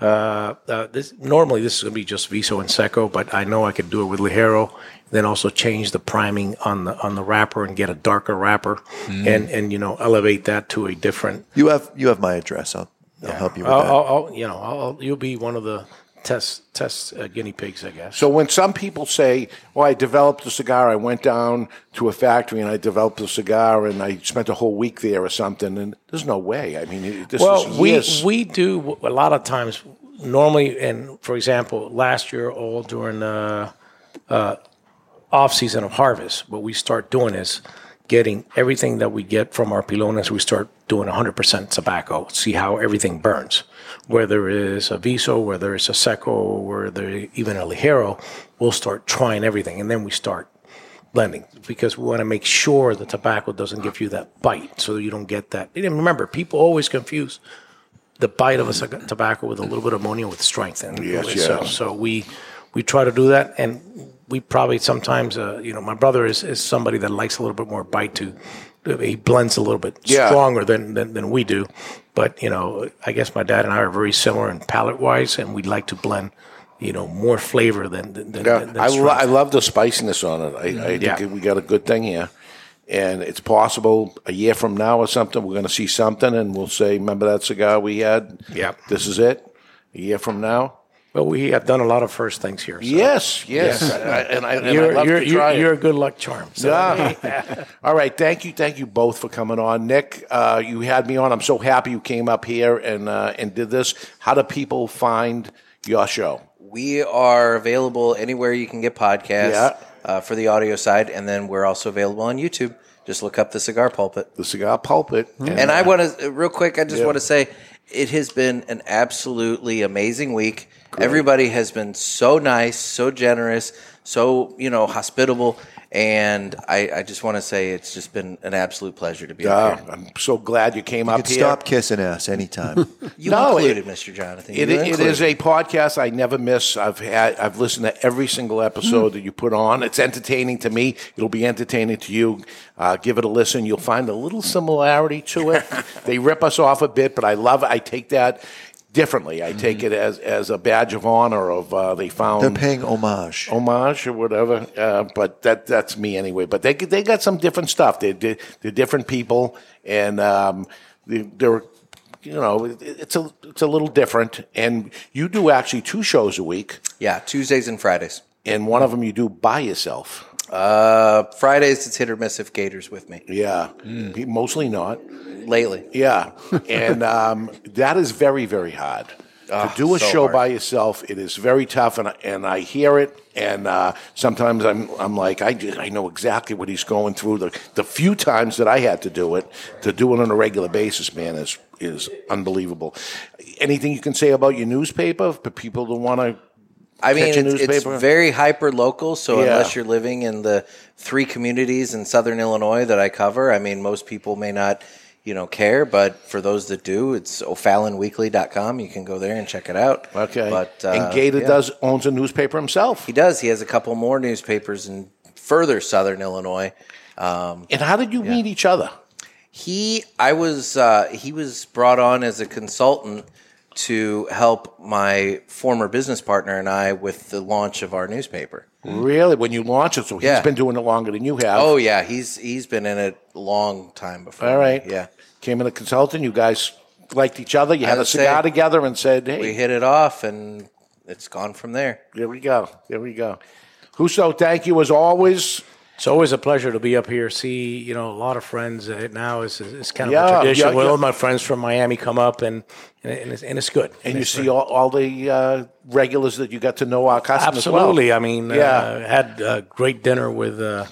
Uh, uh, this, normally, this is going to be just Viso and Seco, but I know I could do it with Ligero. Then also change the priming on the on the wrapper and get a darker wrapper, Mm. and and you know elevate that to a different. You have you have my address. I'll, I'll help you with I'll, that. I'll, I'll you know I'll, you'll be one of the test test uh, guinea pigs, I guess. So when some people say, "Well, I developed a cigar. I went down to a factory and I developed a cigar and I spent a whole week there or something," and there's no way. I mean, this well, is we years. we do a lot of times. Normally, and for example, last year, all during the uh, off season of harvest, what we start doing is getting everything that we get from our pilones. We start doing 100% tobacco. See how everything burns. Whether it is a viso, whether it's a seco, whether even a ligero, we'll start trying everything, and then we start blending because we want to make sure the tobacco doesn't give you that bite, so you don't get that. And remember, people always confuse the bite of a tobacco with a little bit of ammonia with strength. And Yes, so, so we we try to do that, and we probably sometimes, uh, you know, my brother is, is somebody that likes a little bit more bite to. He blends a little bit Yeah. stronger than, than than we do, but you know, I guess my dad and I are very similar in palate wise, and we like to blend, you know, more flavor than than, than, Yeah, than I, lo- I love the spiciness on it. I, I Yeah. think we got a good thing here. And it's possible a year from now or something, we're going to see something and we'll say, remember that cigar we had? Yeah. This is it? A year from now? Well, we have done a lot of first things here. so- Yes, yes. I- I- and I- and you're, I'd love you're, to you're, try it. you're a good luck charm. So, Yeah. (laughs) All right. Thank you. Thank you both for coming on. Nick, uh, you had me on. I'm so happy you came up here and, uh, and did this. How do people find your show? We are available anywhere you can get podcasts Yeah. uh, for the audio side, and then we're also available on YouTube. Just look up the Cigar Pulpit. The Cigar Pulpit. And I want to, real quick, I just Yeah. want to say it has been an absolutely amazing week. Everybody has been so nice, so generous, so, you know, hospitable. And I, I just want to say it's just been an absolute pleasure to be Yeah, here. I'm so glad you came you up can here. stop kissing ass anytime. (laughs) You No, included, it- Mr. Jonathan. It, You it included. is a podcast I never miss. I've had I've listened to every single episode that you put on. It's entertaining to me. It'll be entertaining to you. Uh, give it a listen. You'll find a little similarity to it. (laughs) they rip us off a bit, but I love it. I take that differently. I take it as as a badge of honor of uh, they found They're paying homage. homage or whatever. Uh, but that that's me anyway. But they they got some different stuff. They they they're different people, and um, they, they're you know it's a it's a little different. And you do actually two shows a week, Yeah, Tuesdays and Fridays. and one of them you do by yourself. Uh, Fridays it's hit or miss if Gator's with me. Yeah, He- mostly not. Lately. Yeah, and um, that is very, very hard. Ah, to do a so show hard. by yourself, it is very tough, and I, and I hear it, and uh, sometimes I'm I'm like I, I know exactly what he's going through. The the few times that I had to do it, to do it on a regular basis, man, is is unbelievable. Anything you can say about your newspaper for people that want to? I mean, it's, it's very hyper local. So Yeah. unless you're living in the three communities in Southern Illinois that I cover, I mean, most people may not, you know, care. But for those that do, it's o'fallonweekly.com. You can go there and check it out. Okay. But uh, and Gator yeah. does owns a newspaper himself. He does. He has a couple more newspapers in further Southern Illinois. Um, and how did you meet each other? He, I was, uh, he was brought on as a consultant to help my former business partner and I with the launch of our newspaper. Really, when you launch it, so he's Yeah. been doing it longer than you have. Oh yeah, he's he's been in it a long time before. All right. Yeah. Came in a consultant. You guys liked each other. You had a cigar say together and said, "Hey, We hit it off, and it's gone from there. There we go. There we go. Justo, thank you as always. It's always a pleasure to be up here. See, you know, a lot of friends. Uh, now is is kind of Yeah, a tradition. yeah, Well, yeah. all my friends from Miami come up, and and, and, it's, and it's good. And you see all, all the uh, regulars that you got to know our customers. as well. Absolutely. I mean, yeah. uh, had a great dinner with uh,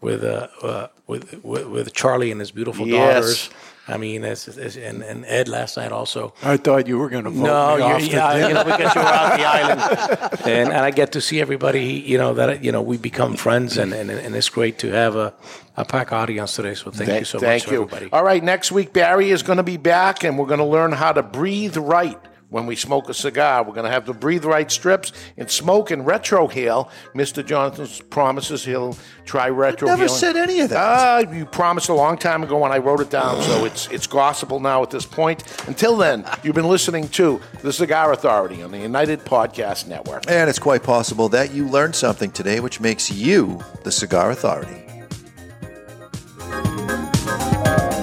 with, uh, uh, with with with Charlie and his beautiful Yes. daughters. I mean, it's, it's, and, and Ed last night also. I thought you were going to vote No, me off the yeah, you know, because you were out the (laughs) island, and, and I get to see everybody. You know that you know we become friends, and, and, and it's great to have a, a pack audience today. So thank, you so thank much, you. everybody. All right, next week Barry is going to be back, and we're going to learn how to breathe right when we smoke a cigar. We're going to have the breathe right strips and smoke and retrohale. Mr. Jonathan promises he'll try retro. never said any of that. Ah, you promised a long time ago, and I wrote it down, so it's it's gospel now at this point. Until then, you've been listening to the Cigar Authority on the United Podcast Network. And it's quite possible that you learned something today, which makes you the Cigar Authority.